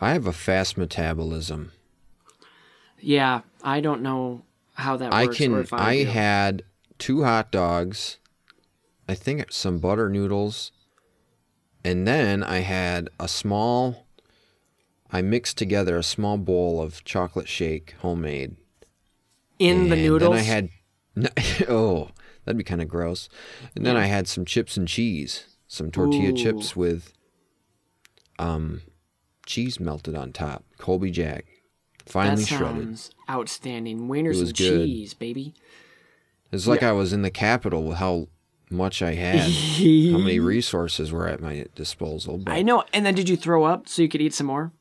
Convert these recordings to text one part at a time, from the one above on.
I have a fast metabolism. Yeah, I don't know how that I works. or can. I, I had two hot dogs, I think some butter noodles, and then I had a small. I mixed together a small bowl of chocolate shake, homemade. in the noodles? and. Then I had. Oh, that'd be kind of gross. And then I had some chips and cheese, some tortilla chips with, um, cheese melted on top. Colby Jack, that finely shredded. sounds outstanding. Wieners and good. cheese, baby. It's like I was in the Capitol with how much I had, how many resources were at my disposal. But I know. And then did you throw up so you could eat some more?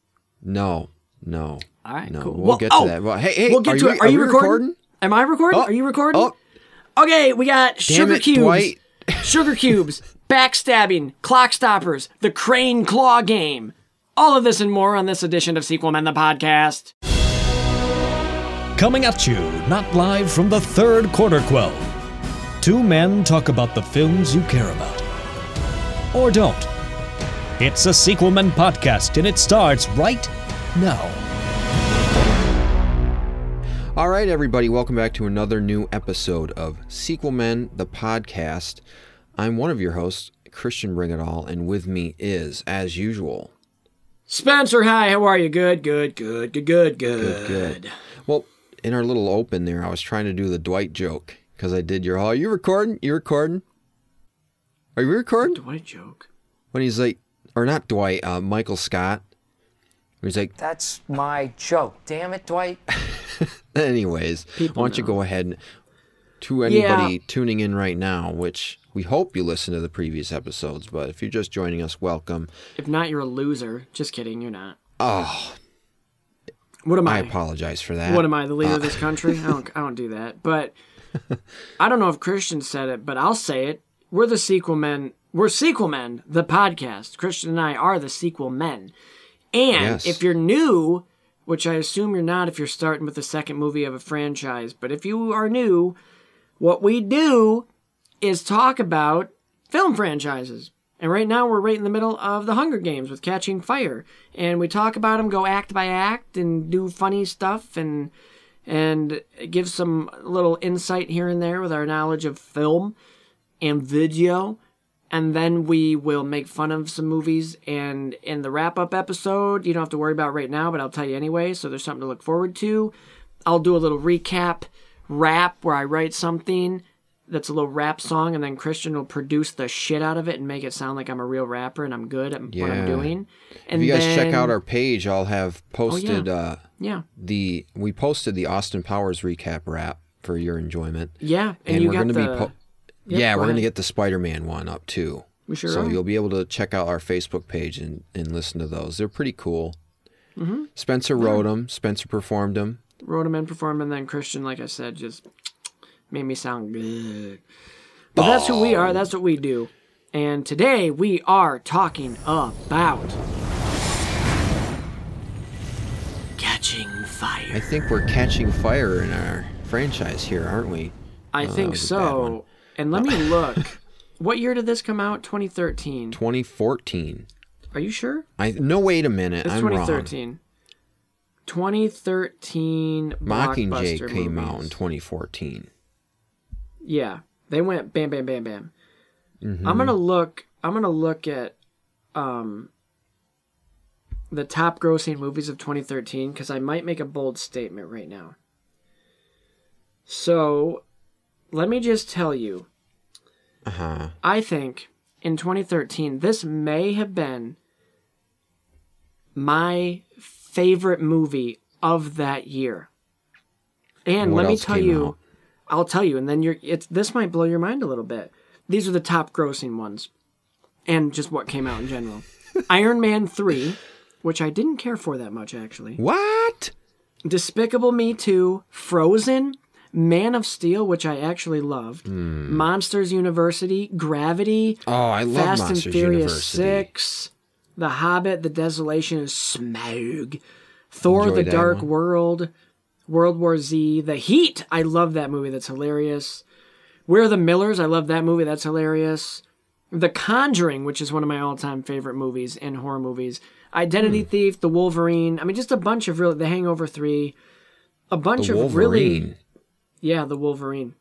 no, no, All right, no. cool. We'll Well, get oh, to that. Well, hey, hey, we'll get are to you, it. Are you we recording? Am I recording? Oh, Are you recording? Oh, Okay, we got damn sugar it, cubes, Dwight. sugar cubes, backstabbing, clock stoppers, the crane claw game. All of this and more on this edition of Sequel Men the podcast. Coming at you, not live from the third quarter quell. Two men talk about the films you care about. Or don't. It's a Sequel Men podcast, and it starts right now. All right, everybody, welcome back to another new episode of Sequel Men, the podcast. I'm one of your hosts, Christian Bring It All, and with me is, as usual, Spencer, hi. How are you? Good, good, good, good, good, good. good. good. Well, in our little open there, I was trying to do the Dwight joke because I did your. Oh, you recording? You recording? Are you recording? Dwight joke. When he's like, or not Dwight, uh, Michael Scott. He's like, That's my joke. Damn it, Dwight. anyways, People why don't you go ahead and to anybody Yeah. tuning in right now, which we hope you listen to the previous episodes, but if you're just joining us, welcome. If not, you're a loser. Just kidding. You're not. Oh, What am I I? apologize for that. What am I, the leader Uh, of this country? I don't, I don't do that. But I don't know if Christian said it, but I'll say it. We're the sequel men. We're sequel men, the podcast. Christian and I are the sequel men. And Yes. if you're new, which I assume you're not if you're starting with the second movie of a franchise, but if you are new, what we do is talk about film franchises. And right now we're right in the middle of the Hunger Games with Catching Fire, and we talk about them, go act by act, and do funny stuff, and and give some little insight here and there with our knowledge of film and video. And then we will make fun of some movies. And in the wrap up episode, you don't have to worry about right now, but I'll tell you anyway. So there's something to look forward to. I'll do a little recap rap where I write something that's a little rap song, and then Christian will produce the shit out of it and make it sound like I'm a real rapper and I'm good at what I'm doing. And if you guys check then- Oh, out our page, I'll have posted uh, yeah, the we posted the Austin Powers recap rap for your enjoyment, yeah, and, and, we're going to the be po- Yep, yeah, go we're going to get the Spider-Man one up too. we sure so are. you'll be able to check out our Facebook page and, and listen to those. They're pretty cool. Mm-hmm. Spencer wrote them. Spencer performed them. wrote them and performed, and then Christian, like I said, just made me sound good. But that's who we are. That's what we do. And today we are talking about catching fire. I think we're catching fire in our franchise here, aren't we? I oh, that think was a bad one. so. And let me look. what year did this come out? 2013. 2014. Are you sure? I no. Wait a minute. It's I'm wrong. 2013. 2013 Mockingjay came out in 2014. Yeah, they went bam, bam, bam, bam. Mm-hmm. I'm gonna look. I'm gonna look at um the top grossing movies of 2013 because I might make a bold statement right now. So, let me just tell you. Uh huh. I think in 2013 this may have been my favorite movie of that year. And What let me tell you, out? I'll tell you, and then you're it's this might blow your mind a little bit. These are the top grossing ones. And just what came out in general. Iron Man 3, which I didn't care for that much actually. What? Despicable Me 2, Frozen, Man of Steel, which I actually loved, hmm. Monsters University, Gravity. Oh, I love Fast Monsters and Furious University. 6, The Hobbit, The Desolation of Smaug, Thor, Enjoyed The Dark one. World, World War Z, The Heat. I love that movie. That's hilarious. We're the Millers. I love that movie. That's hilarious. The Conjuring, which is one of my all time favorite movies in horror movies. Identity Hmm. Thief, The Wolverine. I mean, just a bunch of really The Hangover Three, a bunch of really yeah, The Wolverine.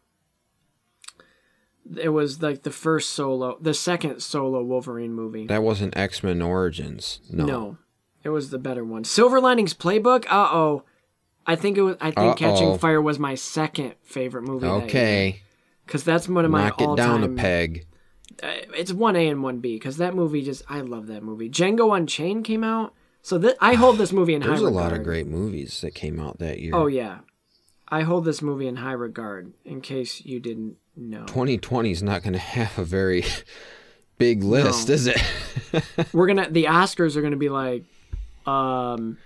It was like the first solo, the second solo Wolverine movie. That wasn't X Men Origins. No. No, it was the better one. Silver Linings Playbook. Uh oh, I think it was. I think Uh-oh. Catching Fire was my second favorite movie. Okay. because that's one of my Knock it down a peg. uh, it's one A and one B because that movie just I love that movie. Django Unchained came out, so that I hold this movie in high regard. There's a regard. lot of great movies that came out that year. Oh yeah, I hold this movie in high regard. In case you didn't know, 2020 is not going to have a very big list, No. is it? we're gonna the Oscars are gonna be like, um,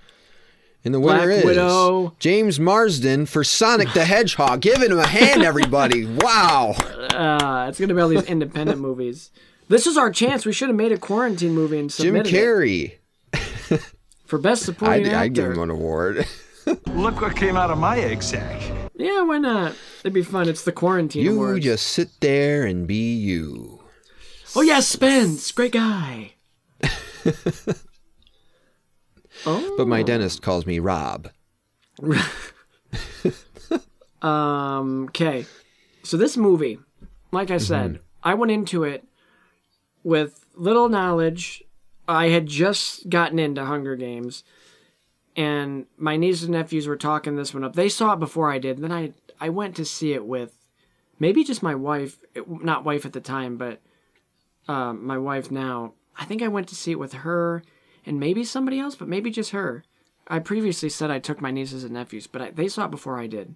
And the Black winner is Widow. James Marsden for Sonic the Hedgehog. Giving him a hand, everybody. Wow. uh, it's gonna be all these independent movies. This is our chance. We should have made a quarantine movie and Jim submitted it Carrey. for best I'd, supporting actor. I'd give him an award. Look what came out of my egg sack. Yeah, why not? It'd be fun. It's the quarantine You awards. just sit there and be you. Oh yeah, Spence, great guy. oh, But my dentist calls me Rob. um. Okay, so this movie, like I said, I went into it with little knowledge. I had just gotten into Hunger Games, and my nieces and nephews were talking this one up. They saw it before I did. And then I I went to see it with maybe just my wife, not wife at the time, but um, my wife now. I think I went to see it with her and maybe somebody else, but maybe just her. I previously said I took my nieces and nephews, but I, they saw it before I did,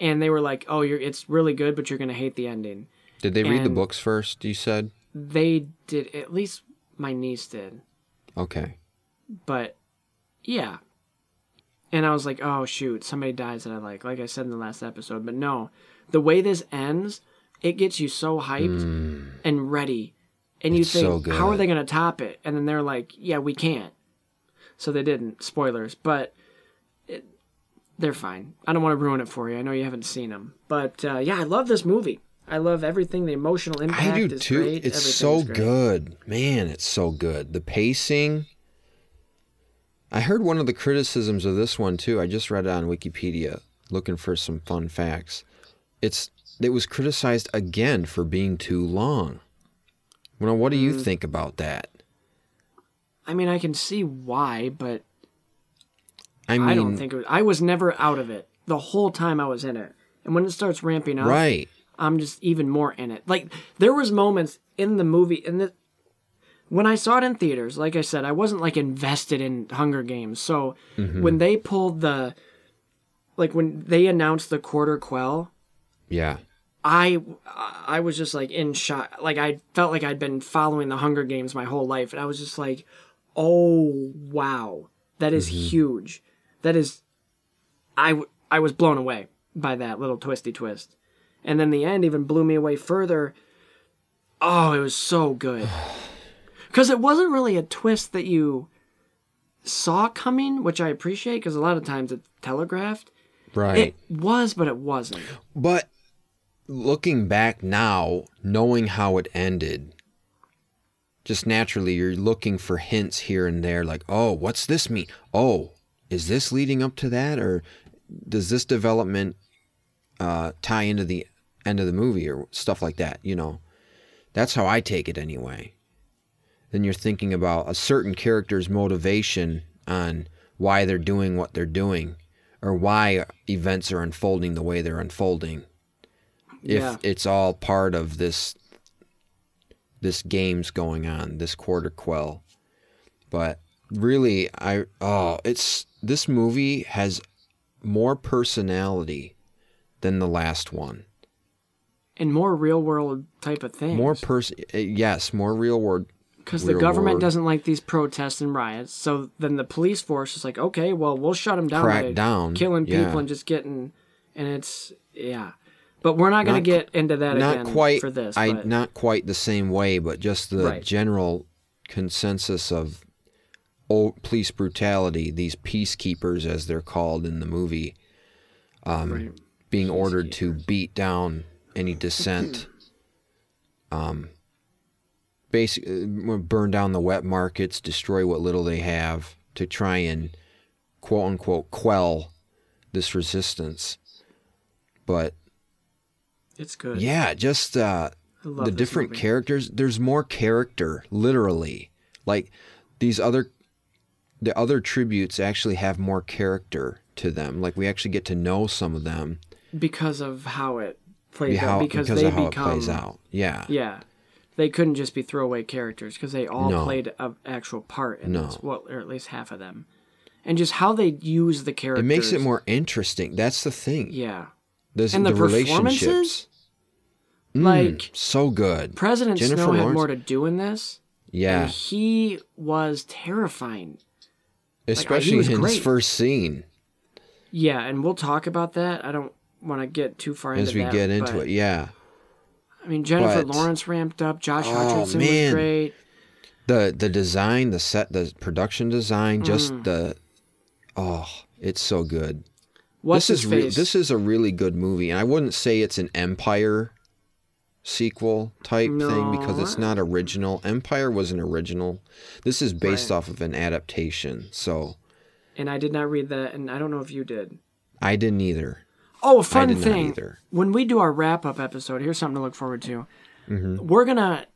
and they were like, "Oh, you're it's really good, but you're gonna hate the ending." Did they read the books first, you said? They did at least my niece did, Okay. but yeah. And I was like, "Oh shoot, somebody dies that I like," like I said in the last episode. But no, the way this ends, it gets you so hyped hmm. and ready, and you. It's think, so. "How are they gonna top it?" And then they're like, "Yeah, we can't." So they didn't. Spoilers, but it, they're fine. I don't want to ruin it for you. I know you haven't seen them, but uh, yeah, I love this movie. I love everything. The emotional impact I do is too. great. It's Everything so good. Man, it's so good. The pacing. I heard one of the criticisms of this one too. I just read it on Wikipedia looking for some fun facts. It's it was criticized again for being too long. Well, what do you Mm. think about that? I mean, I can see why, but I mean, I don't think it was, I was never out of it the whole time I was in it. And when it starts ramping up, right. I'm just even more in it. Like there was moments in the movie in the when I saw it in theaters, like I said, I wasn't like invested in Hunger Games. So Mm-hmm. when they pulled the like when they announced the quarter quell, Yeah. I I was just like in shock. Like I felt like I'd been following the Hunger Games my whole life, and I was just like, "Oh wow, that is mm-hmm. huge. That is, I I was blown away by that little twisty twist, and then the end even blew me away further. Oh, it was so good, because it wasn't really a twist that you saw coming, which I appreciate because a lot of times it's telegraphed. Right. It was, but it wasn't. But looking back now, knowing how it ended, just naturally you're looking for hints here and there like, oh, what's this mean? Oh, is this leading up to that? Or does this development uh, tie into the end of the movie or stuff like that? You know, that's how I take it anyway. Then you're thinking about a certain character's motivation on why they're doing what they're doing or why events are unfolding the way they're unfolding if Yeah. it's all part of this this game's going on this quarter quell but really i oh it's this movie has more personality than the last one and more real world type of things. more person eh, yes more real world because the government world. doesn't like these protests and riots. So then the police force is like, okay, well, we'll shut them down Crack down, killing yeah. people and just getting, and it's yeah. But we're not going to get into that not again quite for this. I but not quite the same way, but just the Right. general consensus of oh, police brutality. These peacekeepers, as they're called in the movie, um, Right. being ordered to beat down any dissent. um, basically burn down the wet markets, destroy what little they have to try and quote unquote quell this resistance. But It's good. yeah, just uh, the different movie. characters. There's more character, literally. Like these other, the other tributes actually have more character to them. Like we actually get to know some of them. because of how it plays how, out. Because, because they of how become it plays out. Yeah. Yeah. They couldn't just be throwaway characters because they all No. played an actual part in No. this. Well, or at least half of them. And just how they use the characters. It makes it more interesting. That's the thing. Yeah. There's And the, the, relationships. Mm, Like, so good. President Jennifer Snow had more to do in this. Yeah. And he was terrifying. Especially was in his first scene Yeah, and we'll talk about that. I don't want to get too far into as we that, get into it. Yeah. I mean, Jennifer But- Lawrence ramped up. Josh Oh, Hutcherson man. was great. The the design, the set, the production design, just Mm. the oh, it's so good. What's this his is re- this is a really good movie, and I wouldn't say it's an Empire sequel type thing because it's not original. Empire was an original. This is based Right. off of an adaptation, so and I did not read that, and I don't know if you did. I didn't either. Oh, a fun thing. either. When we do our wrap up episode, here's something to look forward to. Mm-hmm. We're gonna,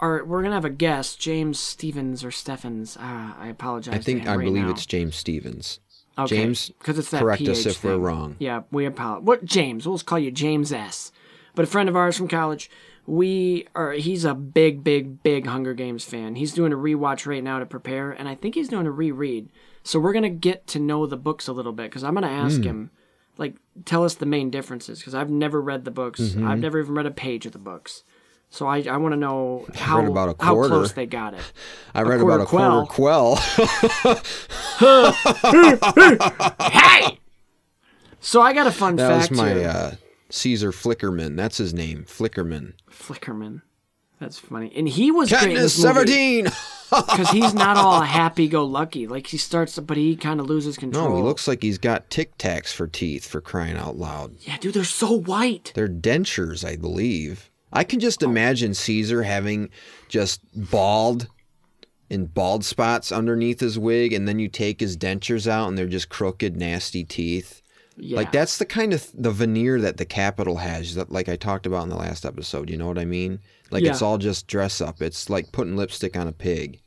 our we're gonna have a guest, James Stevens or Steffens. Ah, I apologize. I think I right believe now. it's James Stevens. Okay, James, because it's that correct us PH if we're wrong. Yeah, we apologize. What James? We'll just call you James S. But a friend of ours from college. We are. He's a big, big, big Hunger Games fan. He's doing a rewatch right now to prepare, and I think he's doing a reread. So we're gonna get to know the books a little bit because I'm gonna ask Hmm. him, like, tell us the main differences because I've never read the books. Mm-hmm. I've never even read a page of the books. So I, I want to know how about a how close they got it. I read about a quarter quell. hey. So I got a fun that was fact my here. uh, Caesar Flickerman. That's his name, Flickerman. Flickerman. That's funny. And he was Katniss Seventeen. because he's not all happy-go-lucky. Like he starts, but he kind of loses control. No, he looks like he's got Tic Tacs for teeth. For crying out loud, Yeah, dude, they're so white. they're dentures, I believe. I can just oh. imagine Caesar having just bald and bald spots underneath his wig, and then you take his dentures out, and they're just crooked, nasty teeth. Yeah. Like that's the kind of the veneer that the Capitol has that like I talked about in the last episode, you know what I mean? Like it's all just dress up. It's like putting lipstick on a pig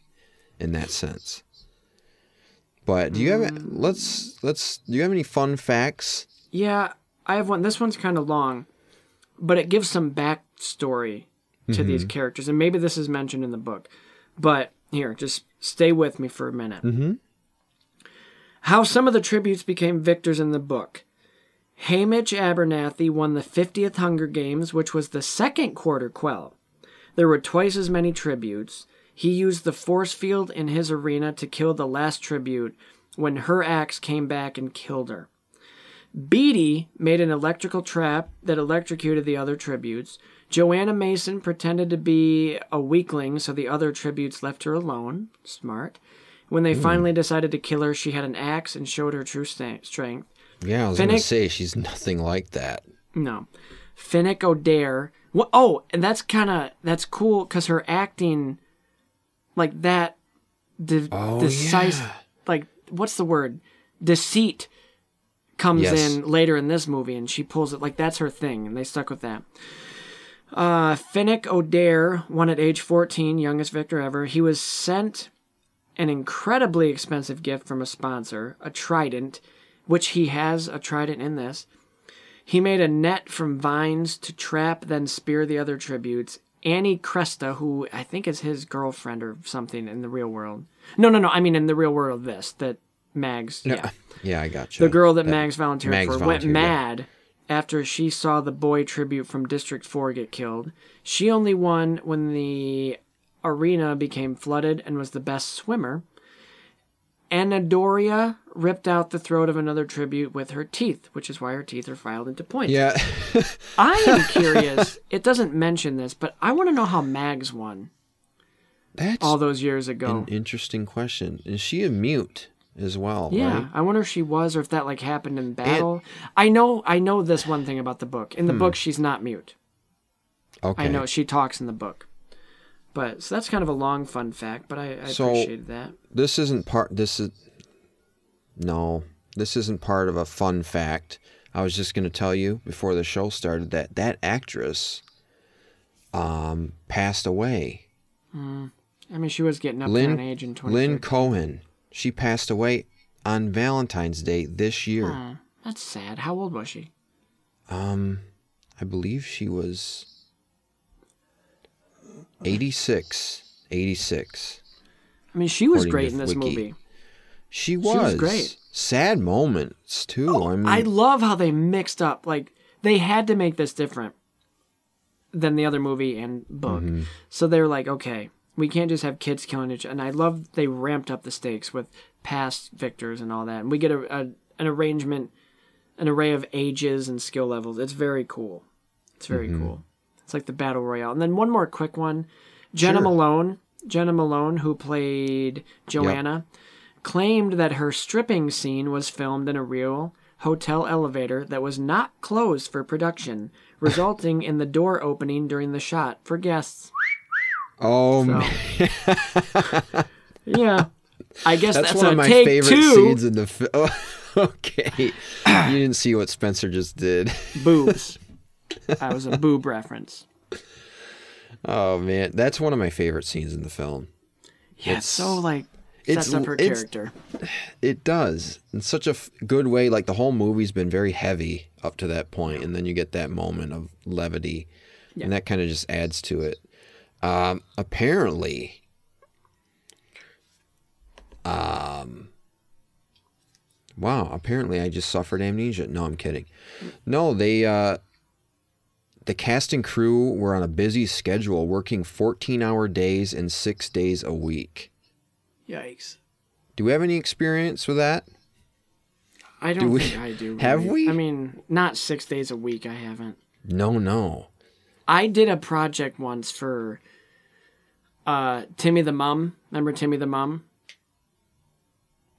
in that sense. But do you have Mm. let's let's do you have any fun facts? Yeah, I have one. This one's kind of long, but it gives some backstory to these characters, and maybe this is mentioned in the book. But here, just stay with me for a minute. Mm-hmm. How some of the tributes became victors in the book. Haymitch Abernathy won the 50th Hunger Games, which was the second quarter quell. There were twice as many tributes. He used the force field in his arena to kill the last tribute when her axe came back and killed her. Beetee made an electrical trap that electrocuted the other tributes. Johanna Mason pretended to be a weakling, so the other tributes left her alone. Smart. When they finally decided to kill her, she had an axe and showed her true sta- strength. Yeah, I was gonna say she's nothing like that. No. Finnick Odair. Well, oh, and that's kind of that's cool because her acting, like that, de- Oh, decisive, yeah. like what's the word, deceit, comes Yes. in later in this movie, and she pulls it like that's her thing, and they stuck with that. Uh, Finnick Odair won at age 14, youngest victor ever. He was sent an incredibly expensive gift from a sponsor, a trident, which he has a trident in this. He made a net from vines to trap, then spear the other tributes. Annie Cresta, who I think is his girlfriend or something in the real world. No, no, no. I mean in the real world of this that Mags. Yeah, Yeah, I got you. the girl that, Mags volunteered Mags for went volunteered, yeah. mad after she saw the boy tribute from District Four get killed. She only won when the arena became flooded and was the best swimmer. Enobaria ripped out the throat of another tribute with her teeth, which is why her teeth are filed into points. Yeah. I am curious. it doesn't mention this, but I want to know how Mags won That's all those years ago. an interesting question. Is she a mute as well? yeah, right? I wonder if she was or if that like happened in battle. I know I know this one thing about the book. In the hmm. book she's not mute. Okay. I know she talks in the book. But so that's kind of a long fun fact, but I, I So- appreciated that. This isn't part. This is no. This isn't part of a fun fact. I was just going to tell you before the show started that that actress um, passed away. I mean, she was getting up Lynn in age in 20. Lynn Cohen. She passed away on Valentine's Day this year. Oh, that's sad. How old was she? Um, I believe she was 86. 86. I mean, she was great in this Wiki. movie. She was, She was great. Sad moments too. I mean, I love how they mixed up. Like they had to make this different than the other movie and book. Mm-hmm. So they're like, okay, we can't just have kids killing each. And I love they ramped up the stakes with past victors and all that. And we get a, a an arrangement, an array of ages and skill levels. It's very cool. It's very Mm-hmm. cool. It's like the battle royale. And then one more quick one, Jena Sure. Malone. Jena Malone, who played Johanna, claimed that her stripping scene was filmed in a real hotel elevator that was not closed for production, resulting in the door opening during the shot for guests. oh, So, man, yeah. I guess that's, that's, one a of my take favorite two. scenes in the film. okay, you didn't see what Spencer just did. Boobs. That was a boob reference. Oh man, that's one of my favorite scenes in the film. Yeah, it's so like it's- sets up her it's- character. It does in such a f- good way. Like the whole movie's been very heavy up to that point, and then you get that moment of levity, and that kind of just adds to it. Um, apparently, um, wow. Apparently, I just suffered amnesia. No, I'm kidding. No, they uh, the cast and crew were on a busy schedule, working 14-hour days and six days a week. Yikes. Do we have any experience with that? I don't we- think I do. have we? I mean, not six days a week. I haven't. No, no. I did a project once for uh, Timmy the Mum. Remember Timmy the Mum?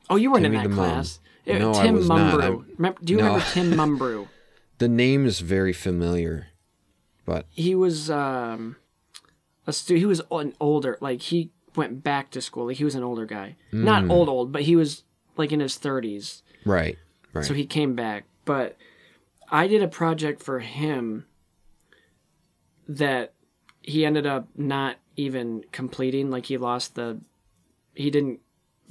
Oh, you weren't Timmy in that Mum. class. Uh, No, I Tim was not. I'm- Remember, do you No. remember Tim Mumbrew? The name is very familiar, but He was um, a stu- He was an older. Like he went back to school. Like he was an older guy, not Hmm. old old, but he was like in his thirties. right, right. So he came back. But I did a project for him that he ended up not even completing. Like he lost the, he didn't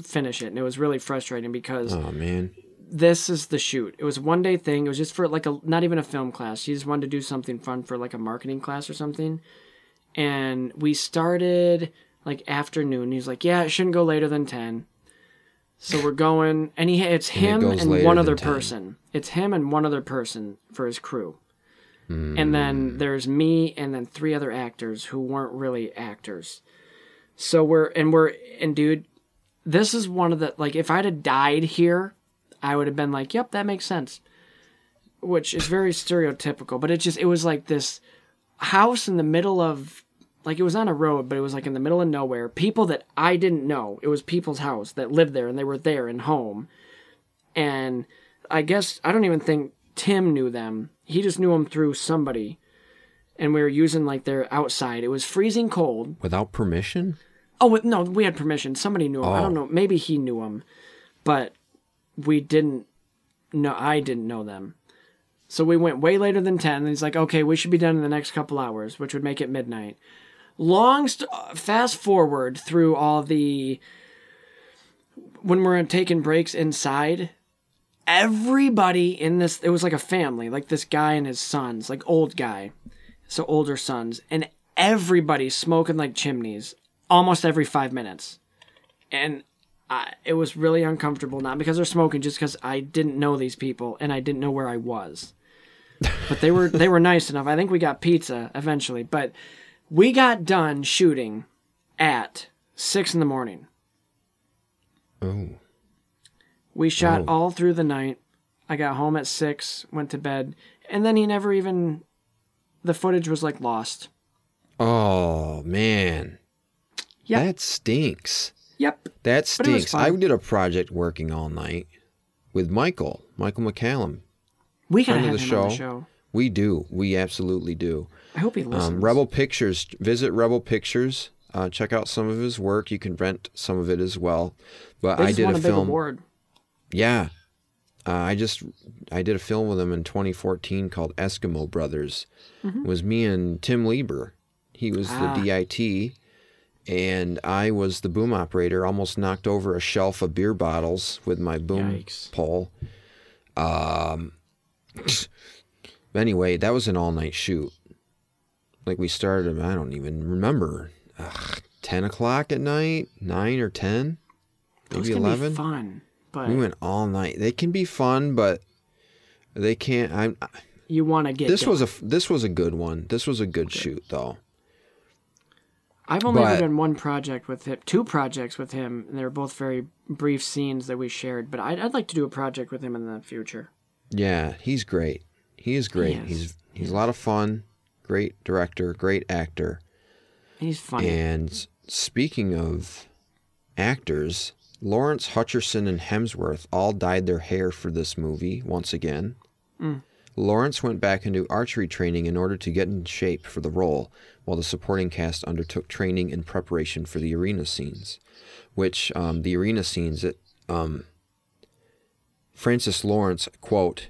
finish it, and it was really frustrating because oh man, this is the shoot. It was a one day thing. It was just for like a not even a film class. He just wanted to do something fun for like a marketing class or something. And we started like afternoon. He's like, "Yeah, it shouldn't go later than 10." So we're going, and he it's it him goes and one other 10. person. It's him and one other person for his crew. And Hmm. then there's me and then three other actors who weren't really actors. So we're and we're and dude, this is one of the like if I'd have died here, I would have been like, "Yep, that makes sense." Which is very stereotypical, but it just it was like this house in the middle of like it was on a road, but it was like in the middle of nowhere. People that I didn't know. It was people's house that lived there and they were there and home. And I guess I don't even think Tim knew them. He just knew them through somebody. And we were using like their outside. It was freezing cold. without permission? Oh no, we had permission. Somebody knew him. I Oh. don't know. Maybe he knew him, but we didn't. know I didn't know them. So we went way later than ten. And he's like, "Okay, we should be done in the next couple hours, which would make it midnight." Long, st- fast forward through all the when we're taking breaks inside. Everybody in this, it was like a family, like this guy and his sons, like old guy, so older sons, and everybody smoking like chimneys almost every five minutes. And I, it was really uncomfortable, not because they're smoking, just because I didn't know these people and I didn't know where I was. But they were they were nice enough. I think we got pizza eventually, but we got done shooting at six in the morning. Oh, We shot Oh. all through the night. I got home at six, went to bed, and then he never even. The footage was like lost. oh man, Yep. that stinks. Yep. That But it was stinks. I did a project working all night with Michael, Michael McCallum. We gotta have the him on the show. show. We do. We absolutely do. I hope he listens. Um, Rebel Pictures. Visit Rebel Pictures Uh, check out some of his work. You can rent some of it as well. But They I did a a film. award. Yeah. Uh, I just I did a film with him in 2014 called Eskimo Brothers. It was me and Tim Lieber. He was Ah. the DIT and I was the boom operator. Almost knocked over a shelf of beer bottles with my boom Yikes. pole. Um anyway, that was an all-night shoot. Like we started, I don't even remember, ugh, 10 o'clock at night, 9 or 10, Those maybe 11. fun, but We went all night. They can be fun, but they can't. I'm. you want to get This done. was a this was a good one. This was a good shoot though. I've only but- ever done one project with him, two projects with him, and they were both very brief scenes that we shared. But I'd, I'd like to do a project with him in the future. Yeah, he's great. He is great. is. He's he's a lot of fun. Great director. Great actor. He's funny. And speaking of actors, Lawrence Hutcherson and Hemsworth all dyed their hair for this movie once again. Mm. Lawrence went back into archery training in order to get in shape for the role, while the supporting cast undertook training in preparation for the arena scenes. Which um, the arena scenes, it, um, Francis Lawrence quote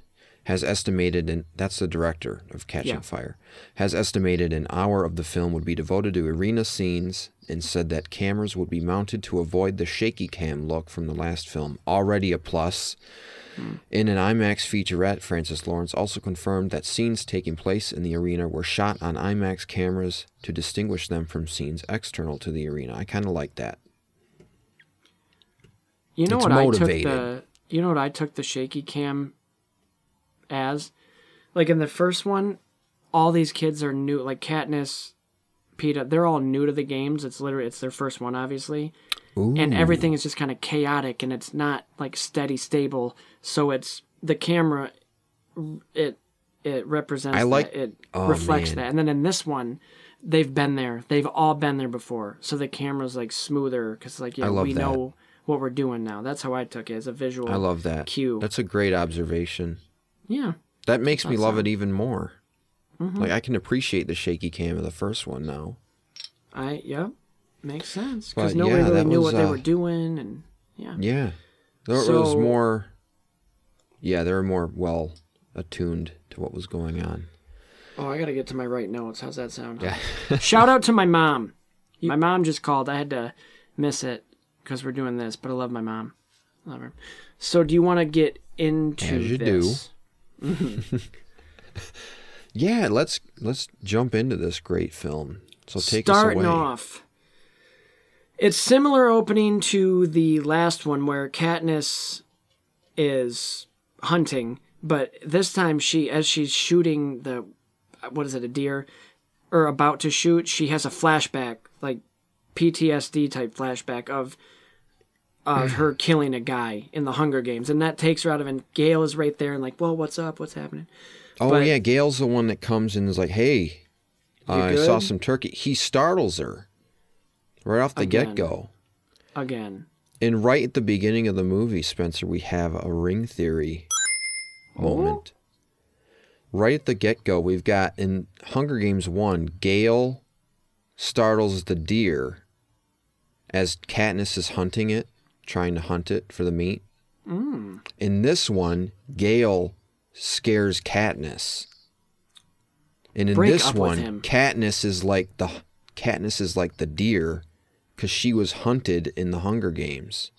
has estimated, and that's the director of Catching Yeah. Fire, has estimated an hour of the film would be devoted to arena scenes, and said that cameras would be mounted to avoid the shaky cam look from the last film. Already a plus. Hmm. In an IMAX featurette, Francis Lawrence also confirmed that scenes taking place in the arena were shot on IMAX cameras to distinguish them from scenes external to the arena. I kind of like that. you know it's what I took the you know what I took the shaky cam as? Like in the first one, all these kids are new. Like Katniss, Peeta, they're all new to the games. It's literally it's their first one, obviously. Ooh. and everything is just kind of chaotic and it's not like steady stable so it's the camera it it represents I like- that, it Oh, reflects man. that and then in this one they've been there they've all been there before so the camera's like smoother because like yeah we that. know what we're doing now that's how i took it as a visual I love that. cue That's a great observation. Yeah That makes me love all. it even more. Mm-hmm. Like I can appreciate the shaky cam of the first one now. i yep makes sense because nobody yeah, really knew was, what they uh, were doing and yeah Yeah. There it was more Yeah, they were more well attuned to what was going on. Oh, I gotta get to my right notes. How's that sound? Yeah. Shout out to my mom. My mom just called. I had to miss it because we're doing this, but I love my mom. Love her. So, do you want to get into As you do. Yeah, let's let's jump into this great film. So take Starting us away. off, it's similar opening to the last one where Katniss is hunting, but this time she, as she's shooting the, what is it, a deer, or about to shoot, she has a flashback, like PTSD type flashback of of her killing a guy in the Hunger Games, and that takes her out of it. And Gale is right there and like, well, what's up? What's happening? Oh But- yeah, Gale's the one that comes and is like, "Hey, uh, I good?" saw some turkey." He startles her right off the get go. Again, And right at the beginning of the movie, Spencer, we have a ring theory moment. Right at the get go, we've got in Hunger Games 1, Gale startles the deer as Katniss is hunting it, trying to hunt it for the meat. Mm. In this one, Gale scares Katniss. And in Break this one. Katniss is like the Katniss is like the deer because she was hunted in the Hunger Games.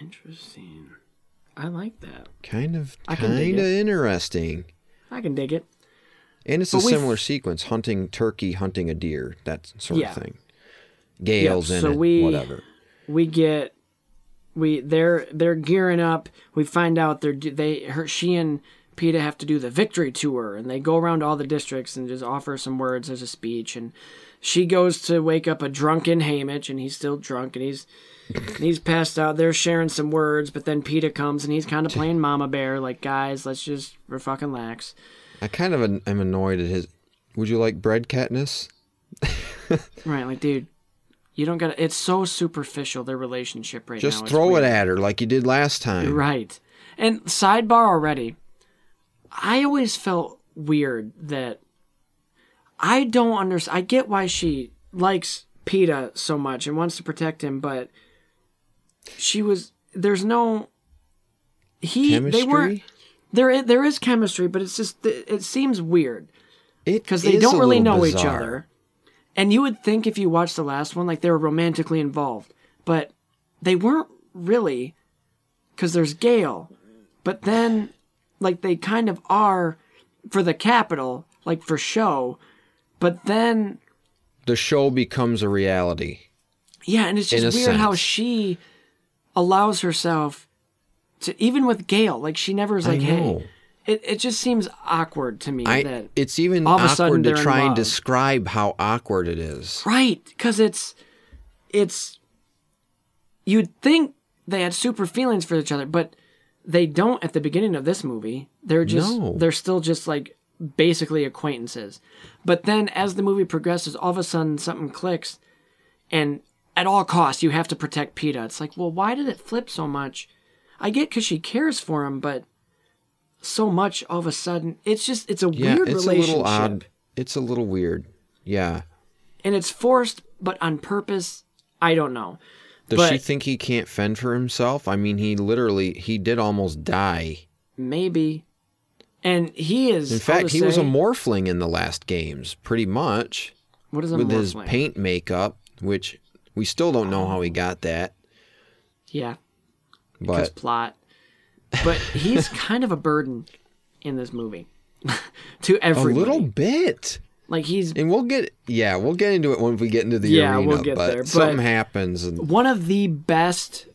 interesting. I like that. Kind of, I can dig kind of interesting. I can dig it. And it's But a similar sequence: hunting turkey, hunting a deer, that sort Yeah. of thing. Gales in so it, we- whatever. we get we they're they're gearing up. We find out they're they her she and Peeta have to do the victory tour, and they go around all the districts and just offer some words as a speech. And she goes to wake up a drunken Haymitch, and he's still drunk, and he's he's passed out. They're sharing some words, but then Peeta comes and he's kind of playing Mama Bear, like guys, let's just we're fucking lax. I kind of am annoyed at his. Would you like bread, Katniss? Right, like dude. You don't gotta. It's so superficial their relationship right now. Just throw weird. it at her like you did last time. Right. And sidebar already. I always felt weird that I don't understand. I get why she likes Peeta so much and wants to protect him, but she was there's no he Chemistry. they weren't there there is chemistry, but it's just it seems weird It because they don't really know each other. And you would think if you watched the last one, like they were romantically involved, but they weren't really, because there's Gale. But then, like they kind of are for the Capitol, like for show. But then, The show becomes a reality. yeah, and it's just weird how she allows herself to, even with Gale, like she never is like, hey. It, it just seems awkward to me I, that it's even all of a sudden awkward to try and describe how awkward it is. Right, because it's it's you'd think they had super feelings for each other, but they don't at the beginning of this movie. They're just No. they're still just like basically acquaintances. But then as the movie progresses, all of a sudden something clicks and at all costs you have to protect Peeta. It's like, well, why did it flip so much? I get because she cares for him, but so much all of a sudden it's just it's a Yeah, weird it's a relationship. little odd. It's a little weird. Yeah. And it's forced, but on purpose. I don't know. Does But- she think he can't fend for himself? I mean, he literally he did almost die. Maybe. And he is. In fact, he was a morphling in the last games, pretty much, What is a with his paint makeup, which we still don't know how he oh. got that. Yeah, because But plot. But he's kind of a burden in this movie to everyone. a little bit. Like he's And we'll get yeah, we'll get into it when we get into the Yeah, arena. we'll get but there, but- something happens and one of the best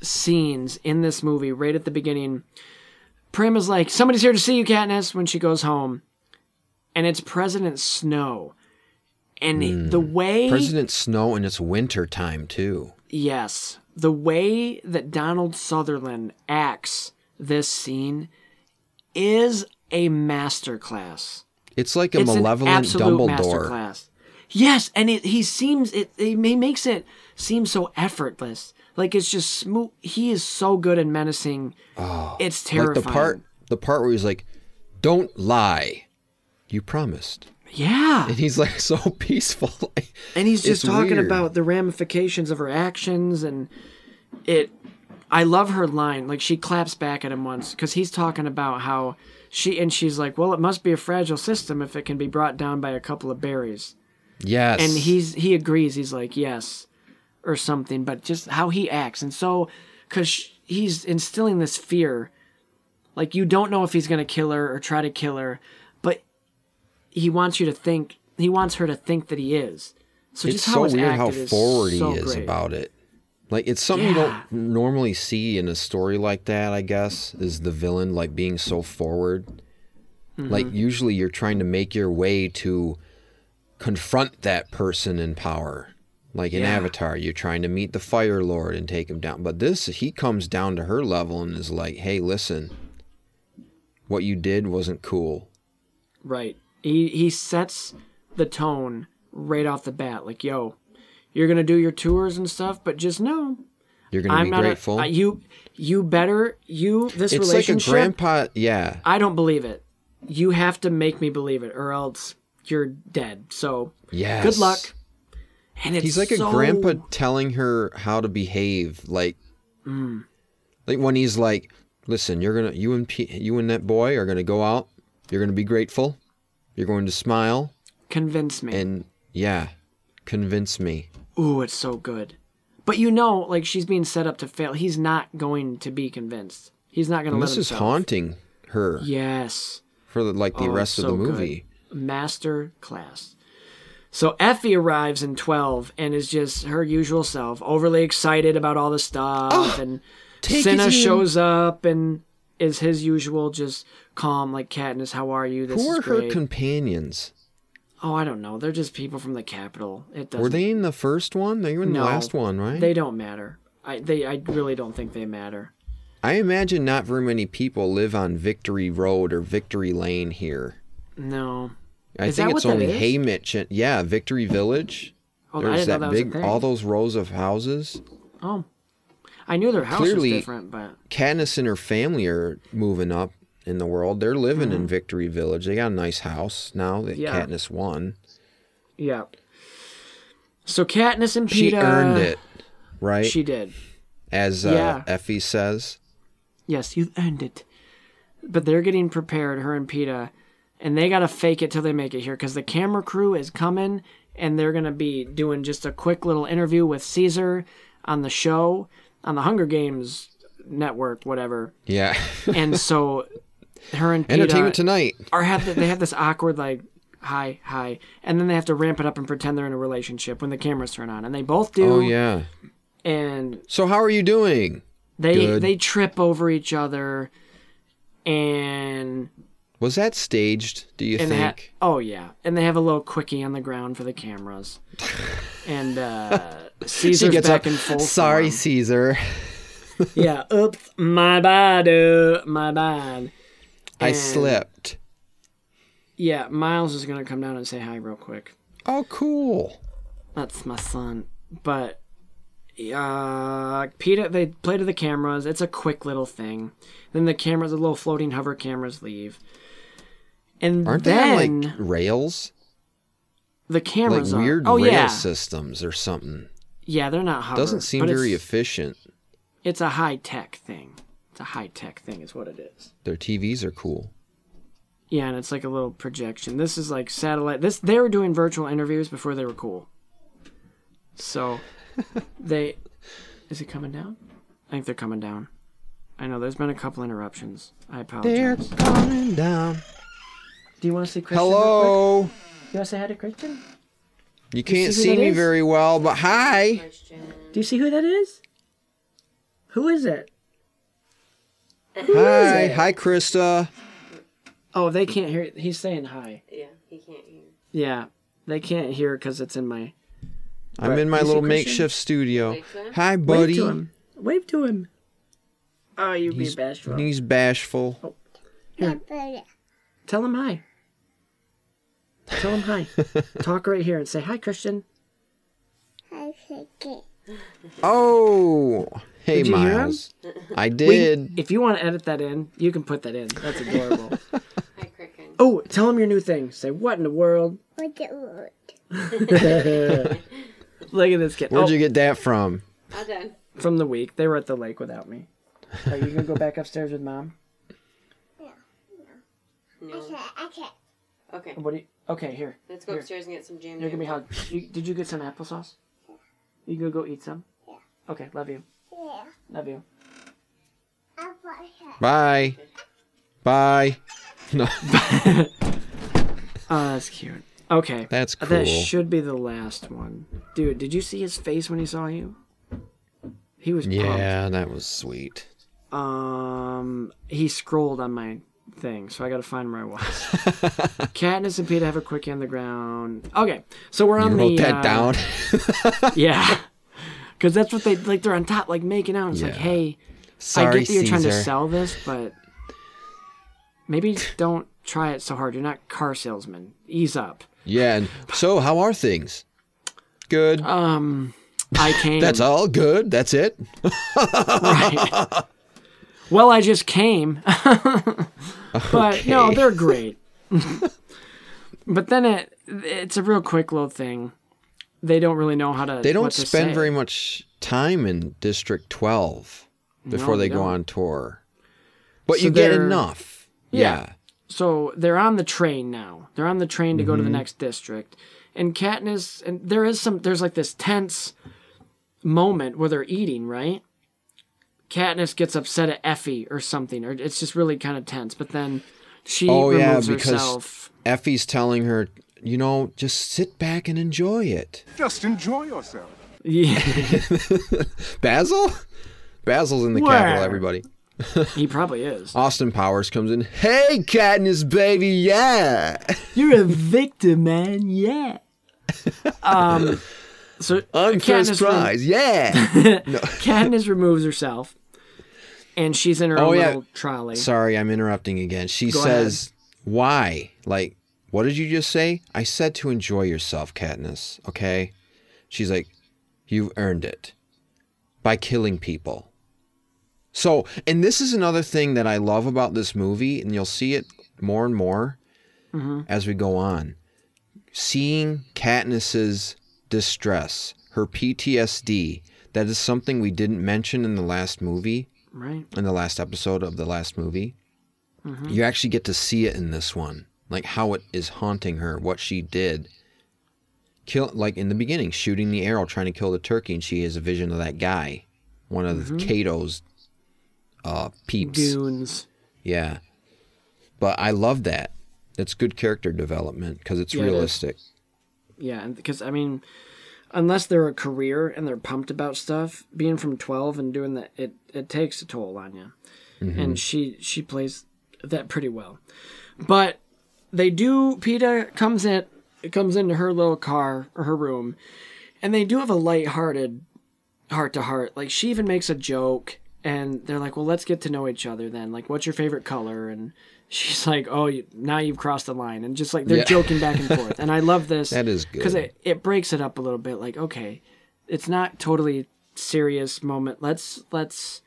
scenes in this movie. Right at the beginning, Prim is like, "Somebody's here to see you, Katniss." When she goes home, and it's President Snow, and the way Hmm. President Snow and it's winter time too. Yes. The way that Donald Sutherland acts this scene is a masterclass. It's like a It's malevolent Dumbledore. masterclass. Yes, and it, he seems it, it. He makes it seem so effortless. Like it's just smooth. He is so good and menacing. Oh, it's terrifying. Like the part the part where he's like, Don't lie. You promised. yeah. And he's like so peaceful. and he's just It's talking weird. about the ramifications of her actions and it i love her line like she claps back at him once because he's talking about how she and she's like well it must be a fragile system if it can be brought down by a couple of berries yes. and he's he agrees he's like yes or something but just how he acts and so because he's instilling this fear like you don't know if he's going to kill her or try to kill her but he wants you to think he wants her to think that he is so it's just how so weird how forward so he is great. about it. Like it's something you don't normally see in a story like that, I guess, is the villain like being so forward. Mm-hmm. Like usually you're trying to make your way to confront that person in power. Like in Yeah. Avatar, you're trying to meet the Fire Lord and take him down. But this he comes down to her level and is like, "Hey, listen. What you did wasn't cool." Right. He he sets the tone right off the bat. Like, yo, you're gonna do your tours and stuff, but just know You're going to I'm be not grateful. A, you you better you this relationship. it's like a grandpa, yeah. I don't believe it. You have to make me believe it, or else you're dead. So Yes. good luck. And it's He's like a grandpa telling her how to behave. Like, Mm. like when he's like, "Listen, you're gonna, you and P, you and that boy are gonna go out. You're gonna be grateful. You're going to smile, Convince me. and yeah, convince me." Ooh, it's so good. But you know, like she's being set up to fail. He's not going to be convinced. He's not going to And this is haunting her Yes. for the, like the Oh, rest it's of the so good. movie. Master class. So Effie arrives in 12 and is just her usual self, overly excited about all the stuff. and Oh, it in. shows up and is his usual, just calm, like Katniss, how are you? This Who are her companions? Oh, I don't know. They're just people from the Capitol. It doesn't. Were they in the first one? They were in No, the last one, right? They don't matter. I they I really don't think they matter. I imagine not very many people live on Victory Road or Victory Lane here. No. I Is think it's only? Haymitch and yeah, Victory Village. Oh, There's that, that big all those rows of houses. Oh. I knew their house Clearly- was different, but Katniss and her family are moving up in the world. They're living Mm-hmm. in Victory Village. They got a nice house now that Yeah. Katniss won. Yeah. So Katniss and She earned it, right? She did. As uh, Yeah. Effie says. Yes, you earned it. But they're getting prepared, her and Peeta, and they gotta fake it till they make it here because the camera crew is coming and they're gonna be doing just a quick little interview with Caesar on the show on the Hunger Games network, whatever. Yeah. And so her and Entertainment Tonight. are have the, they have this awkward like hi hi, and then they have to ramp it up and pretend they're in a relationship when the cameras turn on, and they both do. Oh yeah. And So how are you doing? they Good. they trip over each other, and Was that staged? Do you and they ha- think? oh yeah, and they have a little quickie on the ground for the cameras, and uh, Caesar's back in full. Sorry, form. Caesar. yeah. Oops, my bad, uh, my bad. I slipped. Yeah, Miles is gonna come down and say hi real quick. Oh, cool. That's my son. But uh Peeta they play to the cameras. It's a quick little thing. Then the cameras, the little floating hover cameras leave. And Aren't they on like rails? the Like cameras are weird Oh rail yeah. systems or something. Yeah, they're not hover. Doesn't seem very it's, efficient. it's a high tech thing. It's a high tech thing is what it is. Their TVs are cool. Yeah, and it's like a little projection. This is like satellite. This they were doing virtual interviews before they were cool. So they is it coming down? I think they're coming down. I know there's been a couple interruptions. I apologize. They're coming down. Do you want to see Christian? real quick? Hello. You want to say hi to Christian? You can't see see me is? very well, but hi. Do you see who that is? Who is it? Hi. Hi, Krista. Oh, they can't hear. He's saying hi. Yeah, he can't hear. Yeah, they can't hear because it's in my. I'm But in my you little makeshift studio. Like that? Hi, Wave buddy. to him. Wave to him. Oh, you be He's, bashful. he's bashful. Oh. Tell him hi. Tell him hi. Talk right here and say hi, Christian. Hi, Chicken. Oh, hey, Did you hear him? Miles. I We- did. if you want to edit that in, you can put that in. That's adorable. Hi, Cricken. oh, tell him your new thing. Say what in the world? Look at Look at this kid. Where'd oh, you get that from? All done. from the week. They were at the lake without me. Are you gonna go back upstairs with mom? No. Okay, What do you? Okay, here. let's go Here. upstairs and get some jam. You're gonna be jam. hug. You, did you get some applesauce? You gonna go eat some? Yeah. Okay, love you. Yeah. Love you. Bye. Bye. No, Oh, that's cute. Okay. that's cool. That should be the last one. Dude, did you see his face when he saw you? He was pumped. yeah, that was sweet. Um, he scrolled on my thing, so I gotta find where I was. Katniss and Peeta have a quick on the ground. Okay, so we're on You wrote that uh, down. Yeah, because that's what they like. They're on top, like making out. It's like, hey, Sorry, I get that you're trying to sell this, but maybe don't try it so hard. You're not car salesman. Ease up. Yeah, and so how are things? Good. Um, I came. That's all good. That's it. Right. well, I just came. but no, they're great. but then it it's a real quick little thing. They don't really know how to. They don't to spend say. very much time in District 12 before No, they they go on tour. But So you get enough. Yeah. Yeah. So they're on the train now. They're on the train to go to the Mm-hmm. next district. And Katniss and there is some there's like this tense moment where they're eating, right? Katniss gets upset at Effie or something, or it's just really kind of tense. But then she Oh, yeah, because- herself. Effie's telling her, you know, just sit back and enjoy it. Just enjoy yourself. Yeah, Basil? Basil's in the Where? Capitol, everybody. he probably is. Austin Powers comes in. Hey, Katniss, baby, yeah. You're a victim, man. Yeah. Um. So Unfair Katniss, rem- prize, yeah. Katniss removes herself, and she's in her Oh, own yeah. little trolley. Sorry, I'm interrupting again. She Go says, why? Like, what did you just say? I said to enjoy yourself, Katniss, okay? She's like, you've earned it by killing people. So, and this is another thing that I love about this movie, and you'll see it more and more Mm-hmm. as we go on. Seeing Katniss's distress, her PTSD. That is something we didn't mention in the last movie, Right. in the last episode of the last movie. You actually get to see it in this one, like how it is haunting her, what she did. Kill like in the beginning, shooting the arrow, trying to kill the turkey, and she has a vision of that guy, one of the Cato's uh, peeps. Goons. Yeah. But I love that. It's good character development because it's Yeah, it is. realistic. Yeah, and because I mean, unless they're a career and they're pumped about stuff, being from twelve and doing that, it it takes a toll on you. And she she plays that pretty well. But they do. Peeta comes in comes into her little car or her room, and they do have a light-hearted heart to heart. Like she even makes a joke, and they're like, "Well, let's get to know each other then. Like, what's your favorite color?" And she's like, "Oh, you, now you've crossed the line," and just like they're Yeah. joking back and forth. And I love this. That is good because it it breaks it up a little bit. Like, okay, it's not totally serious moment. Let's let's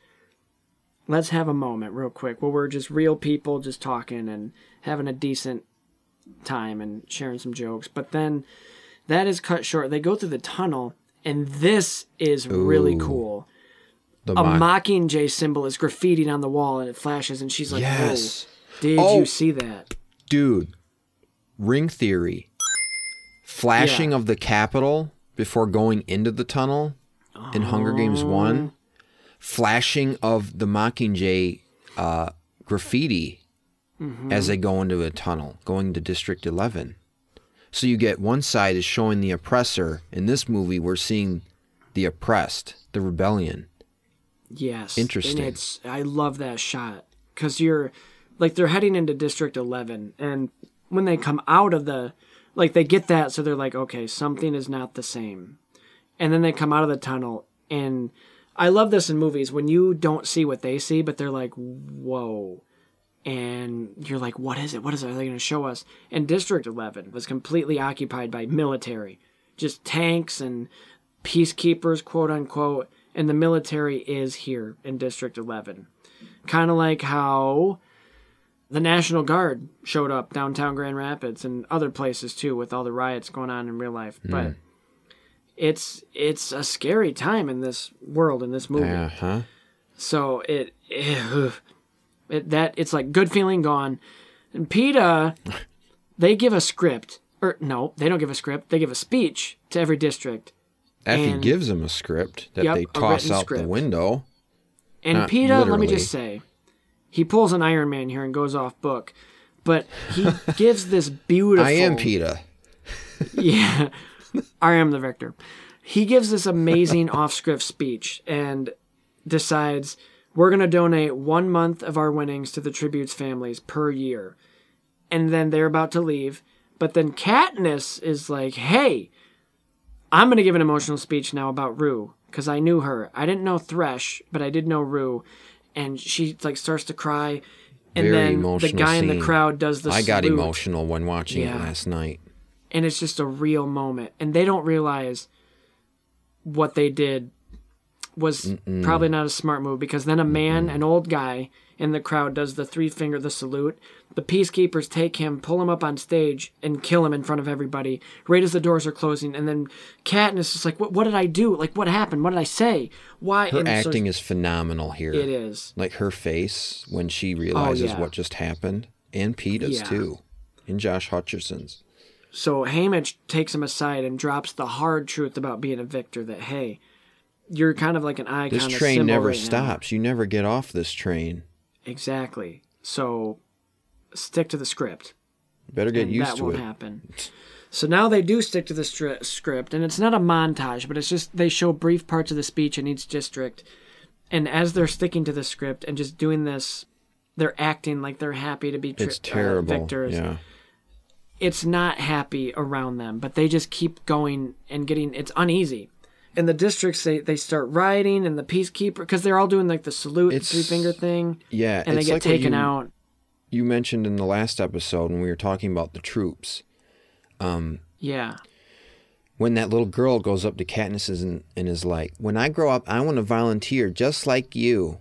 let's have a moment real quick where we're just real people just talking and having a decent time and sharing some jokes. But then that is cut short. They go through the tunnel, and this is really cool. The A mock- Mockingjay symbol is graffitied on the wall, and it flashes, and she's like, yes. "Whoa, did Oh. you see that?" Dude. Ring theory. Flashing Yeah. of the Capitol before going into the tunnel in Hunger Games Oh. 1. Flashing of the Mockingjay uh, graffiti Mm-hmm. as they go into a tunnel, going to District 11. So you get one side is showing the oppressor. In this movie, we're seeing the oppressed, the rebellion. Yes. Interesting. And it's I love that shot cuz you're like they're heading into district 11 and when they come out of the like they get that so they're like okay, something is not the same. And then they come out of the tunnel and I love this in movies when you don't see what they see but they're like whoa. And you're like, what is it? What is it? Are they going to show us? And District 11 was completely occupied by military, just tanks and peacekeepers, quote unquote, and the military is here in District 11. Kind of like how the National Guard showed up downtown Grand Rapids and other places too with all the riots going on in real life. But it's it's a scary time in this world in this movie. Uh huh. So it, it, it that it's like good feeling gone. And Peeta, they give a script, or no, they don't give a script. They give a speech to every district. Effie And- gives them a script that Yep, they toss out script. the window. And Not PETA, let me just say, he pulls an Iron Man here and goes off book, but he gives this beautiful. I am Peeta. Yeah, I am the victor. He gives this amazing off-script speech and decides we're going to donate one month of our winnings to the tributes families per year, and then they're about to leave. But then Katniss is like, "Hey, I'm going to give an emotional speech now about Rue because I knew her. I didn't know Thresh, but I did know Rue." And she like starts to cry, and Very then the guy in the crowd does the I got salute emotional when watching Yeah. it last night. and it's just a real moment and they don't realize what they did was probably not a smart move because then a man an old guy in the crowd does the three finger the salute. The peacekeepers take him pull him up on stage and kill him in front of everybody right as the doors are closing. And then Katniss is like what, what did i do? Like what happened? What did i say? Why? Her And so acting is phenomenal here. it is. Like her face when she oh, realizes yeah. what just happened, and Peeta's Yeah. too, and Josh Hutcherson's. So Haymitch takes him aside and drops the hard truth about being a victor that hey, you're kind of like an icon. This train never right now. stops. You never get off this train. Exactly. So stick to the script. Better get used to it. that to won't it. happen. So now they do stick to the stri- script, and it's not a montage, but it's just they show brief parts of the speech in each district, and as they're sticking to the script and just doing this, they're acting like they're happy to be tri- It's uh, terrible. victors. yeah. it's not happy around them, but they just keep going and getting it's uneasy. In the districts, they, they start rioting, and the peacekeeper because they're all doing like the salute, It's- three finger thing, Yeah. and they get like taken you, out. You mentioned in the last episode when we were talking about the troops. um, Yeah, when that little girl goes up to Katniss and, and is like, "When I grow up, I want to volunteer just like you,"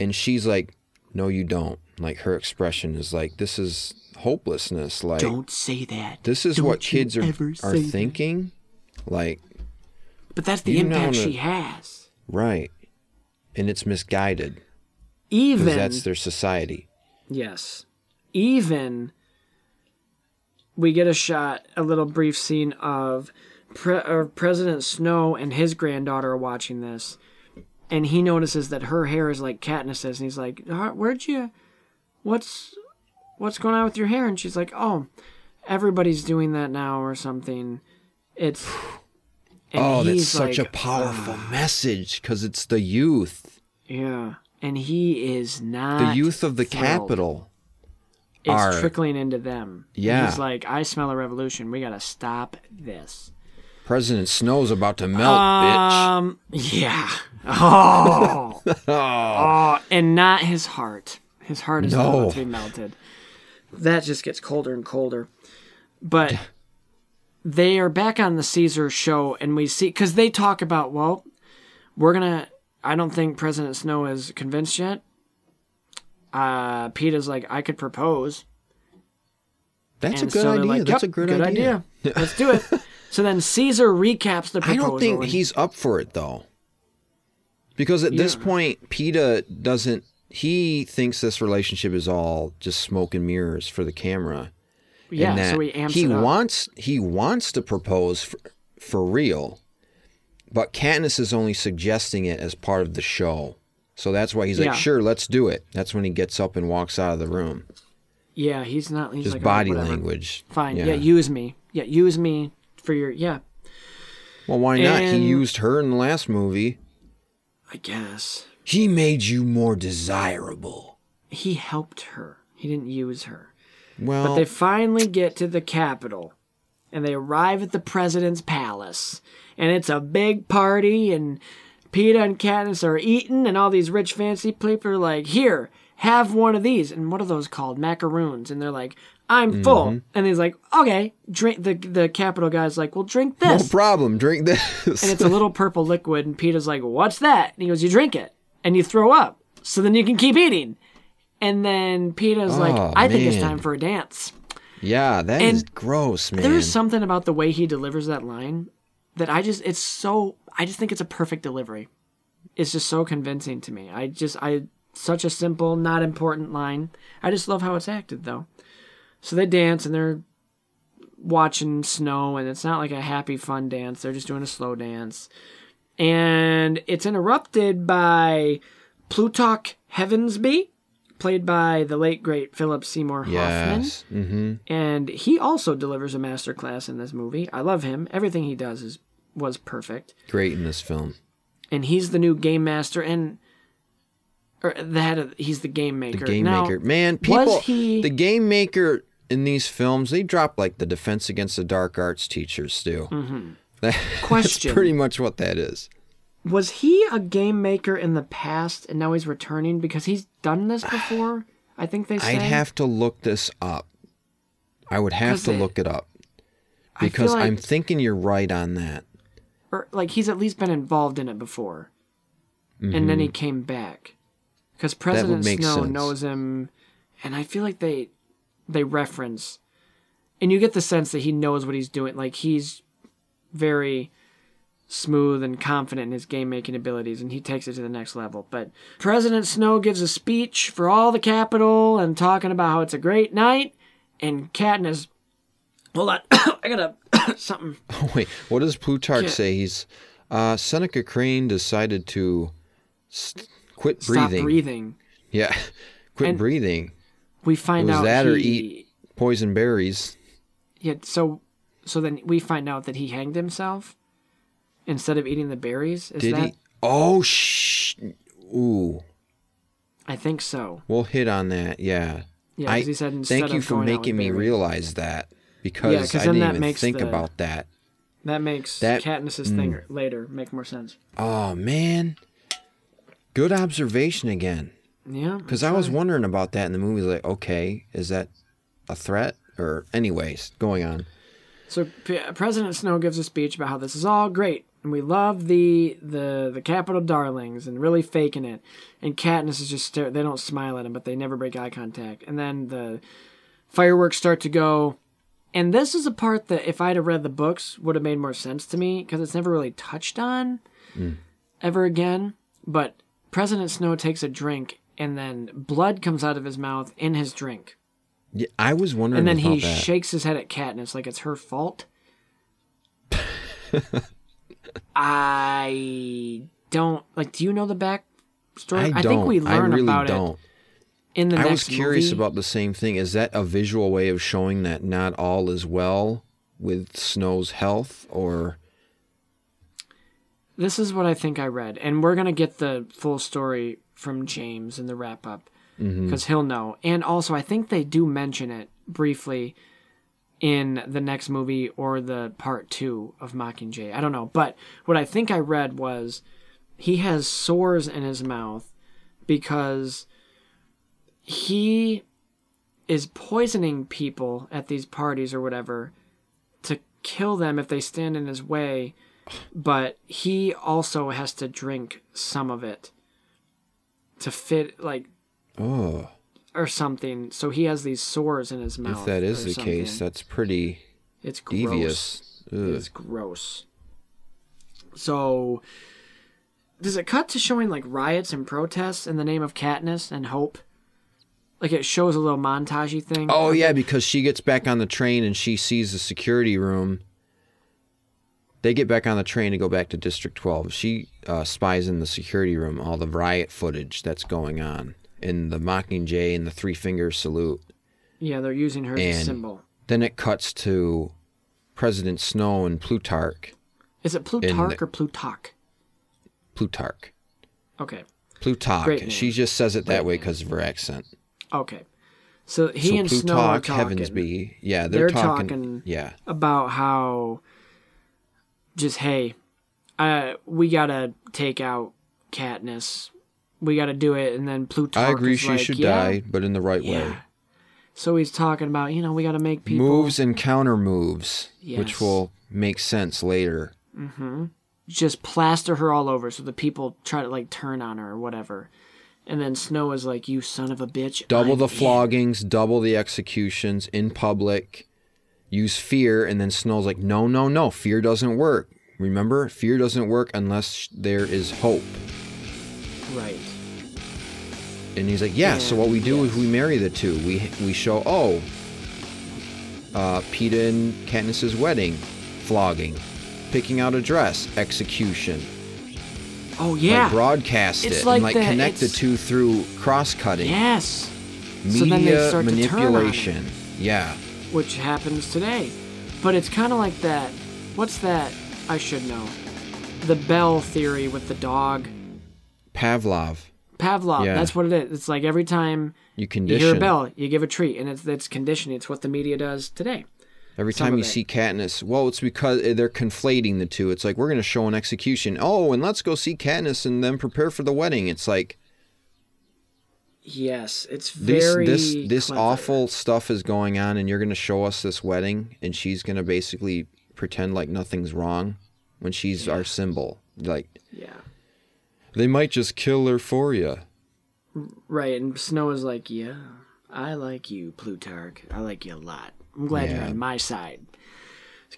and she's like, "No, you don't." Like her expression is like, "This is hopelessness." Like don't say that. this is Don't what kids are are say that. thinking. Like, But that's the You impact she has. right. And it's misguided Even because that's their society. Yes. Even we get a shot, a little brief scene of Pre- President Snow and his granddaughter are watching this, and he notices that her hair is like Katniss's, and he's like, "Uh, "Where'd you? What's what's going on with your hair?" And she's like, "Oh, everybody's doing that now, or something." It's and oh, that's such like, a powerful message because it's the youth, yeah, and he is not the youth of the thrilled. Capitol. it's are- trickling into them. Yeah. He's like, I smell a revolution. We gotta stop this. President Snow's about to melt, bitch. Um, yeah. Oh. oh, oh. and not his heart. His heart is No. about to be melted. That just gets colder and colder. But they are back on the Caesar show, and we see because they talk about, well, we're gonna. I don't think President Snow is convinced yet. Uh, Peeta's like, I could propose. That's And a good so idea. like, That's "Yep, a good, good idea. Let's do it. so then Caesar recaps the I don't think and- he's up for it though. Because at this point, Peeta doesn't. He thinks this relationship is all just smoke and mirrors for the camera. Yeah. and so he amps he wants he wants to propose for, for real, but Katniss is only suggesting it as part of the show. So that's why he's like, Yeah. "Sure, let's do it." That's when he gets up and walks out of the room. Yeah, he's not. He's Just like, body "Alright, whatever. language. Fine. Yeah. use me. Yeah, use me for your. Yeah, well, why not? He used her in the last movie. I guess He made you more desirable. he helped her. He didn't use her. Well, But they finally get to the Capitol, and they arrive at the president's palace, and it's a big party, and Peeta and Katniss are eating, and all these rich fancy people are like, "Here, have one of these." And what are those called? Macaroons. And they're like, "I'm full," Mm-hmm. and he's like, "Okay, drink." The the Capitol guy's like, "Well, drink this. no this." problem. Drink this. and it's a little purple liquid, and Peeta's like, "What's that?" And he goes, "You drink it, and you throw up, so then you can keep eating." And then Peeta's like, Oh, "I think it's time for a dance." yeah, that is And gross, man. There's something about the way he delivers that line that I just, it's so, I just think it's a perfect delivery. It's just so convincing to me. I just, I, such a simple, not important line. I just love how it's acted, though. So they dance and they're watching snow, and it's not like a happy, fun dance. They're just doing a slow dance. And it's interrupted by Plutarch Heavensbee, played by the late, great Philip Seymour Hoffman yes. Mm-hmm. and he also delivers a masterclass in this movie. I love him. Everything he does is was perfect. Great in this film. And he's the new game master and or the head of he's the game maker. The game Now, maker. Man, people he the game maker in these films, they drop like the defense against the dark arts teachers do. Mm-hmm. That's Question. pretty much what that is. Was he a game maker in the past and now he's returning because he's done this before? I think they say. I'd have to look this up. I would have to it- look it up. Because like- I'm thinking you're right on that. or like he's at least been involved in it before, and Mm-hmm. then he came back because President Snow sense. knows him, and I feel like they they reference, and you get the sense that he knows what he's doing. Like he's very smooth and confident in his game making abilities, and he takes it to the next level. But President Snow gives a speech for all the Capitol and talking about how it's a great night, and Katniss. Hold on, I gotta something. Oh, wait, what does Plutarch Yeah. say? He's uh, Seneca Crane decided to st- quit Stop breathing. breathing. Yeah, quit And- breathing. We find out that he, or eat poison berries. Yeah, so so then we find out that he hanged himself instead of eating the berries. Is Did that? he? Oh, shh. Ooh, I think so. we'll hit on that. Yeah. Yeah, I he said instead thank you for making me berries. realize that because 'cause I didn't that even makes think the- about that. That makes That- Katniss's thing mm. later make more sense. Oh man, good observation again. Yeah, Because I was wondering about that in the movie. Like, okay, is that a threat? Or, anyways, going on. So P- President Snow gives a speech about how this is all great and we love the the the Capitol darlings and really faking it. And Katniss is just stare- they don't smile at him, but they never break eye contact. And then the fireworks start to go, And this is a part that, if I'd have read the books, would have made more sense to me because it's never really touched on hmm. ever again. But President Snow takes a drink, and then blood comes out of his mouth in his drink. Yeah, I was wondering And then he that. shakes his head at Katniss like it's her fault. I don't like. Do you know the back story? I don't. think we learn I really about don't. it in the I was curious movie. about the same thing. Is that a visual way of showing that not all is well with Snow's health, or This is what I think I read, and we're gonna get the full story from James in the wrap up Mm-hmm. because he'll know. And also, I think they do mention it briefly in the next movie or the part two of Mockingjay. I don't know, but what I think I read was he has sores in his mouth because he is poisoning people at these parties or whatever to kill them if they stand in his way but he also has to drink some of it to fit like oh, or something so he has these sores in his mouth if that is the case, that's pretty it's gross. devious. Ugh. it's gross so does it cut to showing like riots and protests in the name of Katniss and hope like it shows a little montagey thing Oh yeah, because she gets back on the train and she sees the security room. They get back on the train to go back to District 12. She uh, spies in the security room all the riot footage that's going on in the Mockingjay and the Three Finger Salute. yeah they're using her as a And- symbol Then it cuts to President Snow and Plutarch. is it Plutarch the- or Plutarch Plutarch. okay Plutarch. Great name. She just says it that Great way because of her accent. Okay. So he so and Snow are talking Heavensbee. Yeah, they're, They're talking, talking- Yeah. about how just hey, uh, we gotta take out Katniss. We gotta do it, and then Plutarch. I agree is she like, should "Yeah." die, but in the right way. Yeah. So he's talking about you know we gotta make people moves and counter moves, Yes. which will make sense later. Mm-hmm. Just plaster her all over, so the people try to like turn on her or whatever. And then Snow is like, "You son of a bitch!" Double I'm the in." floggings, double the executions in public. Use fear, and then Snow's like, "No, no, no! Fear doesn't work. Remember, fear doesn't work unless there is hope." Right. And he's like, "Yeah." so what we do is we marry the two. We we show oh, uh, Peeta and Katniss's wedding, flogging, picking out a dress, execution. Oh yeah. like broadcast It's it like and like the- connect the two through cross cutting yes. So media then they start to turn on it. manipulation yeah which happens today. But it's kind of like that. What's that? I should know. The Bell theory with the dog. Pavlov Pavlov. Yeah. That's what it is. It's like every time you you hear a bell, you give a treat, and it's it's conditioning. It's what the media does today. every some time you it. see Katniss well it's because eh, they're conflating the two it's like we're going to show an execution oh and let's go see Katniss and then prepare for the wedding it's like Yes, it's this very this this clever. awful stuff is going on and you're going to show us this wedding and she's going to basically pretend like nothing's wrong when she's our symbol like Yeah. They might just kill her for you Right, and Snow is like, "Yeah, I like you, Plutarch. I like you a lot. I'm glad you're on my side."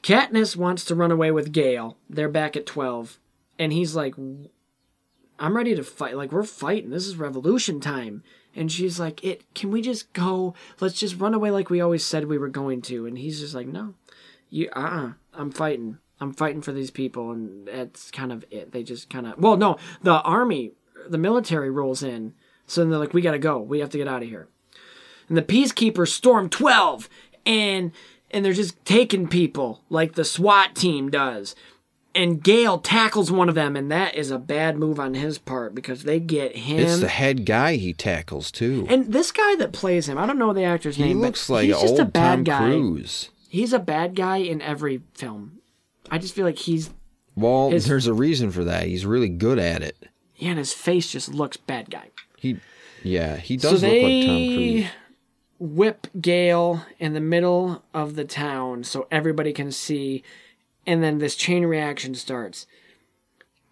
Katniss wants to run away with Gale. They're back at twelve, and he's like, "I'm ready to fight. Like we're fighting. This is revolution time." And she's like, "It. Can we just go? Let's just run away like we always said we were going to." And he's just like, "No, you. Uh. uh I'm fighting. I'm fighting for these people." And that's kind of it. They just kind of. Well, no, the army, the military rolls in. So then they're like, "We gotta go. We have to get out of here." And the peacekeepers storm twelve, and and they're just taking people like the SWAT team does. And Gale tackles one of them, and that is a bad move on his part because they get him. it's the head guy he tackles too and this guy that plays him, I don't know the actor's he name, He looks but like he's just old a bad Tom guy. Cruise He's a bad guy in every film. I just feel like he's Well, His- there's a reason for that. He's really good at it. yeah, and his face just looks bad guy. He, yeah, he So does look like Tom they Cruise. whip Gale in the middle of the town so everybody can see, and then this chain reaction starts.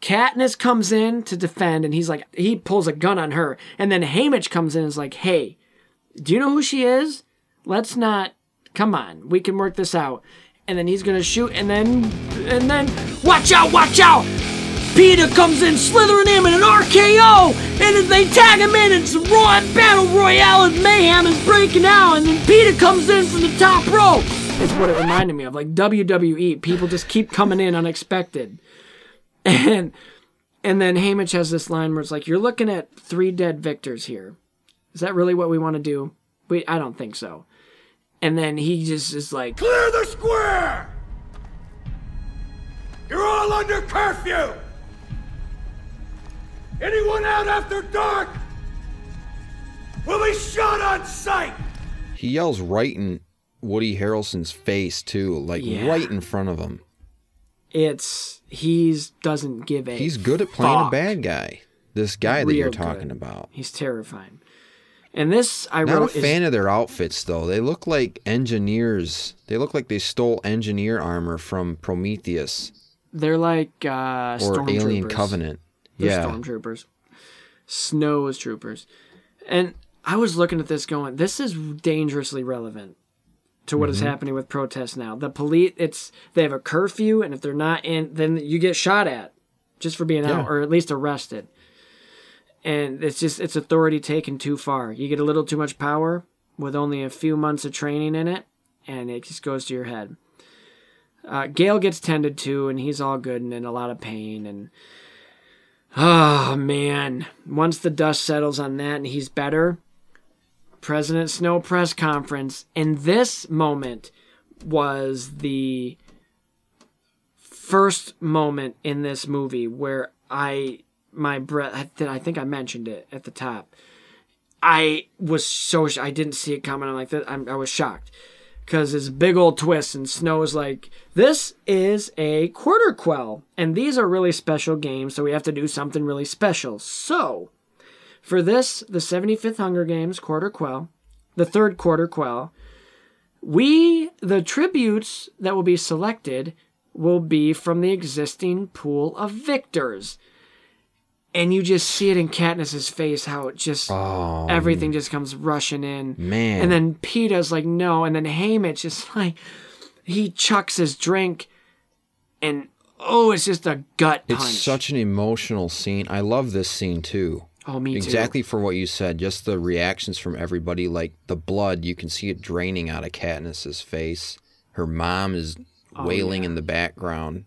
Katniss comes in to defend, and he's like, he pulls a gun on her, and then Haymitch comes in and is like, "Hey, do you know who she is? Let's not Come on, we can work this out. And then he's gonna shoot, and then, and then, watch out, watch out! Peeta comes in, slithering him in an RKO, and they tag him in, and a raw battle royale, and mayhem is breaking out, and then Peeta comes in from the top rope. It's what it reminded me of, like WWE. People just keep coming in unexpected, and and then Haymitch has this line where it's like, "You're looking at three dead victors here. Is that really what we want to do? We, I don't think so." And then he just is like, Clear the square! You're all under curfew! Anyone out after dark will be shot on sight! He yells right in Woody Harrelson's face too, like Yeah. right in front of him. "It's he's doesn't give a He's good at playing a bad guy. This guy that you're talking good. about. He's terrifying." And this I Not a wrote is fan of their outfits though. They look like engineers. They look like they stole engineer armor from Prometheus they're like uh, or Alien stormtroopers. Covenant. They're yeah. stormtroopers. Snows troopers. And I was looking at this going, this is dangerously relevant to what is Mm-hmm. happening with protests now. The police, it's they have a curfew, and if they're not in, then you get shot at just for being Yeah. out, or at least arrested. And it's just it's authority taken too far. You get a little too much power with only a few months of training in it, and it just goes to your head. Uh, Gale gets tended to, and he's all good and in a lot of pain. And oh man, once the dust settles on that and he's better, President Snow press conference, and this moment was the first moment in this movie where I my breath. I I think I mentioned it at the top. I was so sh- I didn't see it coming. I'm like that. I was shocked because it's big old twist, and Snow is like, "This is a quarter quell, and these are really special games, so we have to do something really special." So, for this, the 75th Hunger Games quarter quell, the third quarter quell, we the tributes that will be selected will be from the existing pool of victors. And you just see it in Katniss's face how it just Oh, everything just comes rushing in. man. And then Peeta's like, no. And then Haymitch is like, he chucks his drink, and oh, it's just a gut punch. It's such an emotional scene. I love this scene too. oh, me too. Exactly for what you said. Just the reactions from everybody, like the blood, you can see it draining out of Katniss's face. Her mom is oh, wailing in the background.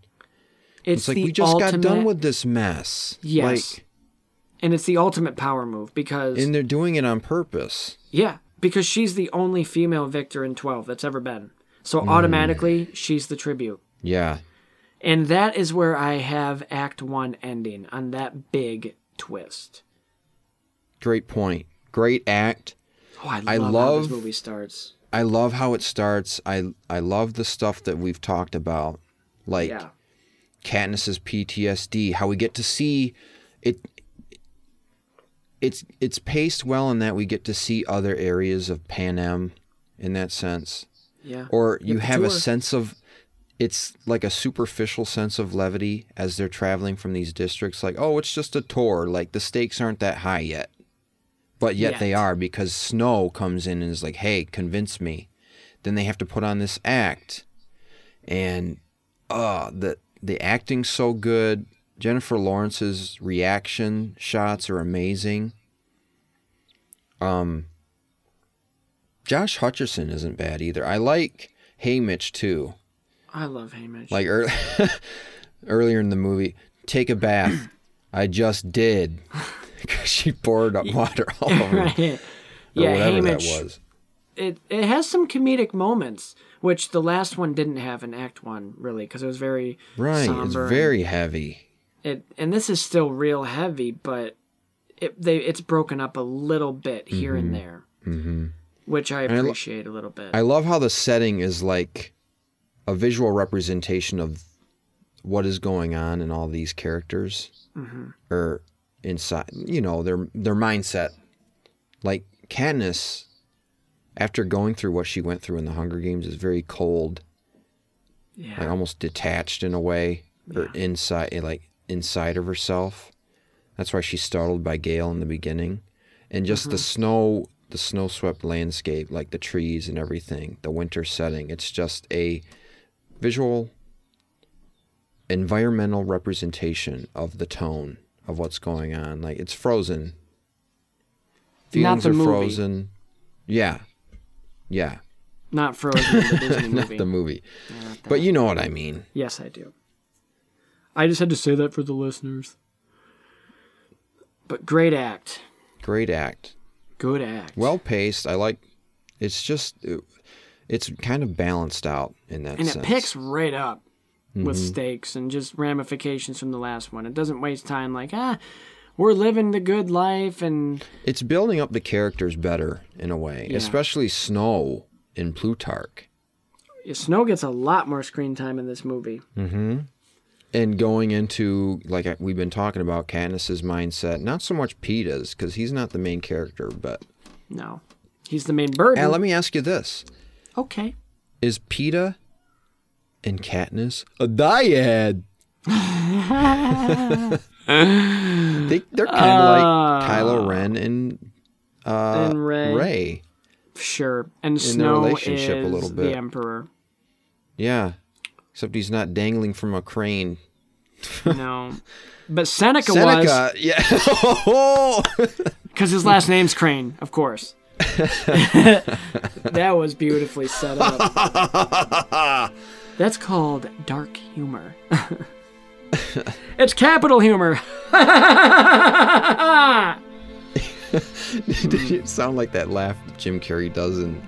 It's, It's like we just ultimate, got done with this mess. Yes. Like, and it's the ultimate power move because and they're doing it on purpose. yeah, because she's the only female victor in twelve that's ever been. So Mm. automatically, she's the tribute. Yeah. And that is where I have Act One ending on that big twist. Great point. Great act. Oh, I love, I how this movie starts. I love how it starts. I I love the stuff that we've talked about. Like Yeah, Katniss's PTSD, how we get to see it it's it's paced well in that we get to see other areas of Panem in that sense. yeah. Or you the have a sense of it's like a superficial sense of levity as they're traveling from these districts like, oh, it's just a tour, like the stakes aren't that high yet. But yet they are because Snow comes in and is like, "Hey, convince me." Then they have to put on this act and uh the the acting's so good. Jennifer Lawrence's reaction shots are amazing. Um Josh Hutcherson isn't bad either. I like Haymitch too. I love Haymitch. Like ear earlier in the movie, take a bath. I just did. 'Cause she poured up water all over right. or Yeah, whatever Haymitch. that was. It it has some comedic moments, which the last one didn't have in Act One really, because it was very Right, somber it's and- very heavy. it and this is still real heavy, but it they it's broken up a little bit here and there, mm-hmm. which I I lo- appreciate a little bit. I love how the setting is like a visual representation of what is going on in all these characters, or inside, you know, their their mindset. Like Katniss, after going through what she went through in the Hunger Games, is very cold, yeah, like almost detached in a way, or inside, eh, like inside of herself. That's why she's startled by Gale in the beginning, and just the mm-hmm. snow the snow swept landscape, like the trees and everything, the winter setting. It's just a visual environmental representation of the tone of what's going on. Like it's frozen. Feelings are movie. frozen. Yeah. Yeah. Not Frozen, the Disney Not movie. the movie. But you know what I mean. Yes, I do. I just had to say that for the listeners. But great act. Great act. Good act. Well paced. I like it's just it's kind of balanced out in that and sense. it picks right up with Mm-hmm. stakes and just ramifications from the last one. It doesn't waste time like, ah, we're living the good life and It's building up the characters better in a way, Yeah. especially Snow in Plutarch. Snow gets a lot more screen time in this movie. Mm-hmm. And going into like we've been talking about Katniss's mindset, not so much Peeta's because he's not the main character, but No. He's the main burden. and let me ask you this: okay. Is Peta and Katniss a dyad? they, they're kind of like Kylo Ren and uh, and Rey. Rey. Sure. And their Snow relationship a is little the emperor. Yeah, except he's not dangling from a crane. No. But Seneca, Seneca, yeah. was because his last name's Crane, of course. that was beautifully set up. That's called dark humor. it's Capitol humor. Did it sound like that laugh that Jim Carrey does in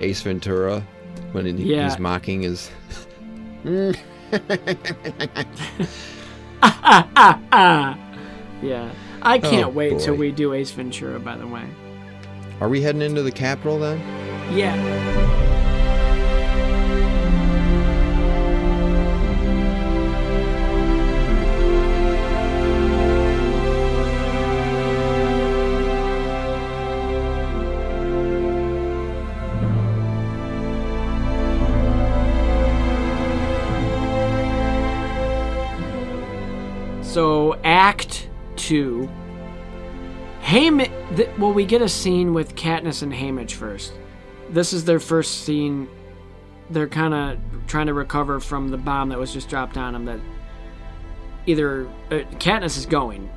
Ace Ventura when he- Yeah. he's mocking his? yeah. I can't Oh, wait till we do Ace Ventura, by the way. Are we heading into the Capitol then? Yeah. Act 2. Haymitch. Well, we get a scene with Katniss and Haymitch first. This is their first scene. They're kind of trying to recover from the bomb that was just dropped on them. That either uh, Katniss is going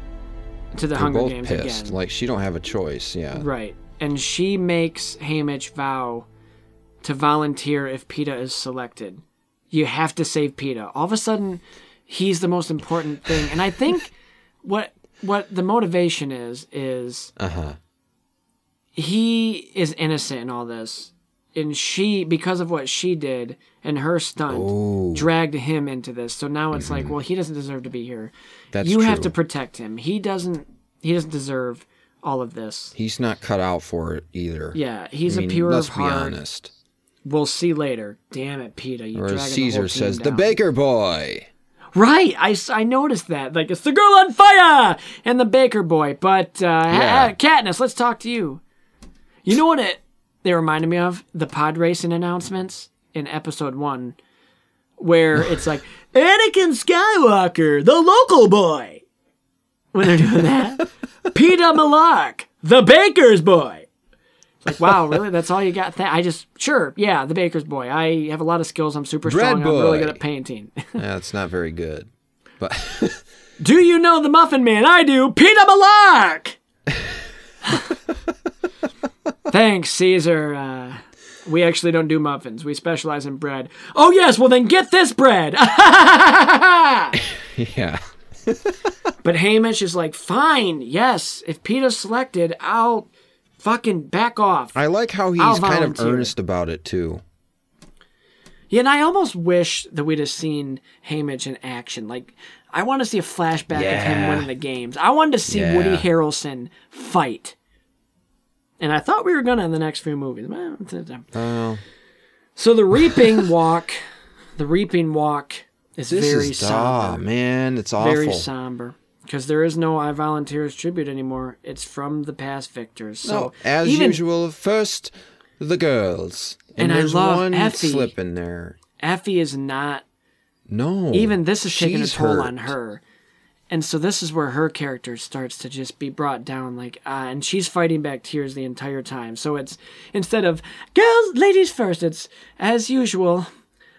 to the They're Hunger both Games pissed. again, Like she don't have a choice. Yeah. right? And she makes Haymitch vow to volunteer if Peeta is selected. You have to save Peeta. All of a sudden, he's the most important thing, and I think what what the motivation is is Uh huh. he is innocent in all this and she because of what she did and her stunt Oh. dragged him into this so now it's like well he doesn't deserve to be here Mm-hmm. That's you have to protect him he doesn't he doesn't deserve all of this He's not cut out for it either. yeah he's I mean, a pure let's of be honest. we'll see later damn it Peeta you Or dragging as the whole Caesar team says, the. Baker Boy. Right, I, I noticed that. Like, it's the girl on fire and the baker boy. But, uh, Yeah. ha- Katniss, let's talk to you. You know what it they reminded me of? The pod racing announcements in episode one, where it's like, Anakin Skywalker, the local boy. When they're doing that, Peeta Mellark, the baker's boy. Like, wow, really? That's all you got? Th- I just, sure, yeah, the baker's boy. I have a lot of skills. I'm super Bread strong. I'm really good at painting. That's not very good. But Do you know the Muffin Man? I do. Peeta Mellark. Thanks, Caesar. Uh, we actually don't do muffins. We specialize in bread. Oh yes, well then get this bread. yeah. but Haymitch is like, fine, yes. If Peeta's selected, I'll fucking back off. I like how he's I'll kind of earnest about it too. Yeah, and I almost wish that we'd have seen Haymitch in action. Like, I want to see a flashback of him winning the games. I wanted to see Woody Harrelson fight. And I thought we were gonna in the next few movies. Well, eh, it's- it's- Oh, So the Reaping Walk, the Reaping Walk is this very is somber. man, it's awful. very somber. Because there is no I Volunteers tribute anymore. It's from the past victors. So No, as even usual, first the girls, and, And I love one Effie. slip in there. Effie is not No, even this is taking a toll hurt. on her and so this is where her character starts to just be brought down like uh, and she's fighting back tears the entire time so it's instead of girls ladies first it's as usual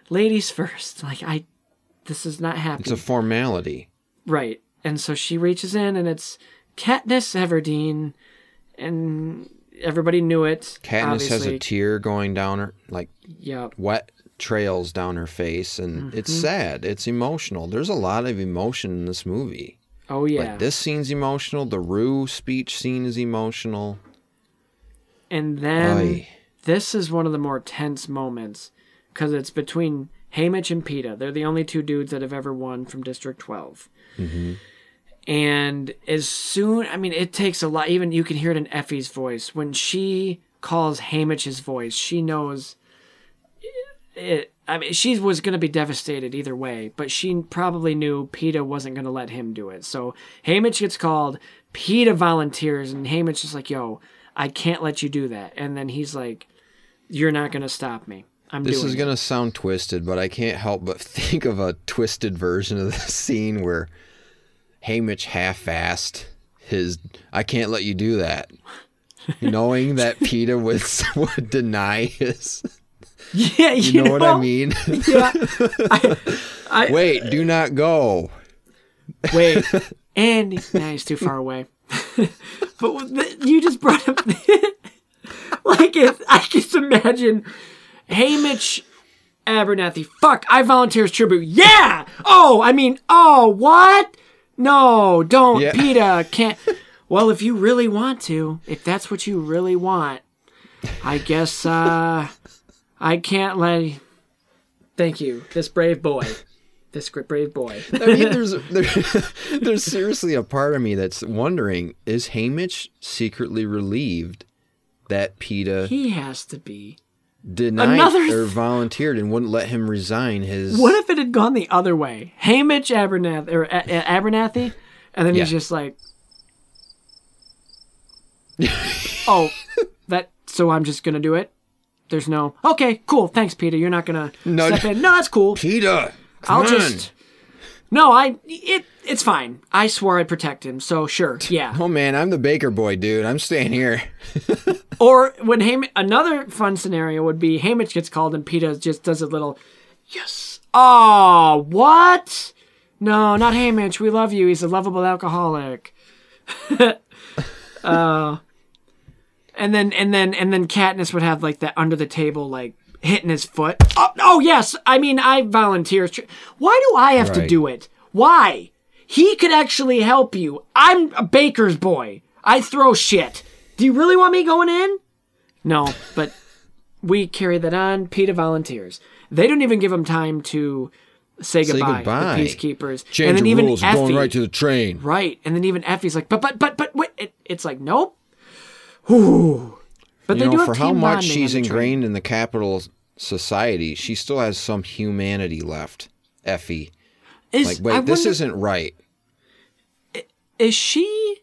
ladies first like i this is not happy It's a formality. right and so she reaches in and it's katniss everdeen and everybody knew it Katniss has a tear going down her, like yep wet trails down her face, and it's Mm-hmm. sad. It's emotional. There's a lot of emotion in this movie. oh yeah Like this scene's emotional. The Rue speech scene is emotional. and then Aye. this is one of the more tense moments because it's between Haymitch and Peeta. They're the only two dudes that have ever won from District 12. And as soon, I mean, it takes a lot. Even you can hear it in Effie's voice when she calls Haymitch's voice. She knows it. I mean, she was going to be devastated either way, but she probably knew Peeta wasn't going to let him do it. So Haymitch gets called. Peeta volunteers, and Haymitch is like, "Yo, I can't let you do that." And then he's like, "You're not going to stop me. I'm This is gonna sound twisted, but I can't help but think of a twisted version of the scene where Haymitch half-assed his "I can't let you do that," knowing that Peeta would would deny his. Yeah, You, know, what I mean? Yeah. I, Wait, do not go. Wait, and nah, he's too far away. but you just brought up like if I just imagine Haymitch Abernathy. Fuck, I volunteer as tribute. Yeah. Oh, I mean, oh, what? No, don't. Yeah. Peeta can't. Well, if you really want to, if that's what you really want, I guess uh I can't let. Thank you, this brave boy, this brave boy. I mean, there's there, there's seriously a part of me that's wondering: Is Haymitch secretly relieved that Peeta He has to be. Denied Another- or volunteered and wouldn't let him resign his? What if it had gone the other way? Haymitch Abernathy or A- A- Abernathy, and then he's just like, "Oh, that. So I'm just gonna do it. There's no. Okay, cool. Thanks, Peeta. You're not gonna No, step no. in. No, that's cool. Peeta, I'll on. just. No, I. It. It's fine. I swore I'd protect him. So sure. Yeah. Oh man, I'm the baker boy, dude. I'm staying here. Or when Haymitch, another fun scenario would be Haymitch gets called and Peeta just does a little, yes. Oh, what? No, not Haymitch. We love you. He's a lovable alcoholic. uh, and then and then and then Katniss would have like that under the table like hitting his foot. Oh, oh yes. I mean, I volunteer. Why do I have to do it? Why? He could actually help you. I'm a baker's boy. I throw shit. Do you really want me going in? No, but we carry that on. Peeta volunteers. They don't even give him time to say Say goodbye. goodbye. The peacekeepers. Change and then the even rules. Effie, Going right to the train. right. And then even Effie's like, but but but but wait. It, it's like nope. Whew. But you they do know, for how much she's on the train. ingrained in the Capitol society, she still has some humanity left. Effie, Is, like, wait, I this wonder- isn't right. is she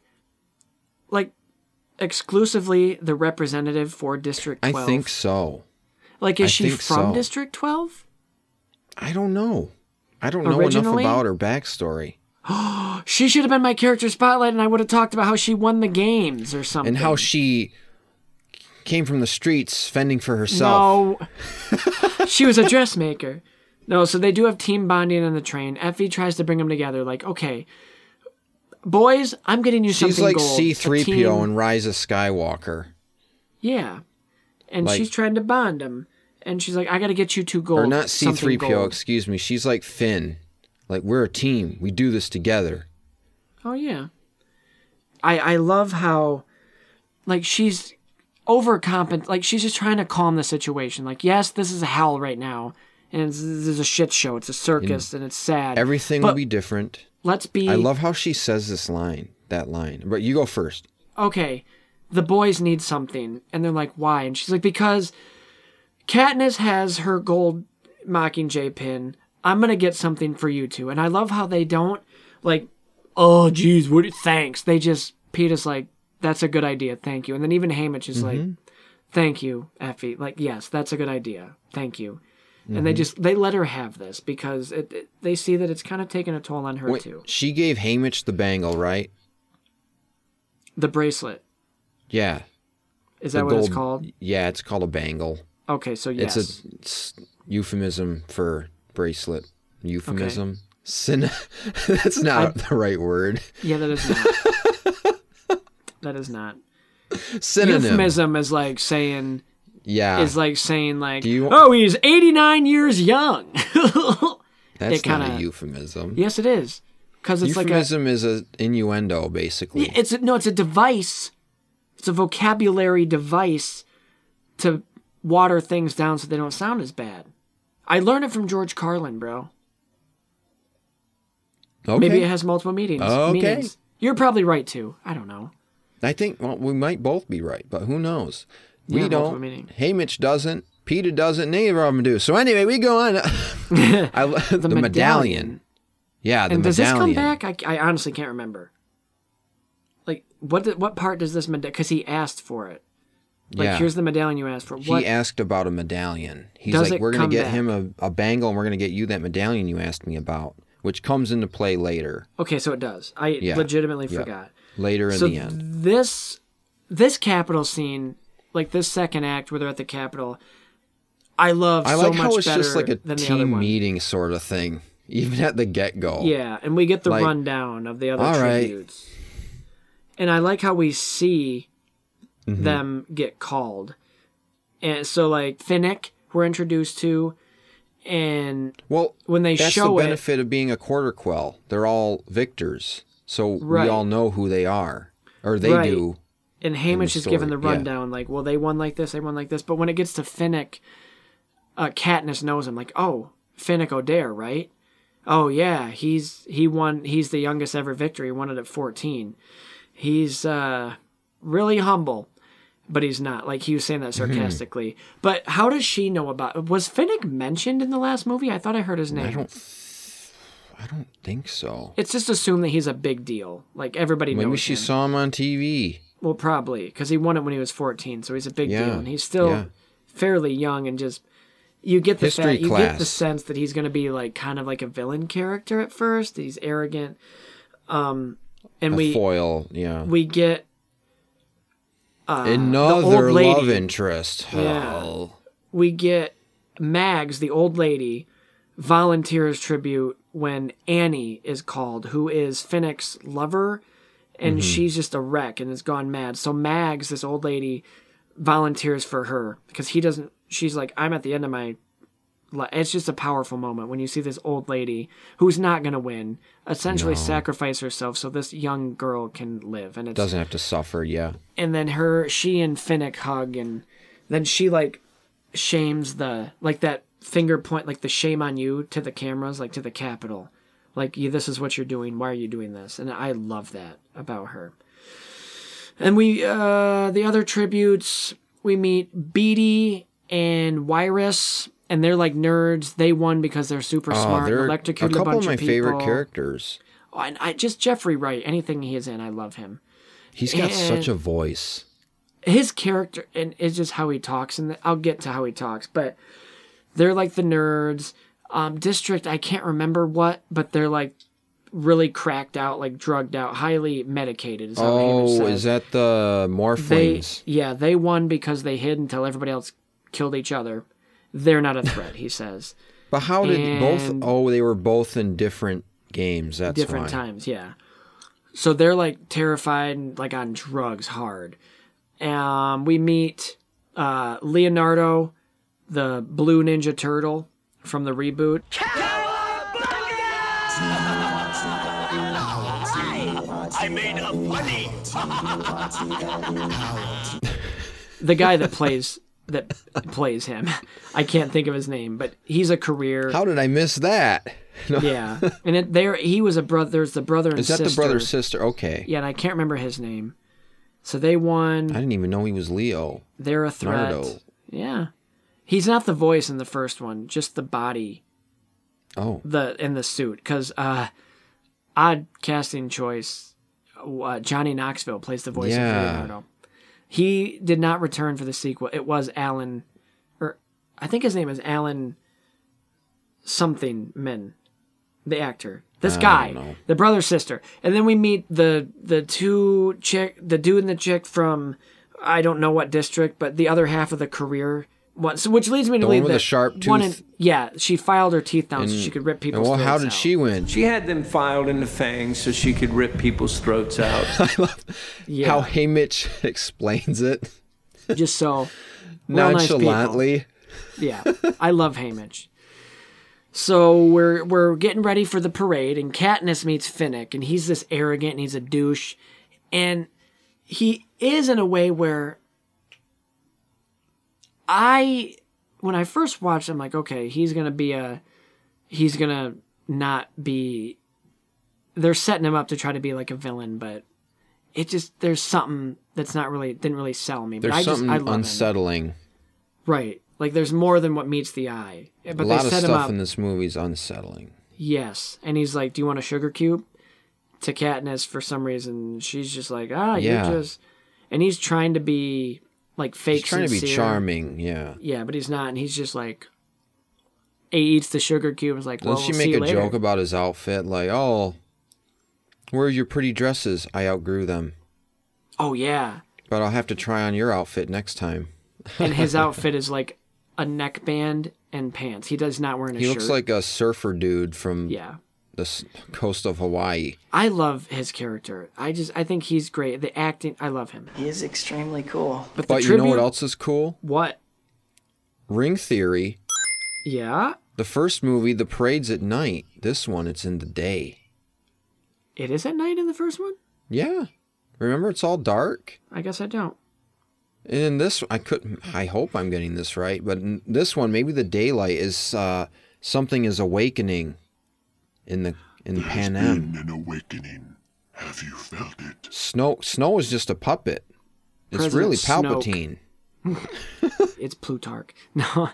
like exclusively the representative for District 12? I think so. Like, is I she from so. District 12? I don't know. I don't know Originally? enough about her backstory She should have been my character spotlight, and I would have talked about how she won the games or something. and how she came from the streets fending for herself. No. she was a dressmaker. No, so they do have team bonding on the train. Effie tries to bring them together, like, okay, boys, I'm getting you She's something She's like gold. A C3PO team- and Rise of Skywalker. Yeah. And Like- she's trying to bond them. And she's like, I got to get you two gold. Or not C3PO, gold. excuse me. She's like Finn. Like, we're a team. We do this together. Oh yeah. I I love how like she's overcompetent like she's just trying to calm the situation. Like, yes, this is a hell right now. And it's, this is a shit show. It's a circus and it's sad. Everything will be different. let's be I love how she says this line, that line. But you go first. okay, the boys need something. And they're like, why? And she's like, because Katniss has her gold Mockingjay pin. I'm to get something for you two. And I love how they don't, like, oh, geez, what, thanks. They just, Peeta's like, that's a good idea. Thank you. And then even Haymitch is like, thank you, Effie. Like, yes, that's a good idea. Thank you. and they Mm-hmm. just they let her have this because it, it- they see that it's kind of taking a toll on her Wait, too. she gave Haymitch the bangle, right? The bracelet Yeah. is the that what it's called? Yeah, it's called a bangle. Okay, so yes, It's a it's euphemism for bracelet. Euphemism. Syn- That's not the right word. yeah, that is not. that is not. Synonym. Euphemism is like saying Yeah. is like saying like you- oh he's 89 years young. That's it not kinda- a euphemism. yes, it is because it's like a Euphemism is a innuendo, basically. It's a, no, it's a device. It's a vocabulary device to water things down so they don't sound as bad. I learned it from George Carlin, bro. okay. Maybe it has multiple meanings. Okay. meanings. You're probably right too. I don't know. I think well, we might both be right, but who knows? We Yeah, don't. Haymitch doesn't. Peeta doesn't. Neither of them do. So anyway, we go on. I, lo- the, medallion. Yeah, the And does this come back? I, I honestly can't remember. Like what? the- What part does this medallion? Because he asked for it. Like yeah. here's the medallion you asked for. he asked about a medallion. He's Does like, we're gonna get back? him a, a bangle, and we're gonna get you that medallion you asked me about, which comes into play later. okay, so it does. I Yeah. legitimately Yeah. forgot. Later in so the end. this this Capitol scene, like this second act where they're at the Capitol, I love I so like much how it's better just like a team meeting sort of thing, even at the get go. Yeah, and we get the Like, rundown of the other all right. tributes. And I like how we see Mm-hmm. them get called. And so like Finnick we're introduced to and Well, when they that's show the it benefit of being a quarter quell. They're all victors, so Right. we all know who they are, or they Right. do. and Haymitch is given the yeah. rundown, like, well, they won like this, they won like this. But when it gets to Finnick, uh, Katniss knows him, like, oh, Finnick Odair, right? Oh yeah, he's he won. He's the youngest ever victory. He won it at fourteen. He's uh, really humble, but he's not. Like he was saying that Mm-hmm. sarcastically. But how does she know about? Was Finnick mentioned in the last movie? I thought I heard his name. I don't. I don't think so. It's just assumed that he's a big deal. Like everybody knows. Maybe she him. saw him on TV. Well, probably because he won it when he was 14, so he's a big Yeah, deal, and he's still yeah. fairly young and just. You get the fact, you get the sense that he's going to be like kind of like a villain character at first. He's arrogant, um, and A we foil, yeah. we get uh, the Another love interest. Yeah. Oh. we get Mags, the old lady, volunteers tribute when Annie is called, who is Finnick's lover, and mm-hmm. she's just a wreck and has gone mad. So Mags, this old lady, volunteers for her because he doesn't. She's like, I'm at the end of my. li-" It's just a powerful moment when you see this old lady who's not gonna win, essentially sacrifice herself so this young girl can live, and it Doesn't have to suffer, yeah. and then her she and Finnick hug and then she like shames the like that finger point like the shame on you to the cameras like to the Capitol like you this is what you're doing why are you doing this and i love that about her and we uh the other tributes we meet Beetee and Wiress and they're like nerds they won because they're super Oh, smart they're a electrocuted a, couple bunch of my people. favorite characters. Oh, and I just Jeffrey Wright anything he is in I love him He's got such a voice. his character and it's just how he talks and I'll get to how he talks but they're like the nerds um district I can't remember what but they're like really cracked out like drugged out highly medicated is Oh, is that the they yeah they won because they hid until everybody else killed each other they're not a threat he says But how did both? Oh, they were both in different games. That's different why. times yeah so they're like terrified and like on drugs hard um we meet uh leonardo the blue ninja turtle from the reboot I made a funny. the guy that plays that plays him i can't think of his name but he's a career How did I miss that? yeah and it, there he was a brother there's the brother and Is that sister the brother sister? Okay. yeah and i can't remember his name so they won I didn't even know he was Leo. they're a threat Nardo. yeah he's not the voice in the first one just the body Oh, the in the suit because uh odd casting choice uh, johnny knoxville plays the voice Yeah. of leonardo he did not return for the sequel it was alan or i think his name is alan something men, the actor. This I guy, the brother sister, and then we meet the the two chick, the dude and the chick from I don't know what district, but the other half of the career. One, so which leads me to The one believe with the that sharp one in- tooth? yeah, she filed her teeth down so she could rip and people's well, how throats did out. she win? She had them filed in the fangs so she could rip people's throats out. I Yeah, How Haymitch explains it just so real nice people. nonchalantly. Yeah, I love Haymitch. So we're we're getting ready for the parade, and Katniss meets Finnick, and he's this arrogant, and he's a douche, and he is in a way where I, when I first watched, I'm like, okay, he's gonna be a, he's gonna not be. They're setting him up to try to be like a villain, but it just there's something that's not really didn't really sell me. There's but I just something I love him. unsettling. Right. Like there's more than what meets the eye. But a lot of set him stuff up. in this movie is unsettling. Yes. And he's like, Do you want a sugar cube? To Katniss for some reason. She's just like, Ah, Yeah. you're just and he's trying to be like fake He's trying to be charming, yeah. Yeah, but he's not, and he's just like he eats the sugar cube and is like, Well, Doesn't she we'll make a later. joke about his outfit? Like, oh, where are your pretty dresses? I outgrew them. Oh yeah. But I'll have to try on your outfit next time. And his outfit is like a neckband and pants. He does not wear a He shirt. looks like a surfer dude from Yeah. The coast of Hawaii. I love his character. I just I think he's great. The acting I love him. He is extremely cool. But, But you know what else is cool? What? Ring Theory. Yeah. The first movie, the parade's at night. This one, it's in the day. It is at night in the first one? Yeah. Remember, it's all dark. I guess I don't. In this, I couldn't. I hope I'm getting this right, but in this one, maybe the daylight is uh, something is awakening in the in Panem. Been an awakening. Have you felt it? Snow Snow is just a puppet. It's President really Palpatine. It's Plutarch. No.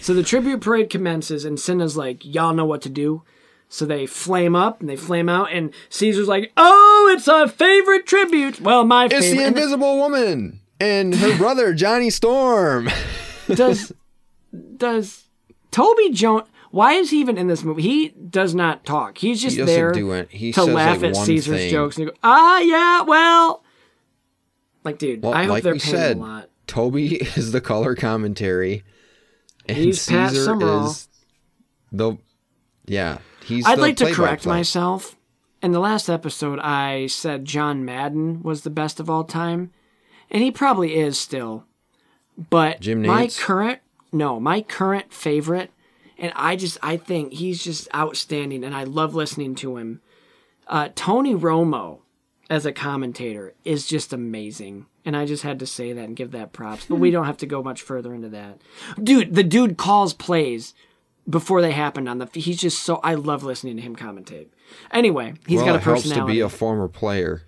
So the tribute parade commences, and Cinna's like, y'all know what to do. So they flame up and they flame out, and Caesar's like, oh, it's our favorite tribute. Well, my favorite It's favorite. the Invisible Woman and her brother Johnny Storm. does does Toby Jones? Why is he even in this movie? He does not talk. He's just doesn't there. He to laugh like, at Caesar's thing. jokes and go, ah, yeah, well, like, dude, Well, I hope like they're paying said, a lot. Toby is the color commentary, and He's Caesar is the yeah. He's. I'd like to correct myself. In the last episode, I said John Madden was the best of all time, and he probably is still. But my current no, my current favorite, and I just I think he's just outstanding, and I love listening to him. Uh, Tony Romo as a commentator is just amazing, and I just had to say that and give that props. But we don't have to go much further into that, dude. The dude calls plays before they happened on the. He's just so I love listening to him commentate. Anyway, he's well, got a it helps personality. to be a former player.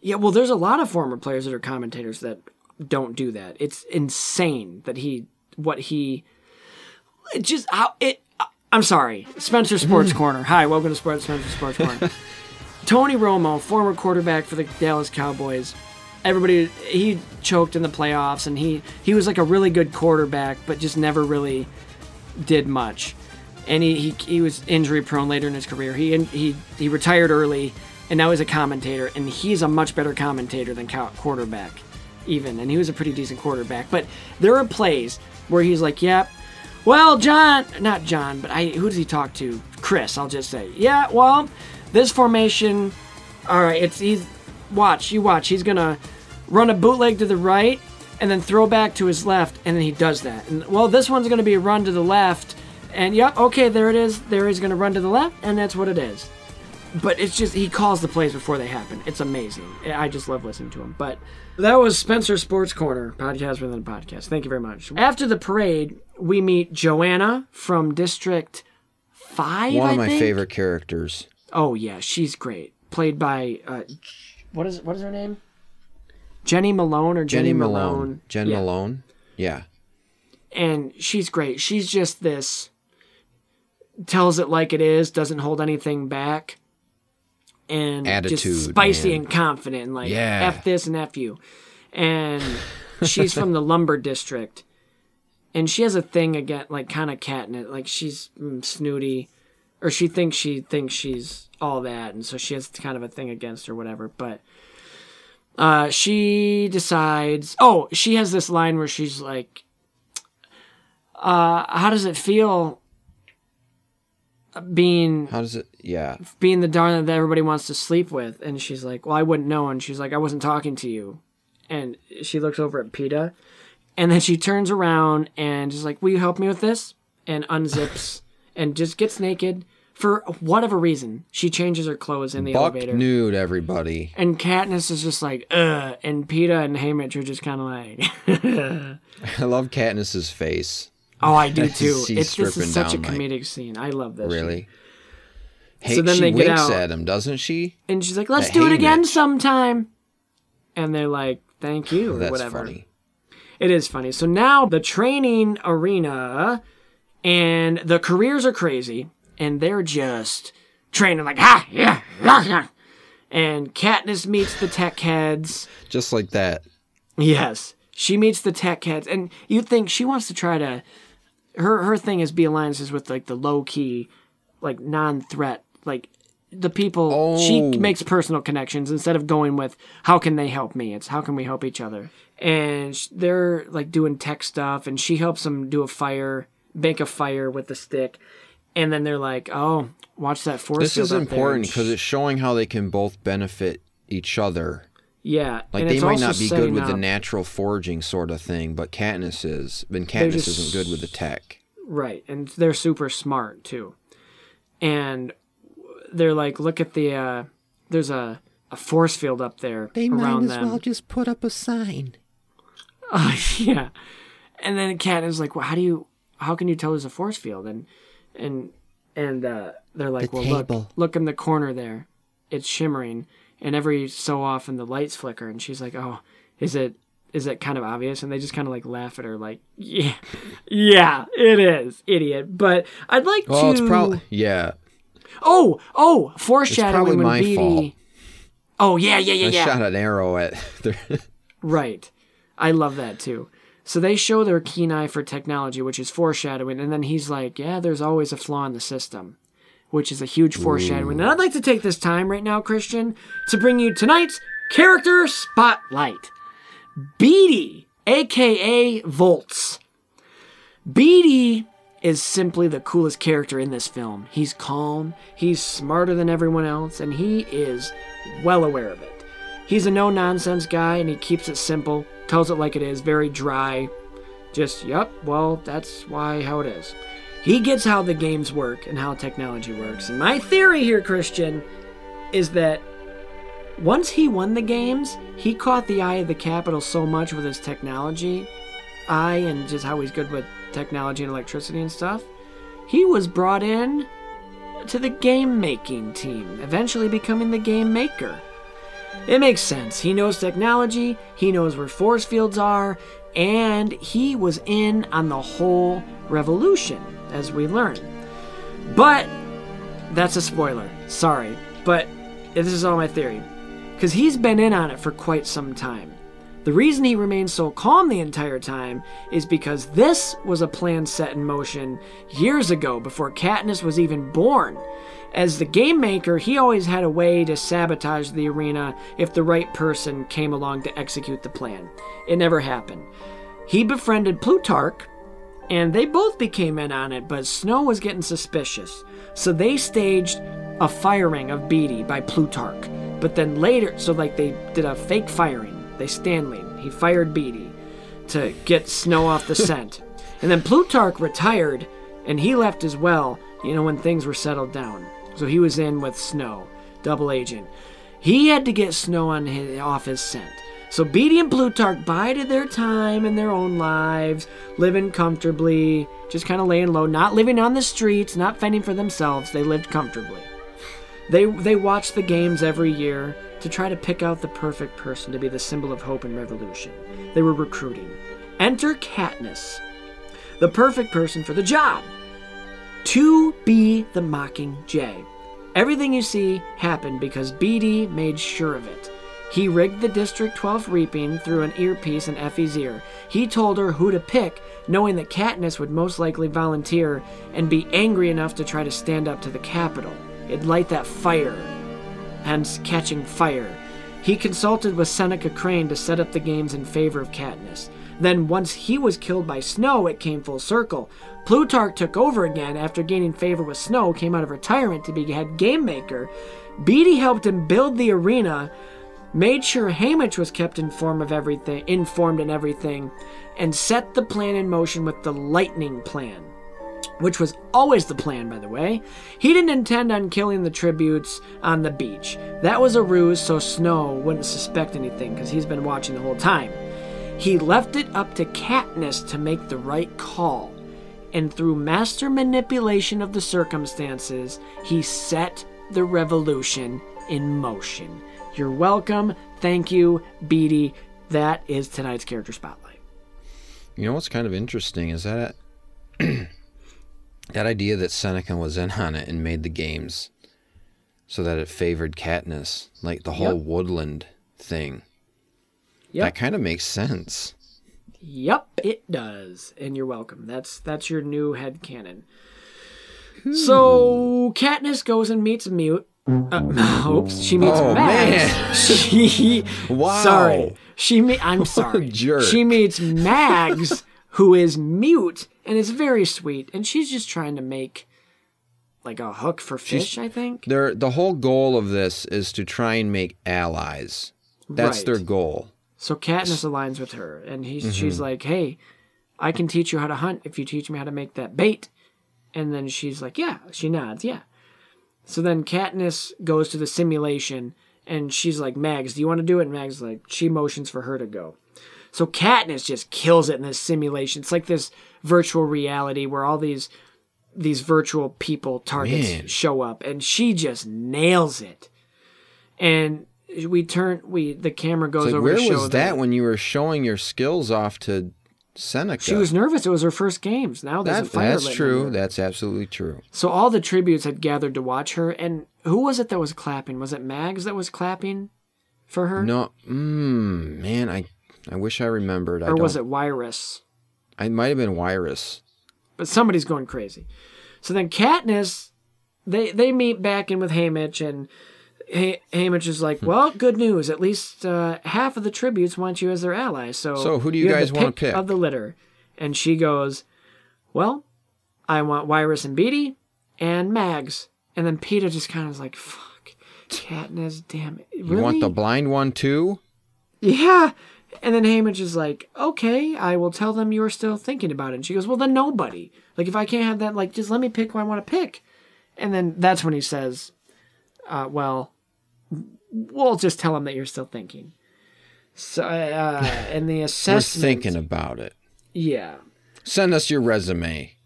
Yeah, well, there's a lot of former players that are commentators that don't do that. It's insane that he what he it just how it. I'm sorry, Spencer Sports mm. Corner. Hi, welcome to Sports Spencer Sports Corner. Tony Romo, former quarterback for the Dallas Cowboys. Everybody, he choked in the playoffs, and he he was like a really good quarterback, but just never really did much. And he, he, he was injury prone later in his career. He and he he retired early, and now he's a commentator, and he's a much better commentator than quarterback, even. And he was a pretty decent quarterback. But there are plays where he's like, "Yep, well, John, not John, but I who does he talk to? Chris, I'll just say, yeah, well, this formation, all right, it's he's watch, you watch, he's gonna run a bootleg to the right." And then throw back to his left, and then he does that. And well, this one's to be a run to the left, and yep, okay, there it is. There he's to run to the left, and that's what it is. But it's just he calls the plays before they happen. It's amazing. I just love listening to him. But that was Spencer Sports Corner podcast within a podcast. Thank you very much. After the parade, we meet Johanna from District Five. One I of my think? favorite characters. Oh yeah, she's great. Played by uh, what is what is her name? Jenny Malone or Jenny, Jenny Malone. Jen Yeah. Malone. Yeah. and she's great. She's just this tells it like it is, doesn't hold anything back, and Attitude, just spicy man. and confident, and like Yeah. f this and f you. And she's from the lumber district, and she has a thing again, like kind of catnip, like she's mm, snooty, or she thinks she thinks she's all that, and so she has kind of a thing against her, whatever. But uh, she decides. Oh, she has this line where she's like, uh, "How does it feel being How does it? Yeah. being the darling that everybody wants to sleep with?" And she's like, "Well, I wouldn't know." And she's like, "I wasn't talking to you." And she looks over at Peeta, and then she turns around and is like, "Will you help me with this?" And unzips and just gets naked for whatever reason. She changes her clothes in the Buck elevator. nude, everybody. And Katniss is just like, ugh. And Peeta and Haymitch are just kind of like, I love Katniss's face. Oh, I do too. It's this is such a down, like- comedic scene. I love this. Really. Hey, So then she they get out. at him, doesn't she? And she's like, let's That do it again sometime. And they're like, thank you, or That's whatever. funny. It is funny. So now the training arena and the careers are crazy, and they're just training like, ha, yeah, yeah, yeah. And Katniss meets the tech heads. Just like that. Yes, she meets the tech heads, and you think she wants to try to. Her her thing is be alliances with like the low key, like non threat, like the people. She Oh. makes personal connections instead of going with how can they help me. It's how can we help each other. And they're like doing tech stuff, and she helps them do a fire, make a fire with the stick, and then they're like, "Oh, watch that force." This is important because it's showing how they can both benefit each other. Yeah, Like and they it's might also not be good with the natural foraging sort of thing, but Katniss is. And Katniss just- isn't good with the tech. Right, and they're super smart too. And they're like, look at the uh there's a a force field up there around. They might as well just put up a sign. yeah. And then Kat is like, well, how do you how can you tell there's a force field? And and and uh they're like, The well table. look look in the corner there. It's shimmering and every so often the lights flicker and she's like, Oh, is it is it kind of obvious? And they just kind of like laugh at her, like, yeah, yeah, it is, idiot. But I'd like Well, to. it's probably yeah. Oh, oh, foreshadowing it's probably my Beetee. fault. Oh yeah, yeah, yeah, I yeah. shot an arrow at. Right. I love that too. So they show their keen eye for technology, which is foreshadowing, and then he's like, "Yeah, there's always a flaw in the system," which is a huge foreshadowing. And I'd like to take this time right now, Christian, to bring you tonight's character spotlight. Beetee, aka Volts. Beetee is simply the coolest character in this film. He's calm, he's smarter than everyone else, and he is well aware of it. He's a no nonsense guy and he keeps it simple, tells it like it is, very dry. Just, yep, well, that's why how it is. He gets how the games work and how technology works. And my theory here, Christian, is that once he won the games, he caught the eye of the Capitol so much with his technology eye and just how he's good with technology and electricity and stuff. He was brought in to the game making team, eventually becoming the game maker. It makes sense. He knows technology, he knows where force fields are, and he was in on the whole revolution, as we learn. But that's a spoiler. Sorry. But this is all my theory. Because he's been in on it for quite some time. The reason he remained so calm the entire time is because this was a plan set in motion years ago before Katniss was even born. As the game maker, he always had a way to sabotage the arena if the right person came along to execute the plan. It never happened. He befriended Plutarch, and they both became in on it, but Snow was getting suspicious. So they staged a firing of Beetee by Plutarch. But then later, so like they did a fake firing. They Stanley, he fired Beetee to get Snow off the scent. And then Plutarch retired, and he left as well, you know, when things were settled down. So he was in with Snow, double agent. He had to get Snow on his, off his scent. So Beetee and Plutarch bided their time in their own lives, living comfortably, just kind of laying low, not living on the streets, not fending for themselves. They lived comfortably. They they watched the games every year to try to pick out the perfect person to be the symbol of hope and revolution. They were recruiting. Enter Katniss, the perfect person for the job. To be the Mocking Jay. Everything you see happened because Beetee made sure of it. He rigged the District 12 reaping through an earpiece in Effie's ear. He told her who to pick, knowing that Katniss would most likely volunteer and be angry enough to try to stand up to the Capitol. It'd light that fire, hence catching fire. He consulted with Seneca Crane to set up the games in favor of Katniss. Then, once he was killed by Snow, it came full circle. Plutarch took over again after gaining favor with Snow, came out of retirement to be head game maker. Beetee helped him build the arena, made sure Haymitch was kept informed of everything, informed in everything, and set the plan in motion with the lightning plan which was always the plan, by the way. He didn't intend on killing the tributes on the beach. That was a ruse so Snow wouldn't suspect anything because he's been watching the whole time. He left it up to Katniss to make the right call, and through master manipulation of the circumstances, he set the revolution in motion. You're welcome. Thank you, Beetee. That is tonight's character spotlight. You know what's kind of interesting is that that idea that Seneca was in on it and made the games so that it favored Katniss, like the whole Yep. woodland thing. Yep. That kind of makes sense. Yep, it does. And you're welcome. That's that's your new head canon. So hmm. Katniss goes and meets Mute. Uh, oops, she means Oh, Max. man. She Wow. sorry. She me I'm sorry. jerk. She meets Mags, who is mute, and is very sweet. And she's just trying to make like a hook for fish, I think. Their the whole goal of this is to try and make allies. That's Right. their goal. So Katniss aligns with her, and he's Mm-hmm. she's like, "Hey, I can teach you how to hunt if you teach me how to make that bait." And then she's like, "Yeah." She nods, "Yeah." So then Katniss goes to the simulation, and she's like, "Mags, do you want to do it?" And Mags like, she motions for her to go. So Katniss just kills it in this simulation. It's like this virtual reality where all these these virtual people targets Man. show up, and she just nails it. And we turn we the camera goes like, over where to show was that when you were showing your skills off to Seneca? She was nervous. It was her first games. Now there's That, a fire that's true. That's absolutely true. So all the tributes had gathered to watch her, and who was it that was clapping? Was it Mags that was clapping for her, No, mm, man, I I wish I remembered. I or was it Wiress? I might have been Wiress. But somebody's going crazy. So then Katniss, they they meet back in with Haymitch, and Hay- Haymitch is Hmm. like, "Well, good news. At least uh, half of the tributes want you as their ally. So So who do you have guys wanna pick? of the litter?" And she goes, "Well, I want Wiress and Beetee and Mags." And then Peeta just kind of is like, "Fuck, Katniss, damn it, really?" You want the blind one too? Yeah. And then Haymitch is like, okay, I will tell them you are still thinking about it. And she goes, well, then nobody. Like, if I can't have that, like, just let me pick who I want to pick. And then that's when he says, uh, well, we'll just tell them that you're still thinking. So, uh, and the assessment. We're thinking about it. Yeah. Send us your resume.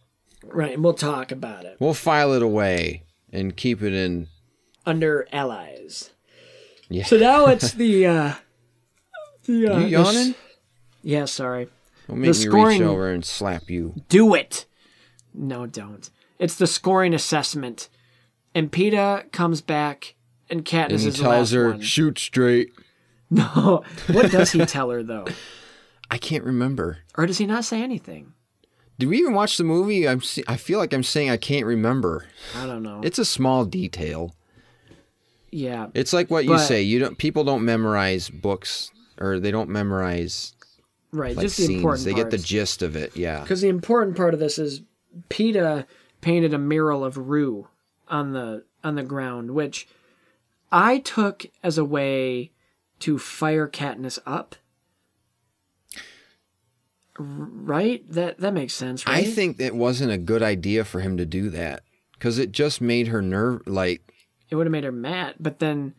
Right. And we'll talk about it We'll file it away and keep it in. under allies. Yeah. So now it's the, uh, the, uh, You the yawning? s- yeah, sorry. Don't make the me scoring- reach over and slap you. Do it. No, don't. It's the scoring assessment. And Peeta comes back, and Katniss And he is the tells last her, one. shoot straight. No. What does he tell her, though? I can't remember. Or does he not say anything? Did we even watch the movie? I'm. se- I feel like I'm saying I can't remember. I don't know. It's a small detail. yeah. It's like what you say. You don't. People don't memorize books, or they don't memorize Right. like just the scenes. important They get the gist of it. Yeah. Because the important part of this is Peeta painted a mural of Rue on the on the ground, which I took as a way to fire Katniss up. Right? That that makes sense, right? I think it wasn't a good idea for him to do that because it just made her nerve. Like, it would have made her mad, but then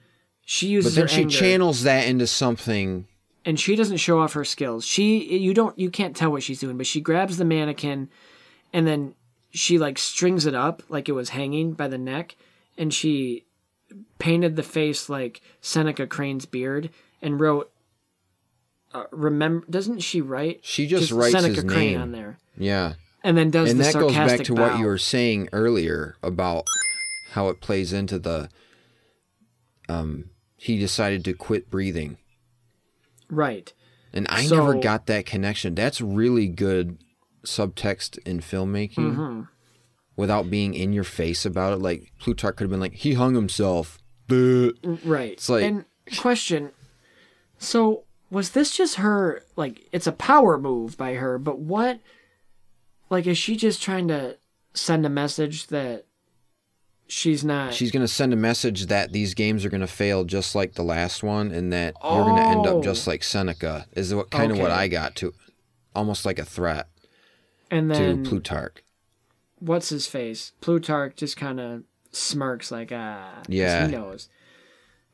she uses but then she anger, channels that into something. and she doesn't show off her skills. She you don't you can't tell what she's doing, but she grabs the mannequin and then she like strings it up like it was hanging by the neck and she painted the face like Seneca Crane's beard and wrote uh, remember doesn't she write She just writes Seneca his Crane name. on there Yeah. and then does and the that goes back to what you were saying earlier about how it plays into the um he decided to quit breathing. Right. And I never got that connection. That's really good subtext in filmmaking Mm-hmm. Without being in your face about it. Like Plutarch could have been like, he hung himself. Right. It's like- and question. So was this just her? Like, it's a power move by her, but what? Like, is she just trying to send a message that she's not? She's going to send a message that these games are going to fail just like the last one and that you're going to end Oh. up just oh. like Seneca, is what kind of what I got to. Almost like a threat and to then Plutarch. What's his face? Plutarch just kind of smirks like ah, Yeah. He knows.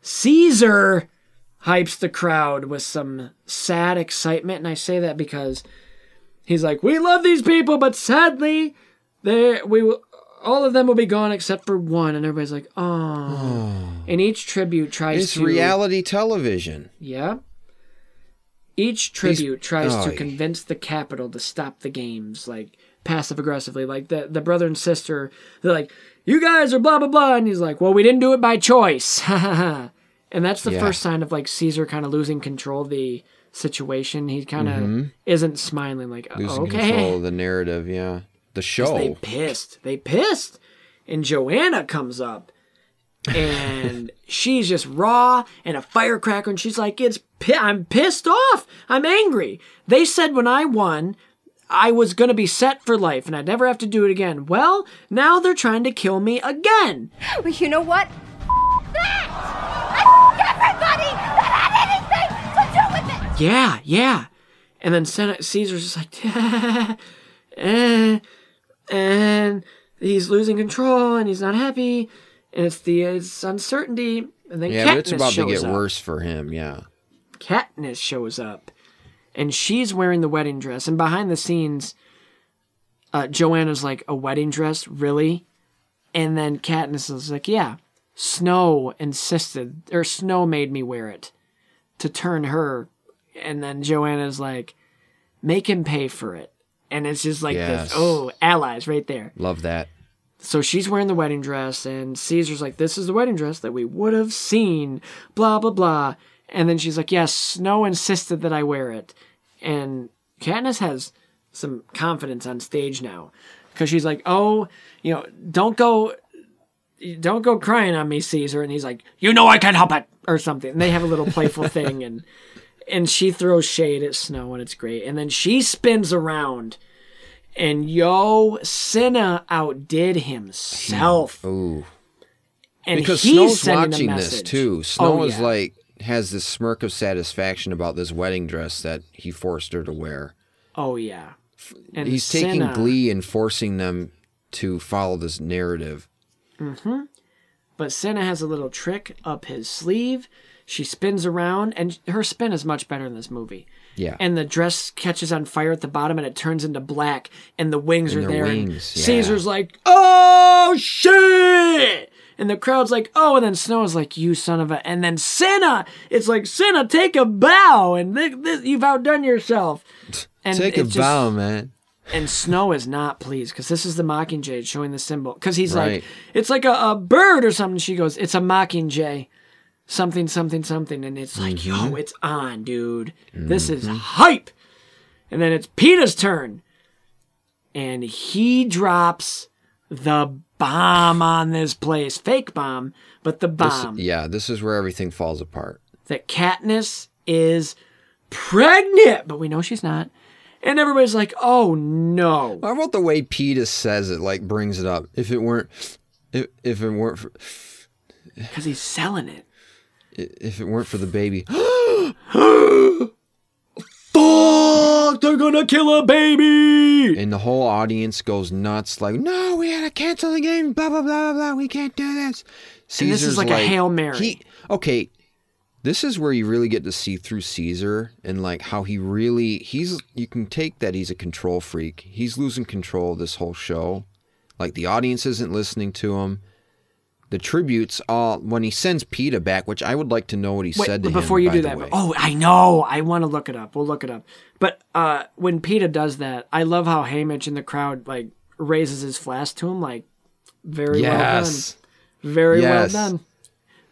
Caesar hypes the crowd with some sad excitement, and I say that because he's like, "We love these people, but sadly, they we will." All of them will be gone except for one, and everybody's like, "Oh!" and each tribute tries It's to reality television. yeah. Each tribute tries oh, to convince the Capitol to stop the games, like passive aggressively. Like the the brother and sister, they're like, "You guys are blah blah blah," and he's like, "Well, we didn't do it by choice." and that's the Yeah. first sign of like Caesar kind of losing control of the situation. He kind of isn't smiling, like, Mm-hmm. Losing "Okay." control the narrative, yeah. The show. They pissed. They pissed. And Johanna comes up and she's just raw and a firecracker and she's like, "It's pi- I'm pissed off. I'm angry. They said when I won, I was going to be set for life and I'd never have to do it again. Well, now they're trying to kill me again." Well, you know what? that! I everybody that had anything to do with it! Yeah, yeah. And then Senate Caesar's just like, eh, and he's losing control and he's not happy, and it's the it's uncertainty. And then yeah, Katniss but it's about to shows get up. worse for him, yeah. Katniss shows up, and she's wearing the wedding dress. And behind the scenes, uh, Johanna's like, "A wedding dress, really?" And then Katniss is like, "Yeah." Snow insisted, or Snow made me wear it to turn her. And then Johanna's like, "Make him pay for it." And it's just like Yes. this. Oh, allies right there. Love that. So she's wearing the wedding dress, and Caesar's like, "This is the wedding dress that we would have seen." Blah blah blah. And then she's like, "Yes, Snow insisted that I wear it." And Katniss has some confidence on stage now, because she's like, "Oh, you know, don't go, don't go crying on me, Caesar." And he's like, "You know, I can't help it," or something. And they have a little playful thing, and and she throws shade at Snow, and it's great. And then she spins around. And yo, Cinna outdid himself. Ooh. And because he's Snow's watching this too. Oh, Snow Oh, is yeah. like has this smirk of satisfaction about this wedding dress that he forced her to wear. Oh yeah. And He's taking glee in forcing them to follow this narrative. Mm-hmm. But Cinna has a little trick up his sleeve. She spins around, and her spin is much better in this movie. Yeah. And the dress catches on fire at the bottom, and it turns into black, and the wings And are there. wings, and yeah. Caesar's like, "Oh shit!" And the crowd's like, "Oh!" And then Snow is like, "You son of a!" And then Cinna, it's like, "Cinna, take a bow, and this, this, you've outdone yourself." And Take a just- bow, man. And Snow is not pleased because this is the Mockingjay showing the symbol. Because he's Right. like, it's like a, a bird or something. She goes, it's a Mockingjay. Something, something, something. And it's like, Mm-hmm. yo, it's on, dude. This is hype. And then it's Peeta's turn. And he drops the bomb on this place. Fake bomb, but the This, bomb. yeah, this is where everything falls apart. That Katniss is pregnant. But we know she's not. And everybody's like, oh no. How about the way Peeta says it, like brings it up? If it weren't, if, if it weren't, for, Because he's selling it. if it weren't for the baby, Fuck, they're gonna kill a baby. and the whole audience goes nuts, like, no, we had to cancel the game, blah blah blah blah blah. We can't do this. And this is Caesar's like a Hail Mary. He, okay, this is where you really get to see through Caesar and like how he really he's. You can take that he's a control freak. He's losing control of this whole show. Like the audience isn't listening to him. The tributes, all when he sends Peeta back, which I would like to know what he Wait, said to but him. before you do that, way. oh, I know. I want to look it up. We'll look it up. But uh, when Peeta does that, I love how Haymitch in the crowd like raises his flask to him, like very yes, well done, very Yes. well done.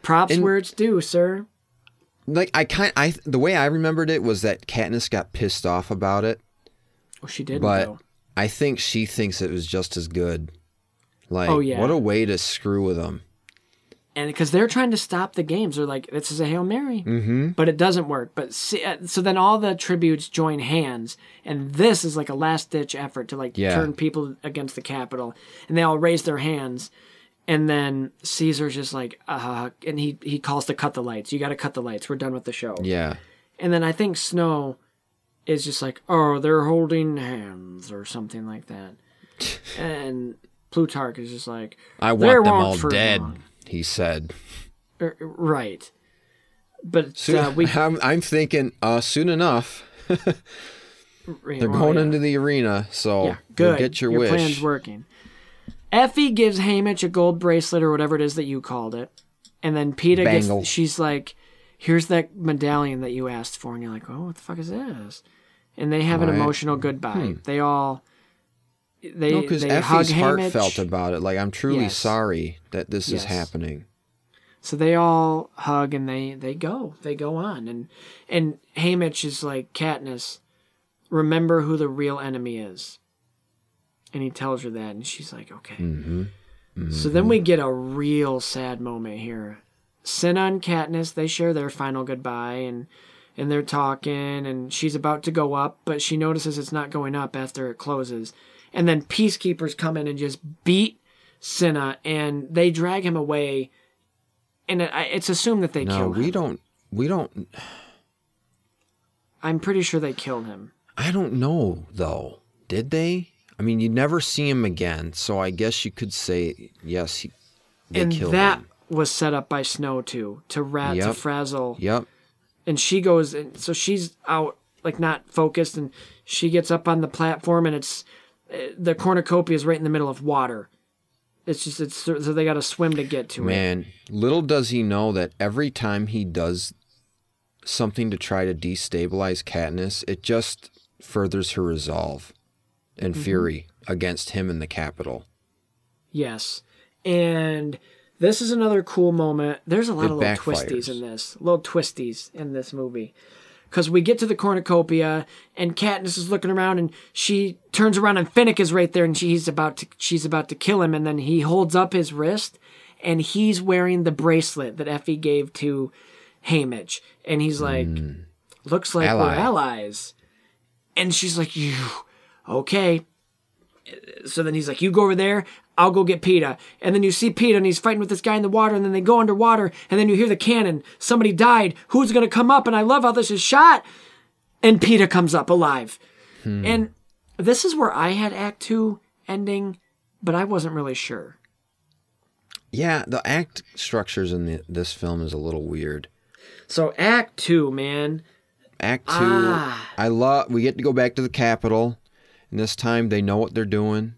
Props And- where it's due, sir. Like I kind I the way I remembered it was that Katniss got pissed off about it, Well, she didn't but though. I think she thinks it was just as good. Like, Oh, yeah. what a way to screw with them. and because they're trying to stop the games, they're like, "This is a hail mary," mm-hmm. but it doesn't work. But see, uh, so then all the tributes join hands, and this is like a last ditch effort to like Yeah. turn people against the Capitol, and they all raise their hands, and then Caesar's just like, "Uh," and he he calls to cut the lights. You got to cut the lights. We're done with the show. Yeah. And then I think Snow is just like, "Oh, they're holding hands" or something like that, and Plutarch is just like, I want them all dead, long." he said. Er, right. But Soon, uh, we I'm, I'm thinking uh, soon enough. They're going into the arena, so yeah, good. get your, wish. plan's working. Effie gives Haymitch a gold bracelet or whatever it is that you called it, and then Peeta Bangle. gets. She's like, "Here's that medallion that you asked for," and you're like, "Oh, what the fuck is this?" And they have an Right. emotional goodbye. They all. They No, because Effie's heartfelt about it. Like, I'm truly Yes. sorry that this Yes. is happening. So they all hug and they they go. They go on and and Haymitch is like Katniss, remember who the real enemy is. And he tells her that and she's like, okay. Mm-hmm. Mm-hmm. So then we get a real sad moment here. Cinna and Katniss, they share their final goodbye and and they're talking and she's about to go up, but she notices it's not going up after it closes. And then peacekeepers come in and just beat Cinna and they drag him away and it, it's assumed that they No, killed him. we don't. We don't. I'm pretty sure they killed him. I don't know though. Did they? I mean, you never see him again, so I guess you could say yes. He, they and that him. was set up by Snow too to rat to frazzle. Yep. And she goes, and so she's out like not focused, and she gets up on the platform, and it's the cornucopia is right in the middle of water. It's just it's so they got to swim to get to it. Man, little does he know that every time he does something to try to destabilize Katniss, it just furthers her resolve and Mm-hmm. fury against him in the Capitol. Yes. And this is another cool moment. There's a lot It of little backfires. twisties in this. Little twisties in this movie. Because we get to the cornucopia and Katniss is looking around and she turns around and Finnick is right there and she's about to she's about to kill him and then he holds up his wrist and he's wearing the bracelet that Effie gave to Haymitch. And he's like, looks like we're Hmm. Allies. And she's like, you okay. So then he's like, You go over there, I'll go get Peeta. And then you see Peeta and he's fighting with this guy in the water, and then they go underwater, and then you hear the cannon. Somebody died. Who's gonna come up? And I love how this is shot. And Peeta comes up alive. And this is where I had Act Two ending, but I wasn't really sure. Yeah, the act structures in the, this film is a little weird. So Act Two, man. Act two, Ah. I love. We get to go back to the Capitol, and this time they know what they're doing.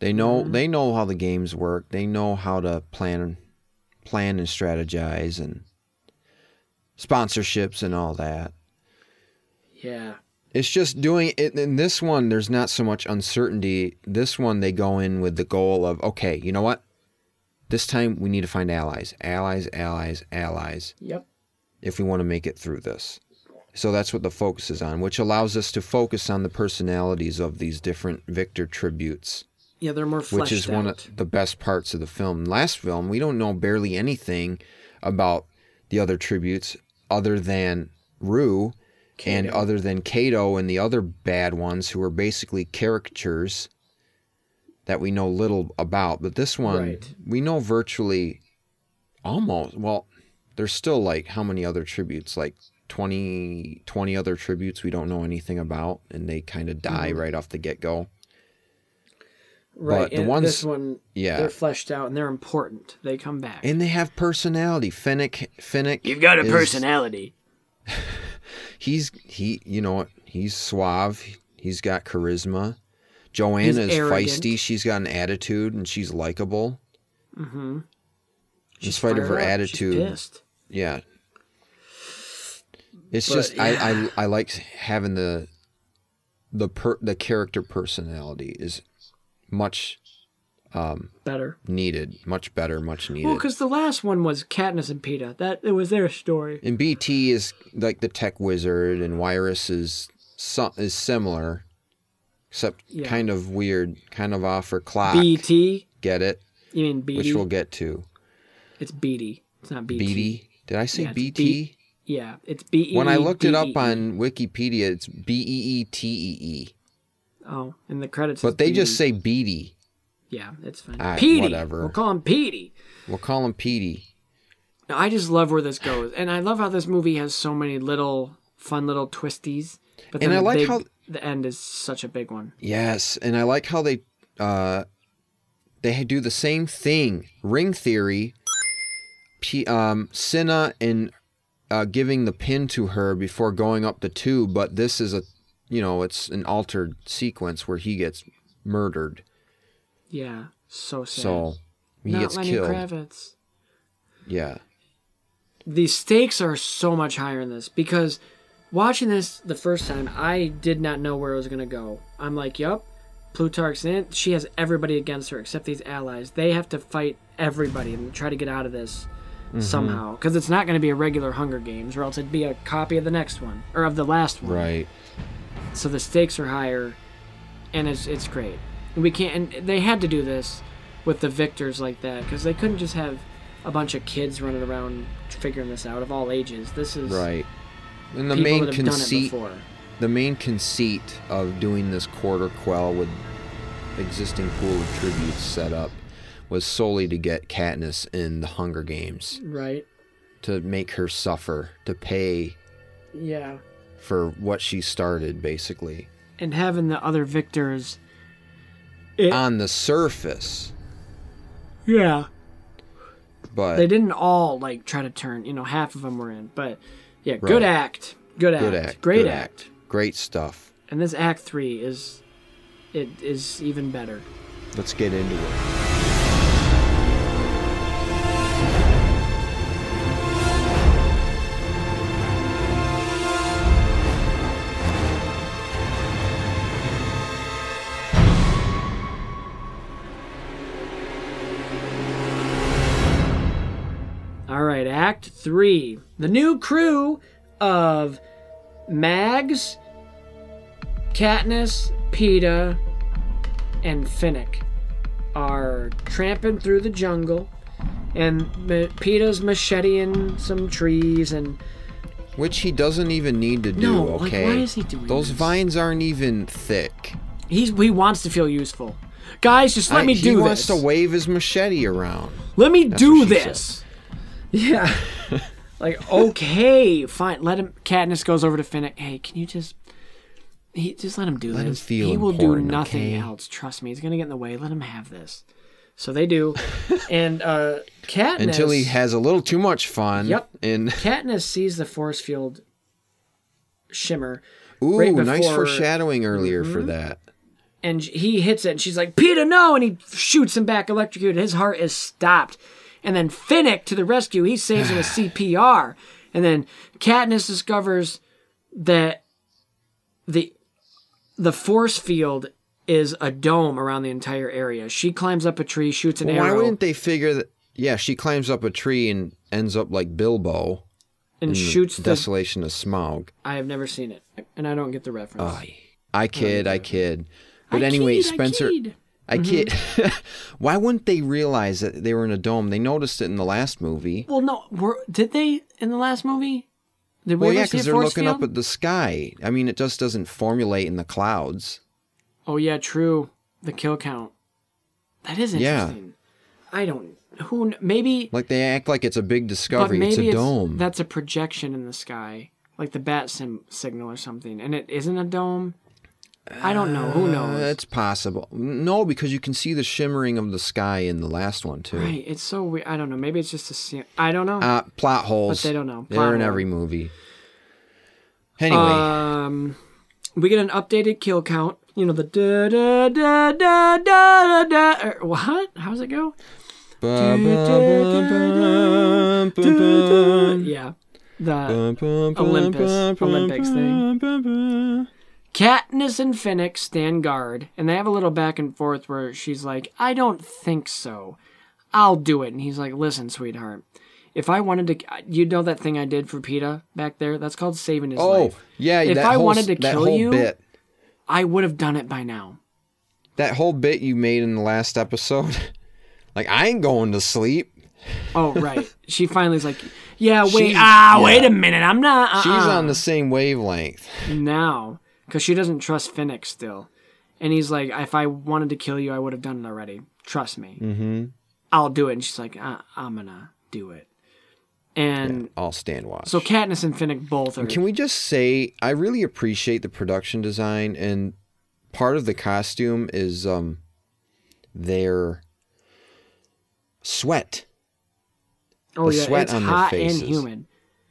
They know Mm-hmm. they know how the games work. They know how to plan, plan and strategize, and sponsorships and all that. Yeah. It's just doing it in this one. There's not so much uncertainty. This one they go in with the goal of okay, you know what? This time we need to find allies, allies, allies, allies Yep. if we want to make it through this. So that's what the focus is on, which allows us to focus on the personalities of these different victor tributes, Yeah, they're more fleshed which is one of the best parts of the film. Last film, we don't know barely anything about the other tributes other than Rue and other than Cato and the other bad ones who are basically caricatures that we know little about. But this one, Right. we know virtually almost, well, there's still like how many other tributes? Like 20, 20 other tributes we don't know anything about, and they kind of die Mm-hmm. right off the get go. right. but the and ones- this one, yeah. they're fleshed out and they're important. They come back. And they have personality. Finnick, Finnick. You've got a is- personality. He's he, you know what? He's suave. He's got charisma. Johanna is feisty. She's got an attitude, and she's likable. Mm-hmm. In spite of her up. attitude, She's pissed. yeah. It's But, just yeah. I, I I like having the the per the character personality is much um, Better. needed, much better, much needed. Well, because the last one was Katniss and Peeta. That it was their story. and BT is like the tech wizard, and Wiress is is similar, except Yeah. kind of weird, kind of off her clock. BT. Get it? You mean BT? Which we'll get to. It's BT. It's not BT. BT. Did I say Yeah, BT? Yeah, it's B E. when I looked it up on Wikipedia, it's B E E T E E. Oh, in the credits. But they just say Beetee. Yeah, it's fine. Ah, Petey. whatever. We'll call him Petey. We'll call him Petey. I just love where this goes, and I love how this movie has so many little fun little twisties. But And then I the like big- how- the end is such a big one. Yes, and I like how they uh they do the same thing. Ring theory. P, um Cinna and uh, giving the pin to her before going up the tube, but this is a you know, it's an altered sequence where he gets murdered. Yeah, so sad. So he Not gets Lenny killed. Kravitz. Yeah. the stakes are so much higher in this because watching this the first time, I did not know where it was gonna go. I'm like, yup, Plutarch's in it. She has everybody against her except these allies. They have to fight everybody and try to get out of this Mm-hmm. somehow because it's not going to be a regular Hunger Games, or else it'd be a copy of the next one or of the last one. Right. So the stakes are higher, and it's it's great. We can't. And they had to do this with the victors like that because they couldn't just have a bunch of kids running around figuring this out of all ages. This is Right. And the main that have done it conceit the main conceit of doing this quarter quell with existing pool of tributes set up was solely to get Katniss in the Hunger Games, Right. to make her suffer, to pay Yeah. for what she started, basically. And having the other victors. It, On the surface, yeah. but They didn't all like try to turn. You know, half of them were in, but yeah, good Right. act. Good act. good act, Great good act. great stuff. And this act three is, it is even better. Let's get into it. Act Three. The new crew of Mags, Katniss, Peeta, and Finnick are tramping through the jungle, and Ma- Peeta's macheteing some trees, and Which he doesn't even need to do, No, like, okay? why is he doing Those this? vines aren't even thick. he's he wants to feel useful. Guys, just let I- me do this. he wants to wave his machete around. Let me That's do this. Yeah. like, okay, fine. Let him. Katniss goes over to Finnick. Hey, can you just. He, just let him do Let him this. feel he will do nothing okay? else. Trust me. He's going to get in the way. Let him have this. So they do. and uh, Katniss. Until he has a little too much fun. Yep. And Katniss sees the force field shimmer. ooh, right nice foreshadowing earlier for that. and he hits it, and she's like, "Peeta, no!" and he shoots him back, electrocuted. His heart is stopped, and then Finnick to the rescue. He saves him with CPR, and then Katniss discovers that the the force field is a dome around the entire area. She climbs up a tree, shoots an Well, why arrow, wouldn't they figure that? Yeah, she climbs up a tree and ends up like Bilbo and shoots the the. Desolation of Smaug. I have never seen it, and I don't get the reference. Ay. I kid, I kid. But I anyway, kid, I Spencer, kid. I mm-hmm. kid. why wouldn't they realize that they were in a dome? They noticed it in the last movie. Well, no, were, did they in the last movie? Did we Well, yeah, because they're looking field? up at the sky. I mean, it just doesn't formulate in the clouds. Oh yeah, true. The kill count. That is interesting. Yeah. I don't. Who? Maybe. Like they act like it's a big But discovery. maybe it's a dome. that's a projection in the sky, like the bat sim- signal or something, and it isn't a dome. I don't know. Who Uh, knows? it's possible. No, because you can see the shimmering of the sky in the last one too. right. It's so weird. I don't know. Maybe it's just a. se- I don't know. Uh, plot holes. But they don't know. They're Plot in every movie. Anyway, Um, we get an updated kill count. You know the da da da da da da. da or what? How's it go? Yeah. The Olympus- Olympics thing. Katniss and Finnick stand guard, and they have a little back and forth where she's like, I don't think so. I'll do it. And he's like, listen, sweetheart. If I wanted to, you know that thing I did for Peeta back there? That's called saving his life. Oh, yeah. If I whole, wanted to kill you- bit, I would have done it by now. that whole bit you made in the last episode, like I ain't going to sleep. Oh, right. she finally's like, yeah, wait, She's- ah, yeah. wait a minute. I'm not. Uh-uh. She's on the same wavelength. now because she doesn't trust Finnick still. And he's like, if I wanted to kill you, I would have done it already. Trust me. Mm-hmm. I'll do it. And she's like, uh, I'm gonna do it. And I'll stand watch. so Katniss and Finnick both are. Can we just say I really appreciate the production design and part of the costume is um their sweat. oh the yeah, sweat it's on their hot faces. and humid.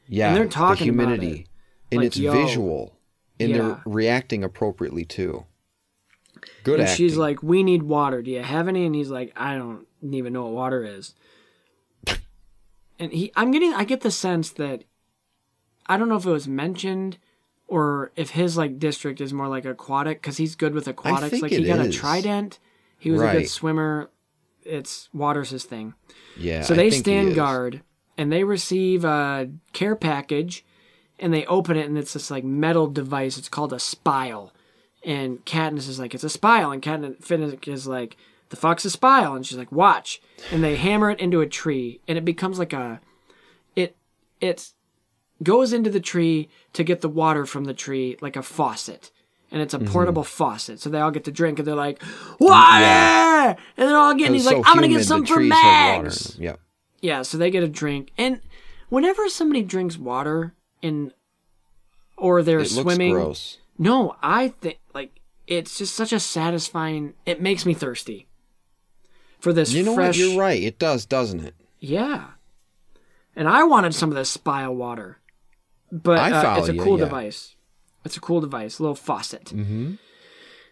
Yeah, they're talking the about humidity, it. and Like, it's yo. visual, and Yeah. they're reacting appropriately too. Good and acting. she's like, "We need water. Do you have any?" And he's like, "I don't even know what water is." and he, I'm getting, I get the sense that I don't know if it was mentioned or if his like district is more like aquatic because he's good with aquatics. like he got a trident. He was a good swimmer. It's water's his thing. yeah. So they stand is. guard and they receive a care package and they open it and it's this like metal device. It's called a spile. And Katniss is like, it's a spile. And Katniss Finnick is like, the fuck's a spile? And she's like, watch. And they hammer it into a tree and it becomes like a, it, it goes into the tree to get the water from the tree like a faucet. And it's a Mm-hmm. portable faucet. So they all get to drink and they're like, water! And they're all getting, he's like, So I'm going to get some for Mags. Yep. Yeah, so they get a drink. And whenever somebody drinks water in or they're It swimming, gross. no, I think like it's just such a satisfying. It makes me thirsty for this You know fresh. what? You're right. It does, doesn't it? Yeah, and I wanted some of this spile water, but I uh, it's a you, cool yeah. device. It's a cool device, a little faucet. Mm-hmm.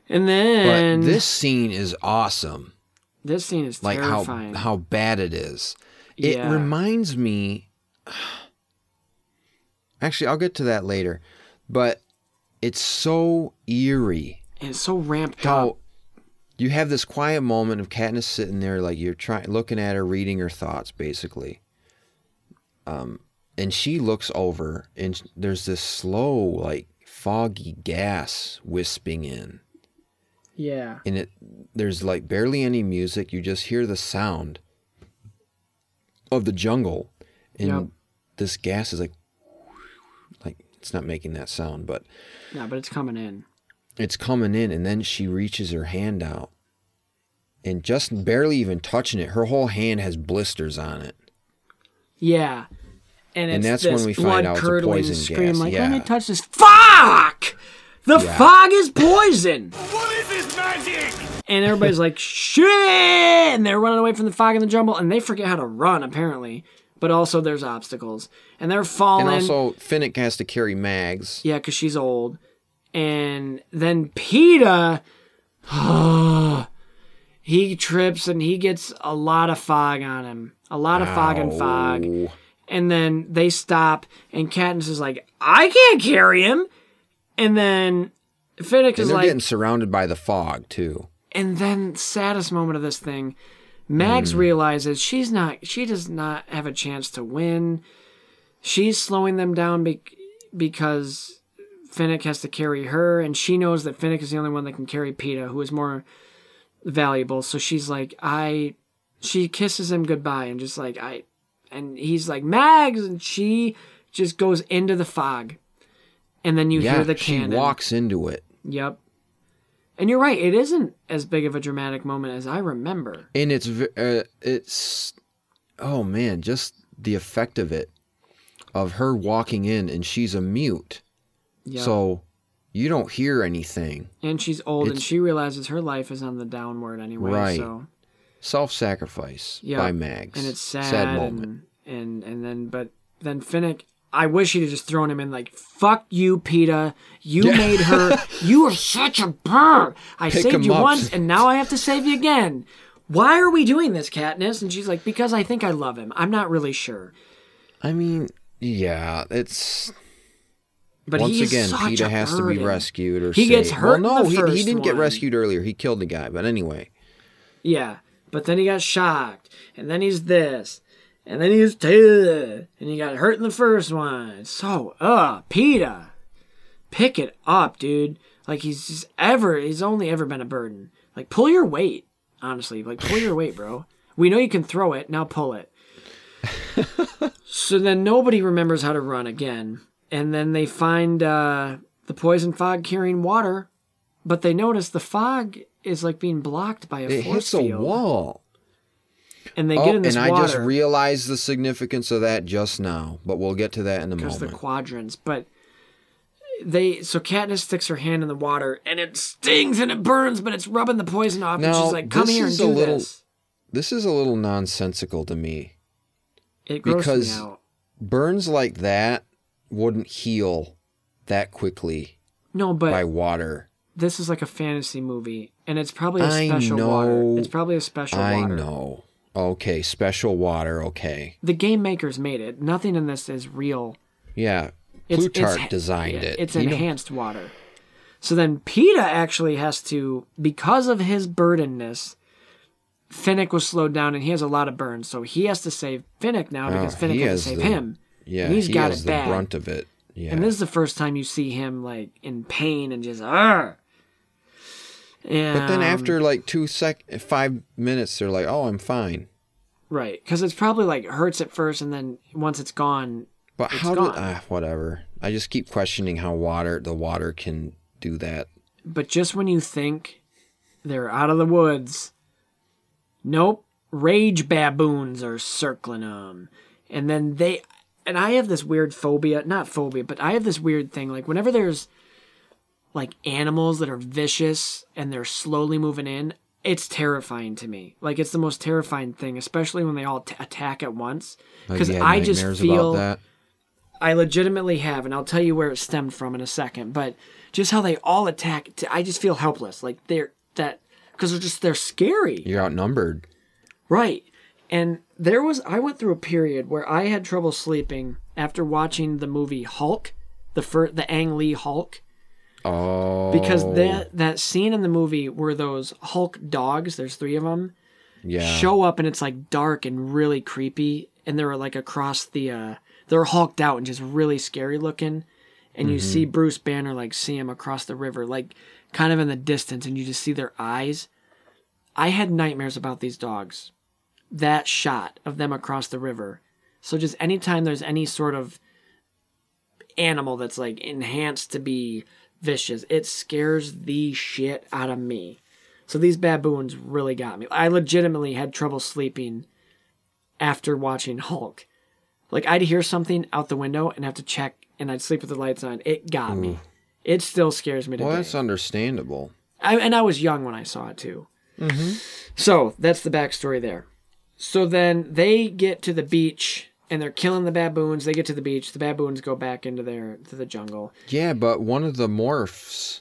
And then But this scene is awesome. this scene is Like how how bad it is. It Yeah. reminds me. Actually, I'll get to that later, but it's so eerie. and it's so ramped how up. you have this quiet moment of Katniss sitting there, like you're trying, looking at her, reading her thoughts, basically. Um, and she looks over, and there's this slow, like foggy gas wisping in, Yeah, and it there's like barely any music. You just hear the sound of the jungle, and Yep. this gas is like, like it's not making that sound, but yeah, but it's coming in. it's coming in and then she reaches her hand out and just barely even touching it her whole hand has blisters on it Yeah. And, it's And that's this when we find out it's a blood-curdling poison scream gas, like, let me yeah. touch this. Fuck! The fog is poison! What is this magic? And everybody's like, shit! And they're running away from the fog and the jumble, and they forget how to run, apparently. But also, there's obstacles. And they're falling. and also finnick has to carry mags Yeah, because she's old. And then Peeta, he trips and he gets a lot of fog on him. A lot of fog and fog. And then they stop, and Katniss is like, I can't carry him. And then Finnick and is they're like, getting surrounded by the fog too and then saddest moment of this thing, Mags mm. realizes she's not, she does not have a chance to win. She's slowing them down be- because Finnick has to carry her, and she knows that Finnick is the only one that can carry Peeta, who is more valuable. So she's like, I. She kisses him goodbye and just like I, and he's like Mags, and she just goes into the fog, and then you yeah hear the cannon. she walks into it Yep. And you're right. It isn't as big of a dramatic moment as I remember. and it's uh, it's oh man just the effect of it of her walking in and she's a mute Yep. so you don't hear anything and she's old, and she realizes her life is on the downward anyway. Right. So self-sacrifice yeah, by mags and it's sad, moment And, and and then but then Finnick. I wish he'd have just thrown him in like, fuck you, Peeta. You Yeah. made her. You are such a burr. I Pick saved you up. once, and now I have to save you again. Why are we doing this, Katniss? And she's like, because I think I love him. I'm not really sure. I mean, yeah, it's But Once again, Peeta has to be rescued or He gets hurt Well, no, he, he didn't get rescued earlier. He killed the guy. But anyway, Yeah, but then he got shocked, and then he's this, and then he was two, and he got hurt in the first one. So, uh, Peeta, pick it up, dude. Like he's just ever, he's only ever been a burden. Like pull your weight, honestly. Like pull your weight, bro. We know you can throw it. Now pull it. so then nobody remembers how to run again, and then they find uh, the poison fog carrying water, but they notice the fog is like being blocked by a it force hits a wall. And they Oh, get in this and I just realized the significance of that just now. But we'll get to that in a moment. because the quadrants. But they so Katniss sticks her hand in the water and it stings and it burns, but it's rubbing the poison off. and Now, she's like, "Come this here and is do a little- this." This is a little nonsensical to me. It grosses because- me out. Burns like that wouldn't heal that quickly No, but by water. this is like a fantasy movie, and it's probably a special water. know. It's probably a special I water. know. Okay, special water. Okay. The game makers made it. Nothing in this is real. Yeah. It's, Plutarch it's- designed it. It's You know- enhanced water. So then Peeta actually has to, because of his burdenness, Finnick was slowed down and he has a lot of burns. So he has to save Finnick now because Oh, Finnick he had to save the- him. Yeah, and he's he got has it the bad. brunt of it. Yeah. And this is the first time you see him like in pain and just ah. And, but then after like two sec, five minutes, they're like, "Oh, I'm fine." right, because it's probably like hurts at first, and then once it's gone, But It's how gone. did? Ah, whatever. I just keep questioning how water, the water, can do that. But just when you think they're out of the woods, nope, rage baboons are circling them. And then they, and I have this weird phobia, not phobia, but I have this weird thing. Like, whenever there's like animals that are vicious and they're slowly moving in, it's terrifying to me. Like, it's the most terrifying thing, especially when they all t- attack at once. Because I just feel. that. I legitimately have, and I'll tell you where it stemmed from in a second. But just how they all attack, t- I just feel helpless. Like they're that because they're just they're scary, You're outnumbered. right? And there was I went through a period where I had trouble sleeping after watching the movie Hulk, the fir- the Ang Lee Hulk, Oh. because that that scene in the movie where those Hulk dogs, there's three of them, yeah. show up and it's like dark and really creepy and they're like across the uh they're hulked out and just really scary looking and you see Bruce Banner like see him across the river like kind of in the distance and you just see their eyes I had nightmares about these dogs that shot of them across the river so just anytime there's any sort of animal that's like enhanced to be vicious it scares the shit out of me so these baboons really got me. I legitimately had trouble sleeping after watching Hulk. Like I'd hear something out the window and have to check, and I'd sleep with the lights on. It got me. Hmm. It still scares me today. Well, that's understandable. I, and I was young when I saw it too. Mm-hmm. So that's the backstory there. So then they get to the beach and they're killing the baboons. They get to the beach. The baboons go back into their to the jungle. Yeah, but one of the morphs,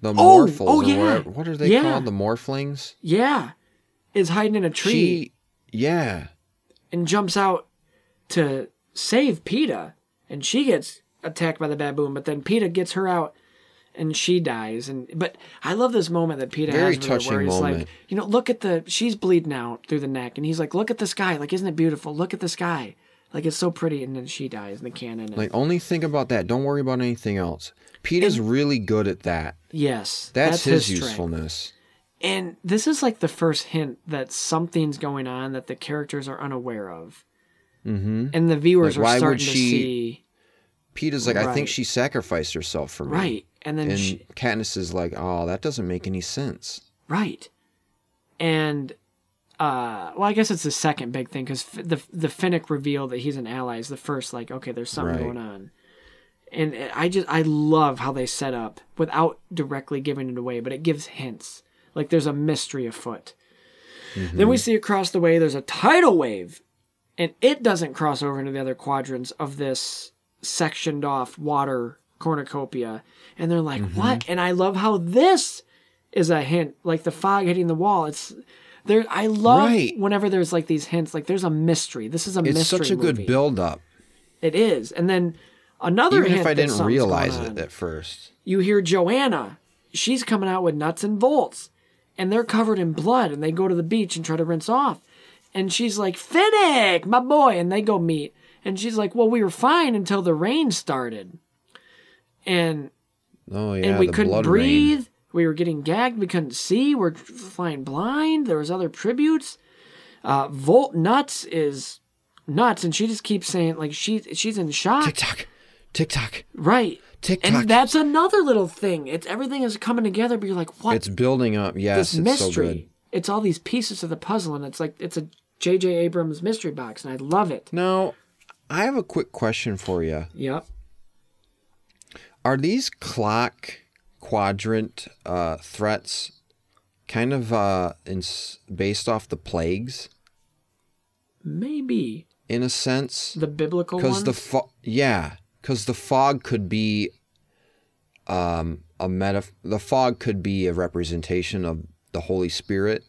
the Oh, oh morphles, oh, yeah. whatever, what are they Yeah. called? The morphlings. Yeah, is hiding in a tree. She, yeah, and jumps out to save Peeta. And she gets attacked by the baboon, but then Peeta gets her out and she dies. And but I love this moment that Peeta Very has with her where he's like, you know, look at the she's bleeding out through the neck, and he's like, look at the sky, like isn't it beautiful? Look at the sky, like it's so pretty. And then she dies in the cannon. And, like only think about that. Don't worry about anything else. Peeta's really good at that. yes, That's, his, strength. usefulness. And this is like the first hint that something's going on that the characters are unaware of. Mm-hmm. And the viewers Like, are starting to she- see Peeta's like, I think she sacrificed herself for me. right, and then And she, Katniss is like, oh, that doesn't make any sense. Right. And uh well, I guess it's the second big thing because the the Finnick reveal that he's an ally is the first like okay, there's something Right. going on. And I just I love how they set up without directly giving it away, but it gives hints. Like there's a mystery afoot. Then we see across the way there's a tidal wave, and it doesn't cross over into the other quadrants of this sectioned off water cornucopia. And they're like, mm-hmm. what? And I love how this is a hint, like the fog hitting the wall. It's there. I love Right. whenever there's like these hints, like there's a mystery. This is a mystery. It's mystery. such a good movie. build up. It is. And then Another Even hint if I didn't realize it on. at first. you hear Johanna. She's coming out with nuts and bolts, and they're covered in blood. And they go to the beach and try to rinse off. And she's like, "Finnick, my boy," and they go meet. And she's like, "Well, we were fine until the rain started." And Oh yeah, and we couldn't breathe. rain. We were getting gagged. We couldn't see. We're flying blind. There was other tributes. Uh, Volt nuts is nuts, and she just keeps saying like she she's in shock. tick tock, TikTok, Right. tick tock. And that's another little thing. It's everything is coming together, but you're like, what? It's building up. Yes, this it's so mystery. good. it's all these pieces of the puzzle, and it's like it's a J.J. Abrams mystery box, and I love it. Now, I have a quick question for you. Yep. Are these clock quadrant uh, threats kind of uh, in, based off the plagues Maybe in a sense? the biblical Because the fo- yeah, because the fog could be um, a meta. The fog could be a representation of the Holy Spirit.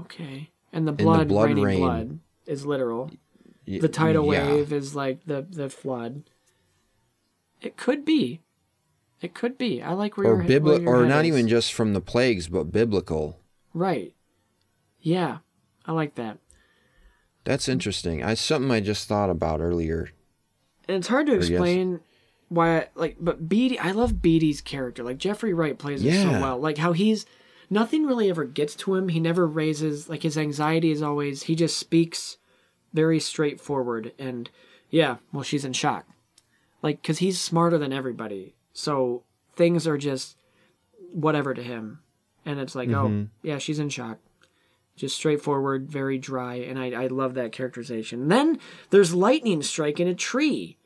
okay. And the the blood, blood raining rain. blood is literal. Y- The tidal yeah. wave is like the the flood. It could be. It could be. I like where or your where biblical, your or not is. even just from the plagues, but biblical. right. Yeah, I like that. That's interesting. I something I just thought about earlier. And it's hard to yes. explain why, like, but Beetee, I love Beetee's character. Like, Jeffrey Wright plays it so well. Like, how he's, nothing really ever gets to him. He never raises, like, his anxiety is always, he just speaks very straightforward. And yeah, well, she's in shock. Like, because he's smarter than everybody. So things are just whatever to him. And it's like, Mm-hmm. oh, yeah, she's in shock. Just straightforward, very dry, and I, I love that characterization. And then there's lightning strike in a tree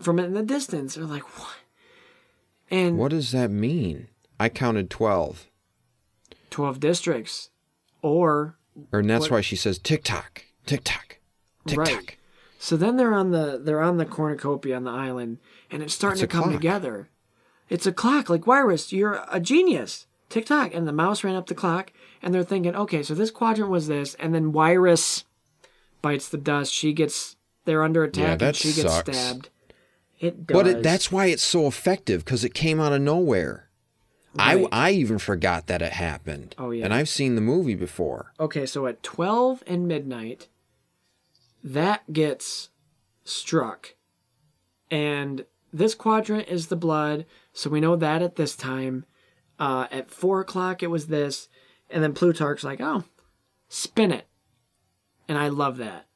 from in the distance. They're like, what? And What does that mean? I counted twelve, 12 districts. Or, or and that's What- why she says tick tock, TikTok, tick tock. right. So then they're on the they're on the cornucopia on the island, and it's starting It's to come clock. together. It's a clock, like Wiress, you're a genius. Tick tock, and the mouse ran up the clock, and they're thinking, okay, so this quadrant was this, and then Wiress bites the dust. She gets they're under attack, Yeah, and that she gets sucks. stabbed. It does. But it, that's why it's so effective because it came out of nowhere. Right. I I even forgot that it happened. Oh, yeah. And I've seen the movie before. Okay, so at 12 and midnight, that gets struck. And this quadrant is the blood, so we know that at this time. Uh, at 4 o'clock, it was this. And then Plutarch's like, oh, spin it. And I love that.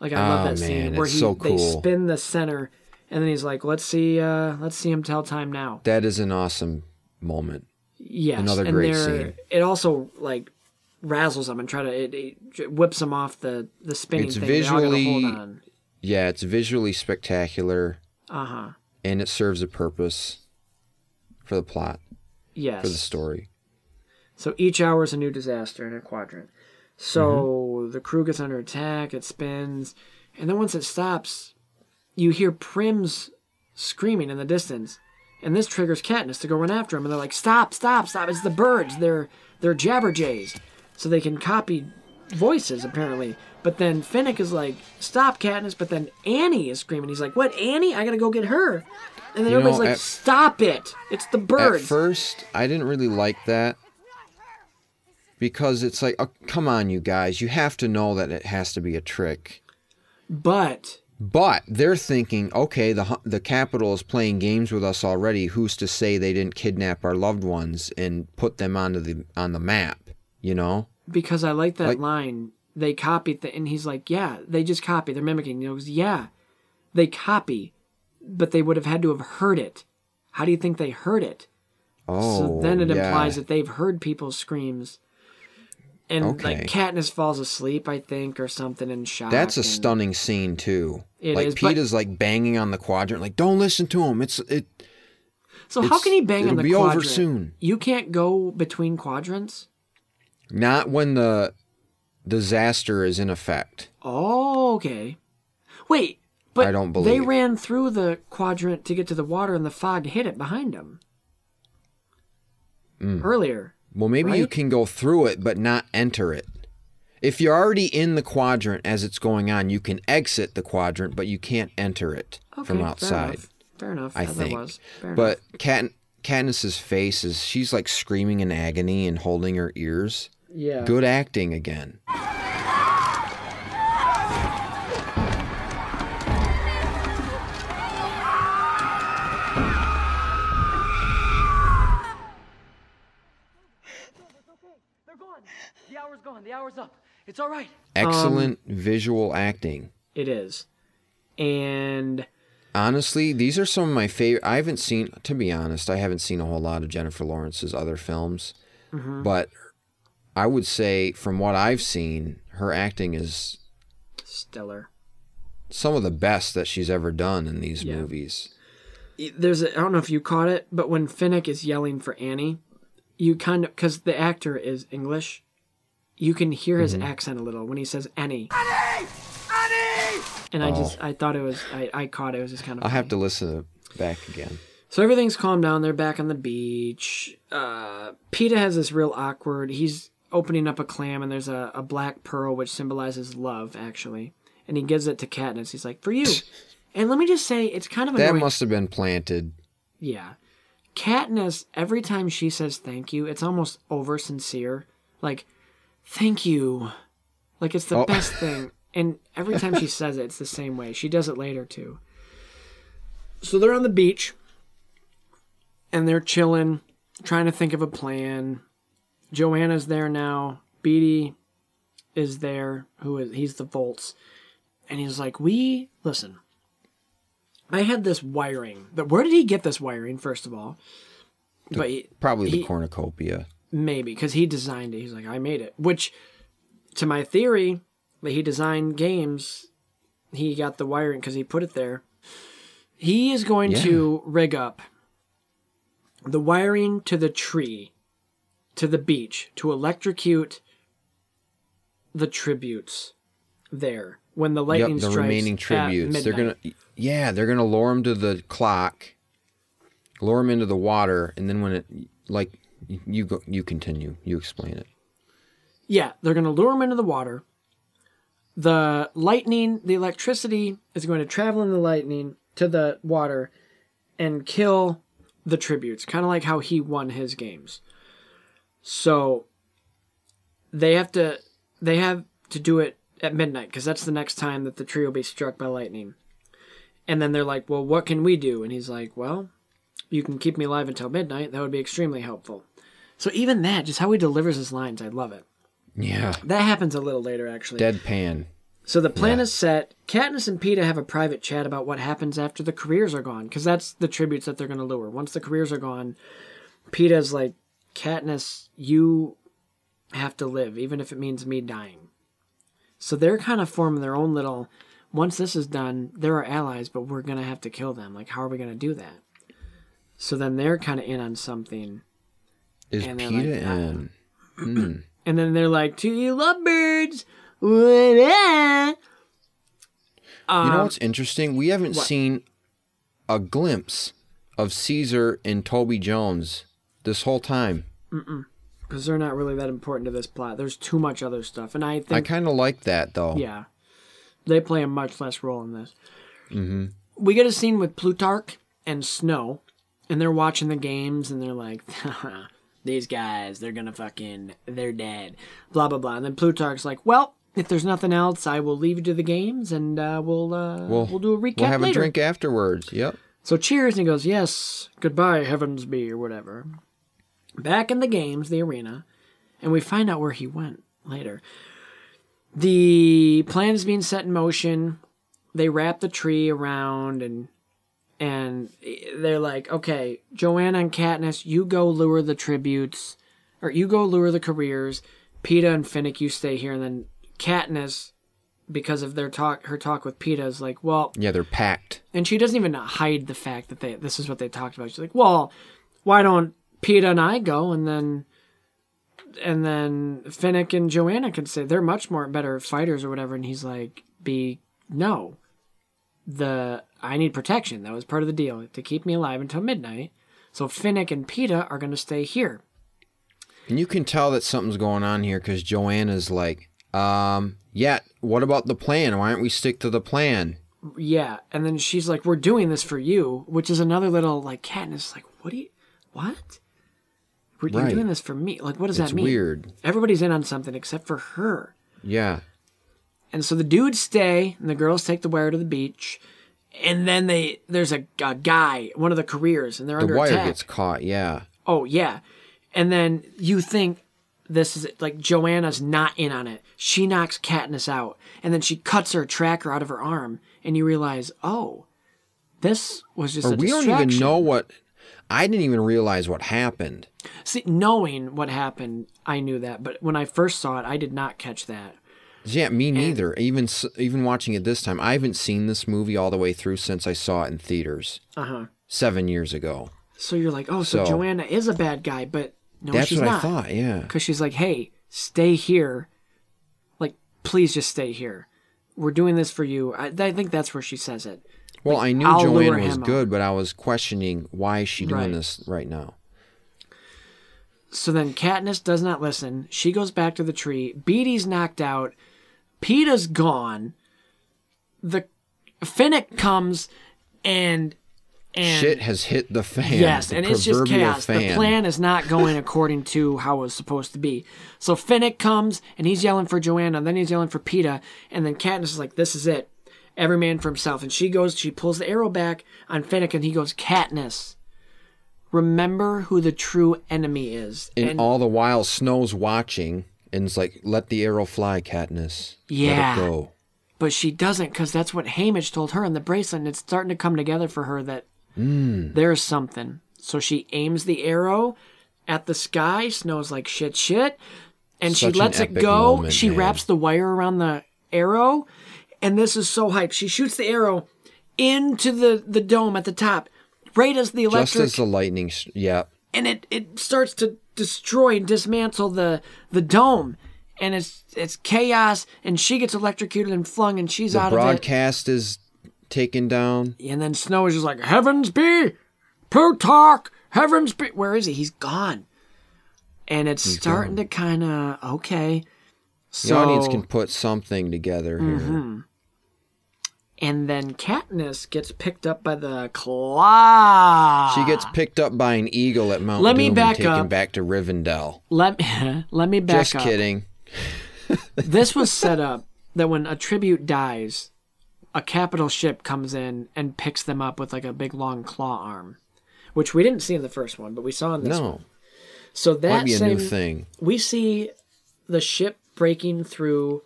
Like, I love Oh, that scene man, where he, so they spin the center. And then he's like, let's see, uh, let's see him tell time now. That is an awesome moment. Yes, Another great scene. It also like razzles them and try to it, it whips them off the the spinning It's thing. Visually- hold on. Yeah, it's visually spectacular Uh huh. and it serves a purpose for the plot, Yes. for the story. So each hour is a new disaster in a quadrant. So Mm-hmm. the crew gets under attack. It spins, and then once it stops, you hear Prim's screaming in the distance, and this triggers Katniss to go run after him. And they're like, "Stop! Stop! Stop! It's the birds. They're they're jabberjays, so they can copy voices apparently." But then Finnick is like, "Stop, Katniss!" But then Annie is screaming. He's like, "What, Annie? I gotta go get her!" And then You everybody's know, like, at- "Stop it! It's the birds." At first, I didn't really like that because it's like, oh, come on, you guys, you have to know that it has to be a trick. but But they're thinking, okay, the hu- the Capitol is playing games with us already. Who's to say they didn't kidnap our loved ones and put them onto the on the map? You know? because I like that Like- line. They copied the, and he's like, "Yeah, they just copy. They're mimicking." He goes, "Yeah, they copy, but they would have had to have heard it. How do you think they heard it?" Oh, so then it yeah. implies that they've heard people's screams. And Okay. like Katniss falls asleep, I think, or something in shock. That's a and- stunning scene too. It like is, but- Pete is like banging on the quadrant, like don't listen to him. It's it. So how can he bang on it'll the be over soon. You can't go between quadrants. Not when the disaster is in effect. Oh, okay. Wait, but I don't believe they ran through the quadrant to get to the water, and the fog hit it behind them hmm. earlier. Well, maybe you can go through it, but not enter it. If you're already in the quadrant as it's going on, you can exit the quadrant, but you can't enter it. Okay, from fair outside. enough. Fair enough. I think. Was. Fair but enough. Kat Katniss's face is she's like screaming in agony and holding her ears. Yeah. Good acting again. The hour's gone. The hour's up. It's all right. Excellent visual acting. It is. And Honestly, these are some of my favorite. I haven't seen, to be honest, I haven't seen a whole lot of Jennifer Lawrence's other films, Mm-hmm. but I would say from what I've seen, her acting is stellar. some of the best that she's ever done in these Yeah. movies. There's a, I don't know if you caught it, but when Finnick is yelling for Annie, you kind of because the actor is English, you can hear his accent a little when he says Annie. Annie! Annie! And I just I thought it was I, I caught it. It was just kind of. I'll have to listen to back again. So everything's calmed down. They're back on the beach. Uh, Peeta has this real awkward. He's opening up a clam, and there's a, a black pearl which symbolizes love, actually. And he gives it to Katniss. He's like, "For you." and let me just say, it's kind of That annoying. must have been planted. Yeah, Katniss. Every time she says thank you, it's almost over sincere. Like, thank you. Like it's the Oh. best thing. And every time she says it, it's the same way. She does it later too. So they're on the beach and they're chilling, trying to think of a plan. Johanna's there now. Beetee is there, who is he's the Volts. And he's like, We listen. I had this wiring. But where did he get this wiring, first of all? But he, Probably the He- cornucopia. maybe because he designed it. He's like, I made it. Which, to my theory, that he designed games, he got the wiring because he put it there. He is going to rig up the wiring to the tree, to the beach, to electrocute the tributes there when the lightning Yep, the strikes remaining at tributes. They're gonna, yeah, they're gonna lure them to the clock, lure them into the water, and then when it, like, you go, you continue, you explain it. Yeah, they're going to lure them into the water. The lightning, the electricity is going to travel in the lightning to the water and kill the tributes, kind of like how he won his games. So they have to they have to do it at midnight because that's the next time that the tree will be struck by lightning. And then they're like, "Well, what can we do?" And he's like, "Well, you can keep me alive until midnight. That would be extremely helpful." So even that, just how he delivers his lines, I love it. Yeah, That happens a little later, actually. deadpan. So the plan is set. Katniss and Peeta have a private chat about what happens after the careers are gone, because that's the tributes that they're going to lure. Once the careers are gone, Peeta's like, Katniss, you have to live, even if it means me dying. So they're kind of forming their own little. Once this is done, there are allies, but we're going to have to kill them. Like, how are we going to do that? So then they're kind of in on something. Is And Peeta like, ah. in? And then they're like, to you lovebirds, what up? you know what's interesting? We haven't seen a glimpse of Caesar and Toby Jones this whole time. Because they're not really that important to this plot. There's too much other stuff, and I think I kind of like that though. yeah, they play a much less role in this. Mm-hmm. We get a scene with Plutarch and Snow, and they're watching the games, and they're like, "These guys, they're gonna fucking, they're dead." Blah blah blah. And then Plutarch's like, "Well, if there's nothing else, I will leave you to the games, and uh, we'll uh, We'll, we'll do a recap We'll have later." a drink afterwards. Yep. So cheers, and he goes, Yes, goodbye, Heavensbee, or whatever. Back in the games, the arena, and we find out where he went later. The plan is being set in motion. They wrap the tree around and and they're like, okay, Johanna and Katniss, you go lure the tributes, or you go lure the careers. Peeta and Finnick, you stay here, and then Katniss, because of their talk, her talk with Peeta, is like, well, Yeah, they're packed. and she doesn't even hide the fact that they this is what they talked about. She's like, "Well, why don't Peeta and I go, and then and then Finnick and Johanna could say they're much more better fighters or whatever." And he's like, "Be no, the I need protection. That was part of the deal to keep me alive until midnight. So Finnick and Peeta are going to stay here." And you can tell that something's going on here because Johanna's like, um, yeah, what about the plan? Why don't we stick to the plan? Yeah, and then she's like, "We're doing this for you," which is another little like Katniss like, "What do you what? You're Right. doing this for me? Like, what does It's that mean?" weird. Everybody's in on something except for her. Yeah. And so the dudes stay, and the girls take the wire to the beach, and then they there's a, a guy, one of the careers, and they're The under wire attack. gets caught. Yeah. Oh yeah, and then you think this is like Johanna's not in on it. She knocks Katniss out, and then she cuts her tracker out of her arm, and you realize, oh, this was just Or a we don't even know what. I didn't even realize what happened. See, knowing what happened, I knew that, but when I first saw it, I did not catch that. Yeah, me neither. Even even watching it this time, I haven't seen this movie all the way through since I saw it in theaters Uh huh. seven years ago. So you're like, oh, so, So- Johanna is a bad guy, but no, That's she's what not. I thought. Yeah. because she's like, "Hey, stay here. Like, please just stay here. We're doing this for you." I, I think that's where she says it. Well, Like, I knew I'll lure Johanna was good, but I was questioning why is she doing Right. this right now. So then Katniss does not listen. She goes back to the tree. Beetee's knocked out. Peeta's gone. The Finnick comes and and Shit has hit the fan. Yes, the and it's just chaos. The fan. plan is not going according to how it was supposed to be. So Finnick comes and he's yelling for Johanna, then he's yelling for Peeta, and then Katniss is like, "This is it, every man for himself." And she goes, she pulls the arrow back on Finnick, and he goes, "Katniss, remember who the true enemy is." And, all the while, Snow's watching and is like, "Let the arrow fly, Katniss. Yeah. Let it go." But she doesn't because that's what Haymitch told her in the bracelet. And it's starting to come together for her that Mm. there's something. So she aims the arrow at the sky. Snow's like, shit, shit. And Such she an lets it go. moment, she man. wraps the wire around the arrow. And this is so hype. She shoots the arrow into the, the dome at the top, right as the Just as the lightning. Yeah. and it, it starts to destroy and dismantle the the dome and it's it's chaos and she gets electrocuted and flung and she's The out of it The broadcast is taken down. and then snow is just like Heavensbee plutarch Heavensbee where is he he's gone and it's starting to kind of okay The audience can put something together here. Mhm. And then Katniss gets picked up by the claw She gets picked up by an eagle at Mount Let me Doom back and taken up. back to Rivendell. let me let me back up. Just up kidding. this was set up that when a tribute dies, a Capitol ship comes in and picks them up with like a big long claw arm, which we didn't see in the first one, but we saw in this No. one. No. So that Might be a new same- thing. We see the ship breaking through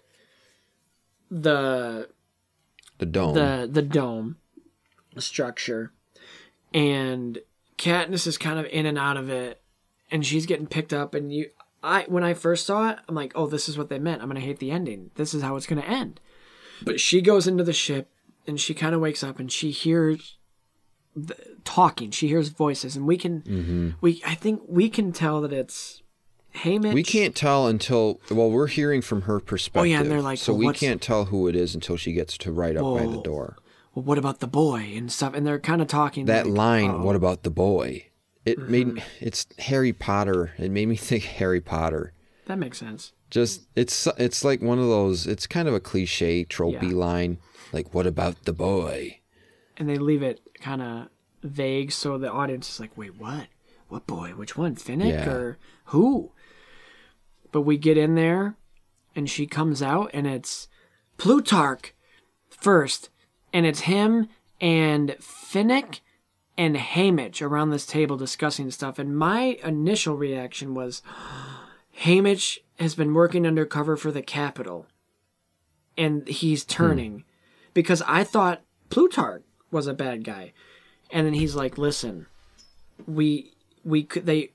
the The dome. the the dome structure, and Katniss is kind of in and out of it, and she's getting picked up. And you, I when I first saw it, I'm like, oh, this is what they meant. I'm gonna hate the ending. This is how it's gonna end. But she goes into the ship, and she kind of wakes up, and she hears the, talking. She hears voices, and we can Mhm. we I think we can tell that it's Haymitch. We can't tell until well, we're hearing from her perspective. Oh, yeah, and they're like, so well, we can't tell who it is until she gets to right up by the door. Well, what about the boy and stuff? And they're kind of talking That like, line, oh. "What about the boy?" It made Mm-hmm. me, it's Harry Potter. It made me think Harry Potter. That makes sense. Just it's it's like one of those. It's kind of a cliche, tropey Yeah. line. Like, "What about the boy?" and they leave it kind of vague so the audience is like wait what what boy which one finnick Yeah. or who but we get in there and she comes out and it's plutarch first and it's him and finnick and Haymitch around this table discussing stuff and my initial reaction was Haymitch has been working undercover for the Capitol and he's turning because I thought Plutarch was a bad guy, and then he's like, "Listen, we we could they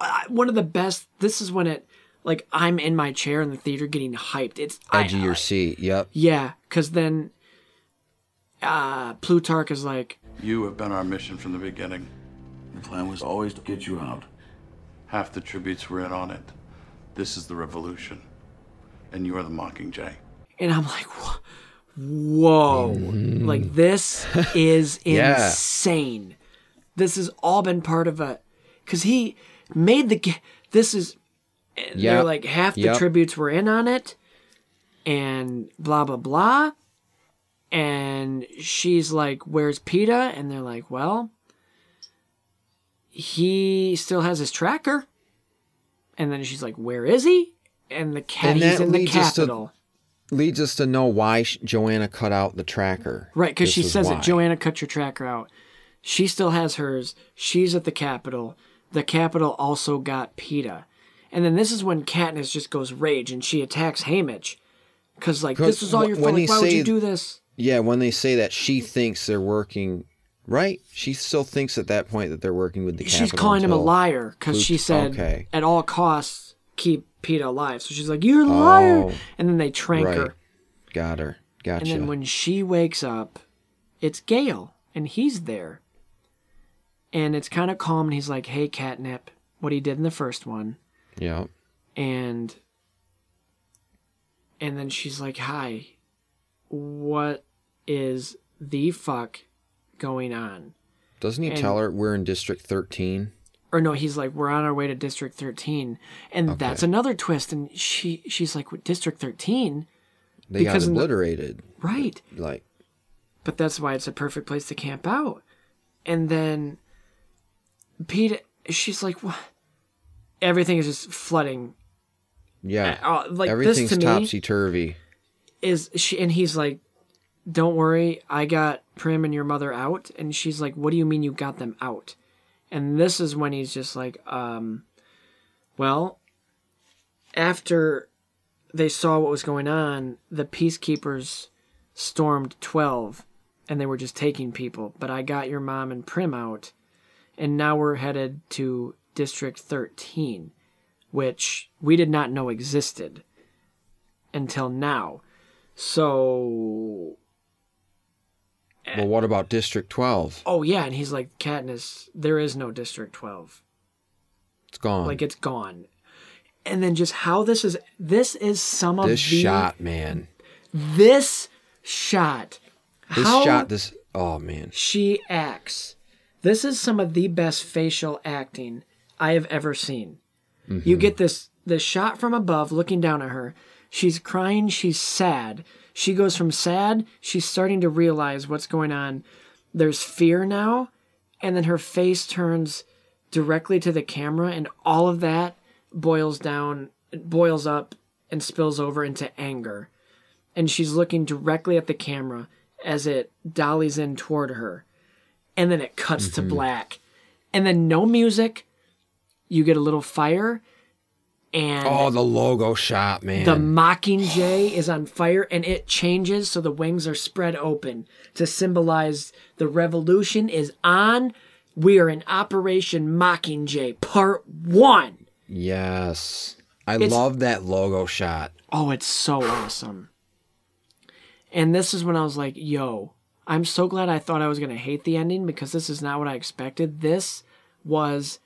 uh, one of the best. This is when it like I'm in my chair in the theater getting hyped. It's I, Edge of your seat. Yep. yeah, because then uh Plutarch is like, You have been our mission from the beginning. The plan was always to get you out. Half the tributes were in on it. This is the revolution. And you are the Mockingjay. and I'm like, "Wha- whoa, like this is Yeah. insane. This has all been part of a, because he made the. This is, they're like half the Yep. tributes were in on it, and blah blah blah. And she's like, Where's Peeta? And they're like, Well, he still has his tracker. And then she's like, Where is he? And the cat, And he's in the leads us to- Capitol. Leads us to know why Johanna cut out the tracker. Right, because she says why. that Johanna cut your tracker out. She still has hers. She's at the Capitol. The Capitol also got Peeta. And then this is when Katniss just goes rage and she attacks Haymitch. Because, like, this is all your fault. Like, why would you do this? Yeah, when they say that she thinks they're working, right? She still thinks at that point that they're working with the. Capitol. She's calling him a liar because she said, okay. at all costs, keep Peeta alive. So she's like, you're a oh. liar. Oh, and then they trank right. her. Got her. Gotcha. And then when she wakes up, it's Gale, and he's there. And it's kind of calm, and he's like, hey, Catnip, what he did in the first one. Yeah. And and then she's like, hi, what is the fuck going on? Doesn't he and- tell her we're in District 13? Or no, he's like, we're on our way to District 13. And that's another twist. And she she's like, "What, District 13? They got Because the- obliterated. Right. Like, but that's why it's a perfect place to camp out. And then Pete, she's like, what? Everything is just flooding. yeah. Uh, like this to me topsy turvy. is she, and he's like, don't worry, I got Prim and your mother out. And she's like, what do you mean you got them out? And this is when he's just like, um, well, after they saw what was going on, the peacekeepers stormed 12 and they were just taking people. But I got your mom and Prim out, and now we're headed to District 13, which we did not know existed until now. So, Well, what about District 12? oh yeah, and he's like, Katniss, there is no District 12. It's gone. Like it's gone. And then just how this is this is some of this the shot, man. this shot. This how shot, this. Oh, man. she acts. This is some of the best facial acting I have ever seen. Mm-hmm. You get this this shot from above looking down at her. She's crying, she's sad. She goes from sad, she's starting to realize what's going on. There's fear now, and then her face turns directly to the camera and all of that boils down boils up and spills over into anger. And she's looking directly at the camera as it dollies in toward her. And then it cuts to black. And then no music. You get a little fire and Oh, the logo shot, man. the Mockingjay is on fire and it changes so the wings are spread open to symbolize the revolution is on. We are in Operation Mockingjay Part 1. yes. I It's- love that logo shot. Oh, it's so awesome. And this is when I was like, yo, I'm so glad I thought I was going to hate the ending because this is not what I expected. This was,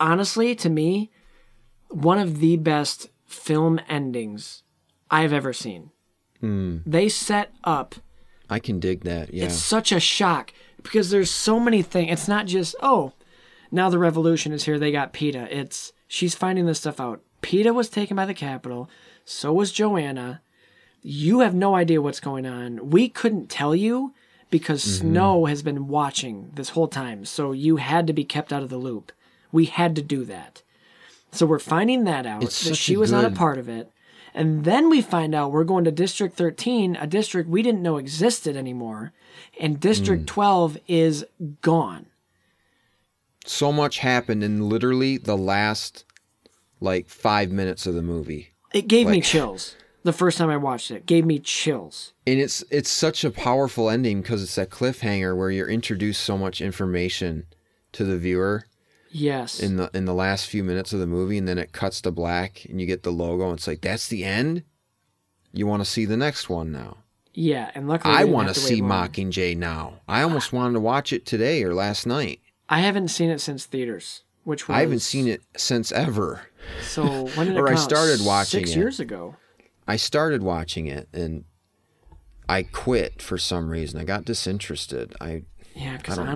honestly, to me, one of the best film endings I've ever seen. They set up I can dig that. Yeah. it's such a shock because there's so many things. It's not just oh, now the revolution is here. They got Peeta. It's she's finding this stuff out. Peeta was taken by the Capitol. So was Johanna. You have no idea what's going on. We couldn't tell you because Mm-hmm. Snow has been watching this whole time. So you had to be kept out of the loop. We had to do that. So we're finding that out It's that she was not a part of it. And then we find out we're going to District 13, a district we didn't know existed anymore. And District Hmm. 12 is gone. so much happened in literally the last like five minutes of the movie. It gave me chills. The first time I watched it, gave me chills. And it's it's such a powerful ending because it's that cliffhanger where you're introduced so much information to the viewer Yes. in the in the last few minutes of the movie, and then it cuts to black, and you get the logo. And it's like that's the end. You want to see the next one now. yeah, and luckily I want to see long. Mockingjay now. I almost wanted to watch it today or last night. I haven't seen it since theaters, which was I haven't seen it since ever. So when did it or I started watching six it. years ago. I started watching it and I quit for some reason. I got disinterested. I Yeah, because don't know.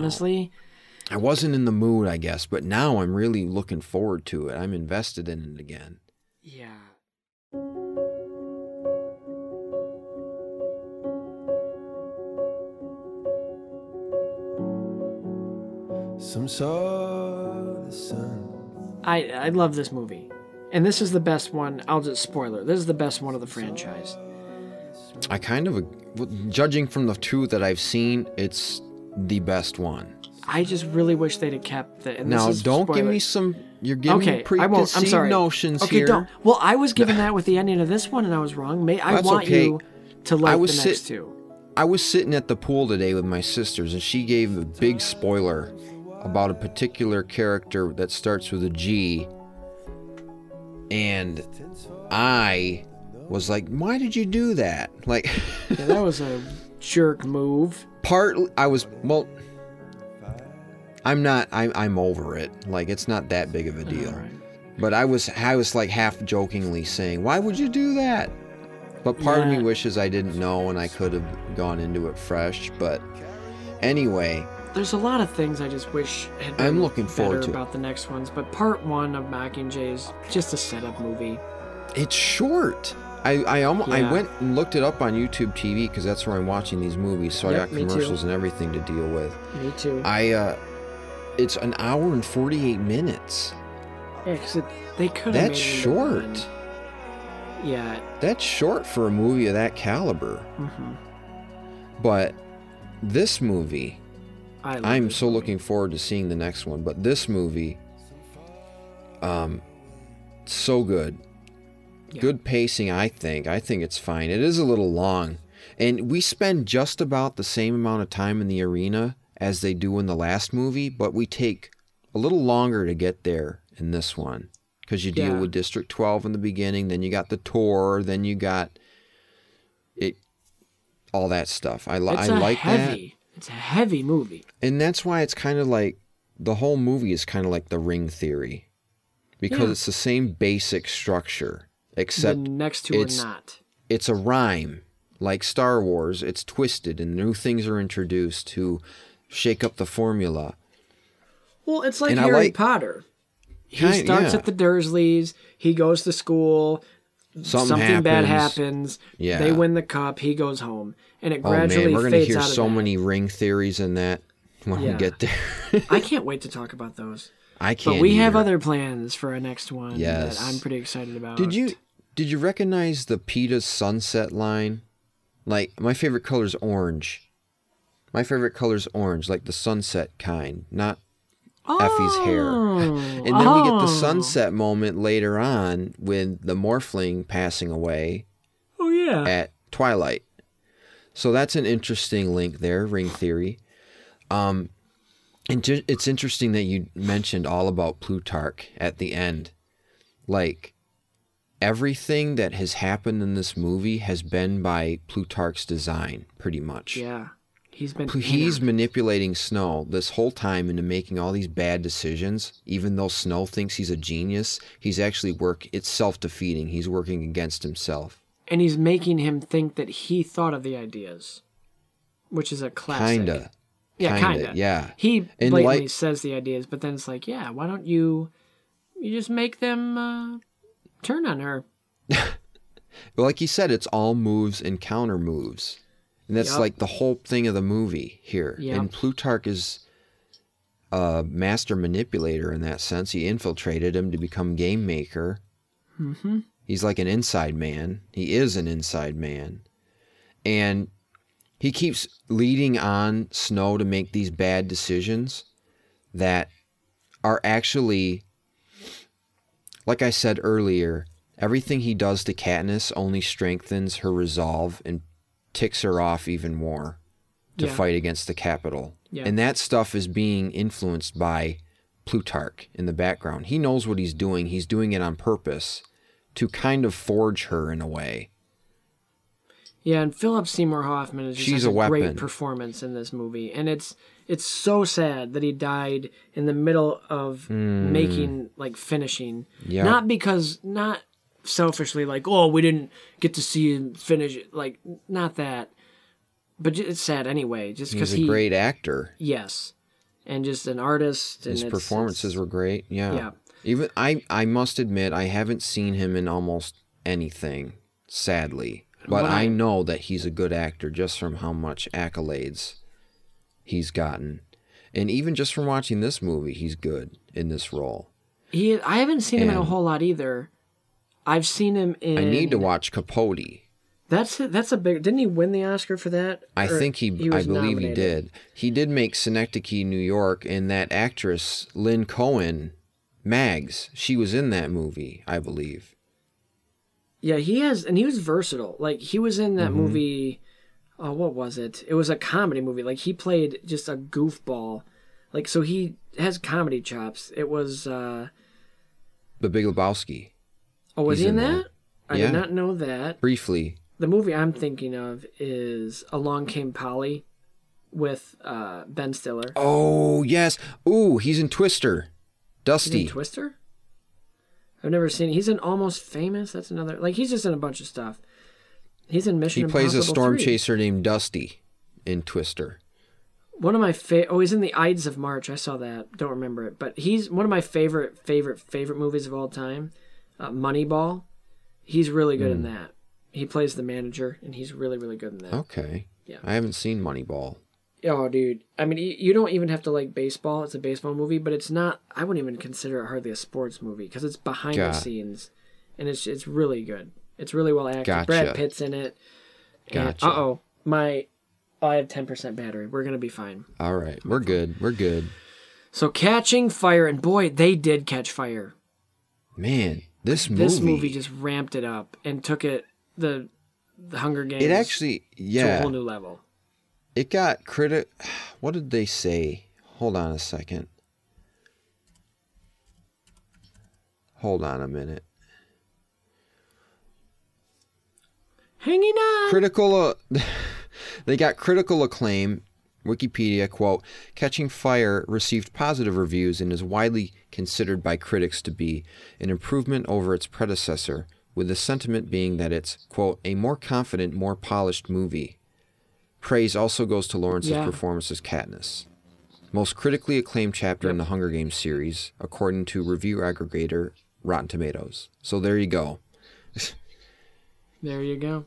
I wasn't in the mood, I guess, but now I'm really looking forward to it. I'm invested in it again. Yeah. Some saw the sun. I I love this movie. And this is the best one. I'll just spoiler. This is the best one of the franchise. I kind of judging from the two that I've seen, it's the best one. I just really wish they'd have kept the. And Now, this is don't give me some. You're giving okay, me won't. I'm preconceived sorry. notions okay, here. don't. Well, I was given that with the ending of this one, and I was wrong. May I That's want okay. you to like I was the next sit- two. I was sitting at the pool today with my sisters, and she gave a big spoiler about a particular character that starts with a G. And I was like, "Why did you do that?" Like, Yeah, that was a jerk move. part I was well. I'm not. I'm. I'm over it. Like, it's not that big of a deal. But I was. I was like half jokingly saying, "Why would you do that?" But part of me wishes I didn't know and I could have gone into it fresh. But anyway, There's a lot of things I just wish had been I'm looking forward better to it. about the next ones, but part one of Mockingjay is just a setup movie. it's short. I I almost I went and looked it up on YouTube TV because that's where I'm watching these movies. So Yep, I got commercials and everything to deal with. Me too. I uh, it's an hour and 48 minutes. Yeah, 'cause it, they could. That's short. Yeah. That's short for a movie of that caliber. Mm-hmm. But this movie, I this so looking forward to seeing the next one. But this movie, um, so good. Good pacing, I think. I think it's fine. It is a little long. And we spend just about the same amount of time in the arena as they do in the last movie, but we take a little longer to get there in this one. Because you deal Yeah. with District 12 in the beginning, then you got the tour, then you got it, all that stuff. I, It's I a like that. heavy. It's a heavy movie. And that's why it's kind of like the whole movie is kind of like the ring theory because Yeah. it's the same basic structure except the next two it's, are not. It's a rhyme. Like Star Wars, it's twisted and new things are introduced to shake up the formula. Well, it's like And Harry like- Potter. He starts yeah. at the Dursleys. He goes to school. Something bad happens. happens. Yeah. They win the cup. He goes home, and it gradually. Oh man, we're gonna hear so many ring theories in that when Yeah. we get there. I can't wait to talk about those. I can't. But we have other plans for our next one Yes. that I'm pretty excited about. Did you did you recognize the Peeta's sunset line? Like my favorite color is orange. My favorite color is orange, like the sunset kind, not Effie's hair. and then we get the oh. sunset moment later on with the morphling passing away Oh yeah. at twilight. So that's an interesting link there, ring theory. Um, and ju- it's interesting that you mentioned all about Plutarch at the end. Like everything that has happened in this movie has been by Plutarch's design, pretty much. Yeah. He's been. He's manipulating Snow this whole time into making all these bad decisions. Even though Snow thinks he's a genius, he's actually work. It's self defeating. He's working against himself. and he's making him think that he thought of the ideas, which is a classic. Kinda. Yeah, Kinda, kinda. yeah. He blatantly like- says the ideas, but then it's like, yeah, why don't you, you just make them uh, turn on her? Like you said, it's all moves and counter moves. And that's Yup. like the whole thing of the movie here. Yup. And Plutarch is a master manipulator in that sense. He infiltrated him to become game maker. Mm-hmm. He's like an inside man. He is an inside man. And he keeps leading on Snow to make these bad decisions that are actually, like I said earlier, everything he does to Katniss only strengthens her resolve and ticks her off even more to Yeah. fight against the Capitol. Yeah. And that stuff is being influenced by Plutarch in the background. He knows what he's doing. He's doing it on purpose to kind of forge her in a way. Yeah, and Philip Seymour Hoffman is just has a great performance in this movie, and it's it's so sad that he died in the middle of Mm. making like finishing. Yeah. Not because not selfishly like oh we didn't get to see him finish it like not that, but it's sad anyway. Just because He's a he great actor. yes, and just an artist. And His it's- performances were great. Yeah. Yeah. Even I I must admit I haven't seen him in almost anything, sadly. But I I- know that he's a good actor just from how much accolades he's gotten. And even just from watching this movie, he's good in this role. He, I haven't seen him in a whole lot either. I've seen him in. I need to watch Capote. That's that's a big. Didn't he win the Oscar for that? I Or think he, I was believe he did. He did make Synecdoche, New York, and that actress Lynn Cohen, Mags, she was in that movie, I believe. Yeah, he has, and he was versatile. Like he was in that Mhm. movie. Oh, what was it? It was a comedy movie. Like he played just a goofball. Like so, he has comedy chops. It was. uh The Big Lebowski. Oh, was He's he in, in that? that. I Yeah. did not know that. Briefly. The movie I'm thinking of is Along Came Polly with uh, Ben Stiller. Oh, yes. Ooh, he's in Twister. He's in Dusty. Twister? I've never seen He's in Almost Famous. That's another. Like, he's just in a bunch of stuff. He's in Mission he plays a storm 3. chaser named Dusty in Twister. One of my fa- oh, he's in the Ides of March. I saw that. Don't remember it, but he's one of my favorite, favorite, favorite movies of all time. Uh, Moneyball. He's really good in Hmm. that. He plays the manager, and he's really, really good in that. Okay. Yeah. I haven't seen Moneyball. Oh, dude. I mean, you you don't even have to like baseball. It's a baseball movie, but it's not. I wouldn't even consider it hardly a sports movie because it's behind the scenes, and it's it's really good. It's really well acted. Gotcha. Brad Pitt's in it. Gotcha. Uh oh, my. I have ten percent battery. We're gonna be fine. All right. We're good. We're good. So catching fire, and boy, they did catch fire. Man, this movie. This movie just ramped it up and took it the the Hunger Games. It actually, yeah to a whole new level. It got critic. What did they say? Hold on a second. Hold on a minute. Hanging on. Critical. Uh, they got critical acclaim. Wikipedia quote: "Catching Fire received positive reviews and is widely considered by critics to be an improvement over its predecessor, with the sentiment being that it's quote a more confident, more polished movie." Praise also goes to Lawrence's Yeah. performance as Katniss. Most critically acclaimed chapter in the Hunger Games series, according to review aggregator Rotten Tomatoes. So there you go. There you go.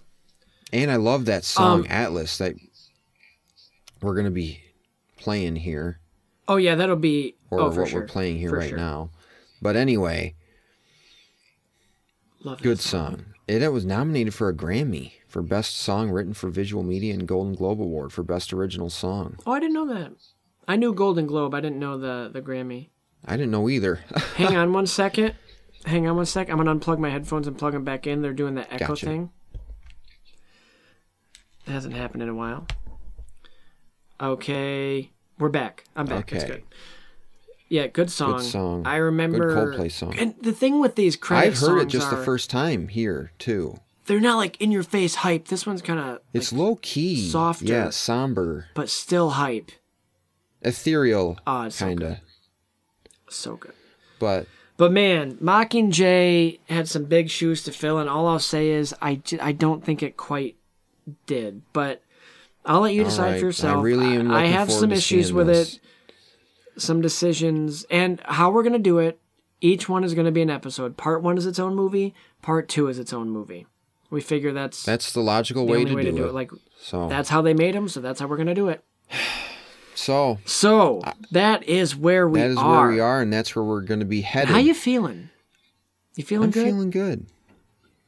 And I love that song Um, Atlas that we're gonna be playing here, Oh yeah, that'll be or oh, what sure. we're playing here For right sure. now. But anyway, Love good song. It, it was nominated for a Grammy for Best Song Written for Visual Media and Golden Globe Award for Best Original Song. Oh, I didn't know that. I knew Golden Globe. I didn't know the the Grammy. I didn't know either. Hang on one second. Hang on one sec. I'm gonna unplug my headphones and plug them back in. They're doing the echo Gotcha. thing. That hasn't happened in a while. Okay, we're back. I'm back. It's Okay. good. Yeah, good song. Good song. I remember Good. Coldplay song. And the thing with these credit I've heard it just the first time here too. They're not like in your face hype. This one's kind of It's low key, softer. yeah, somber, but still hype. ethereal, Oh, it's so kinda. So good. But But man, Mockingjay had some big shoes to fill, and all I'll say is I, I don't think it quite did. But I'll let you All decide right. for yourself. I really am I have some issues with this. it, some decisions, and how we're gonna do it. Each one is gonna be an episode. Part one is its own movie. Part two is its own movie. We figure that's that's the logical the way, to, way do to do it. it. Like so that's how they made them, so that's how we're gonna do it. so So that is where we that is are. where we are, and that's where we're going to be headed. How you feeling? You feeling good? I'm good? feeling good.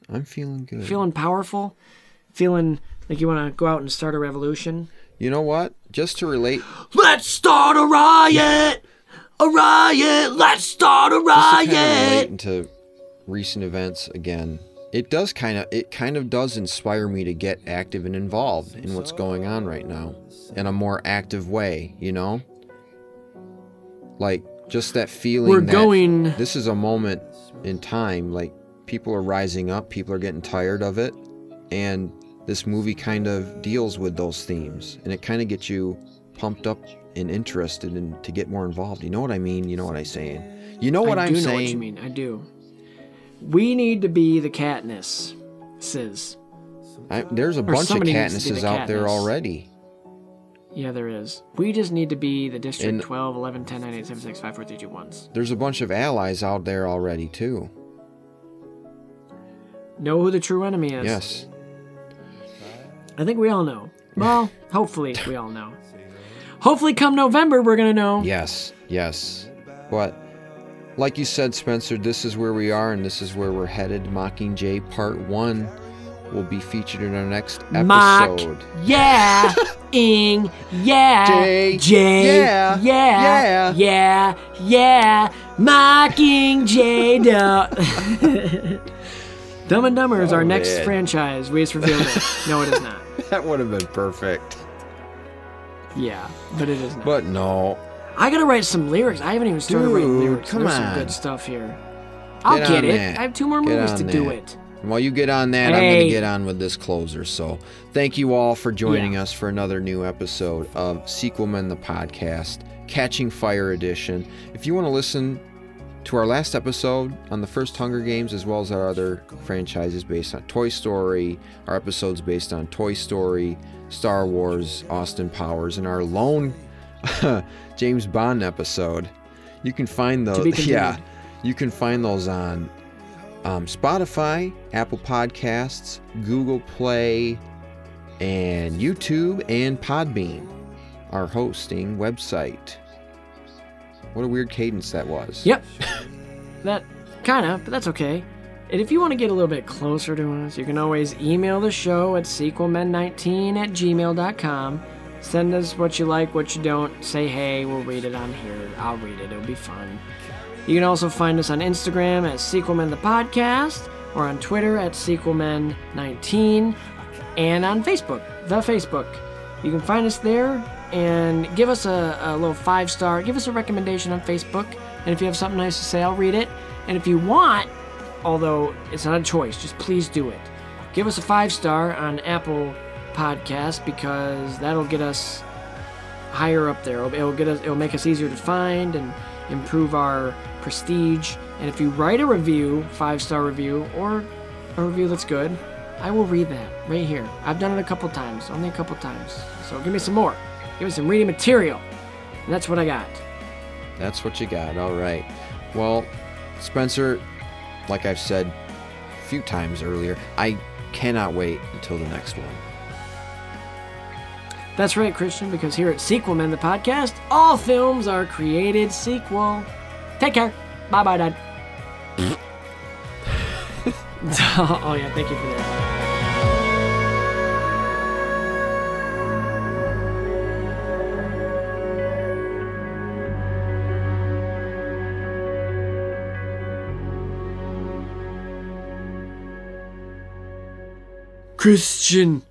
I'm feeling good. feeling powerful, feeling like you want to go out and start a revolution. You know what? Just to relate, Let's start a riot! A riot! Let's start a riot. just to kind of relate into recent events again. It does kind of it kind of does inspire me to get active and involved in what's going on right now in a more active way, you know? Like just that feeling We're that going- this is a moment in time like people are rising up, people are getting tired of it and this movie kind of deals with those themes and it kind of gets you pumped up and interested and to get more involved. You know what I mean? You know what I'm saying? You know what I am do know saying? what you mean. I do. We need to be the Katniss. I, there's a bunch of somebody needs to be Katnisses the out there already. Yeah, there is. We just need to be the District And- 12, 11, 10, 9, 8, 7, 6, 5, 4, 3, 2, 1s. There's a bunch of allies out there already too. Know who the true enemy is. Yes. I think we all know. Well, hopefully we all know. hopefully, come November, we're gonna know. Yes, yes. But like you said, Spencer, this is where we are and this is where we're headed. Mockingjay Part 1 will be featured in our next Mock, episode. yeah, ing, yeah, Jay, Jay, yeah, yeah, yeah, yeah, mocking Jay. Dumb. Dumb and Dumber is our Oh, next man. franchise. We just revealed it. No, it is not. That would have been perfect. Yeah, but it is not. But no. I gotta write some lyrics. I haven't even started writing lyrics. come There's on. some good stuff here. I'll Get get, it. that. I have two more Get movies to do it. While you get on that, I'm going to get on with this closer. So, thank you all for joining Yeah. us for another new episode of Sequelman the Podcast, Catching Fire Edition. If you want to listen to our last episode on the first Hunger Games, as well as our other franchises based on Toy Story, our episodes based on Toy Story, Star Wars, Austin Powers, and our lone James Bond episode, you can find those. Yeah, you can find those on um, Spotify, Apple Podcasts, Google Play, and YouTube and Podbean, our hosting website. What a weird cadence that was. Yep. that kind of, but that's okay. And if you want to get a little bit closer to us, you can always email the show at sequelmen19 at gmail.com. Send us what you like, what you don't. Say hey, we'll read it on here. I'll read it. It'll be fun. You can also find us on Instagram at Sequelmen the Podcast or on Twitter at Sequelmen19 and on Facebook, the Facebook. You can find us there and give us a, a little five star, give us a recommendation on Facebook. And if you have something nice to say, I'll read it. And if you want, although it's not a choice, just please do it. Give us a five star on Apple Podcast because that'll get us higher up there. It'll, it'll get us. It'll make us easier to find and improve our prestige. And if you write a review, five star review, or a review that's good, I will read that right here. I've done it a couple times, only a couple times. So give me some more. Give me some reading material. And that's what I got. That's what you got. All right. Well, Spencer, like I've said a few times earlier, I cannot wait until the next one. That's right, Christian, because here at Sequelmen, the podcast, all films are created sequel. Take care. Bye bye, Dad. oh, yeah, thank you for that. Christian,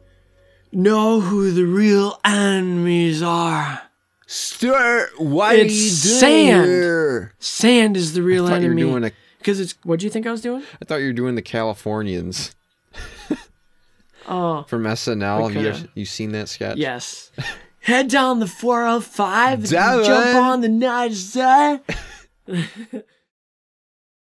know who the real enemies are. Stuart, why it's are you doing sand. here? Sand is the real I thought you were enemy. Because it's. What do you think I was doing? I thought you were doing the Californians Oh, from SNL. Have you, coulda. you seen that sketch? yes. Head down the 405 and jump on the night side.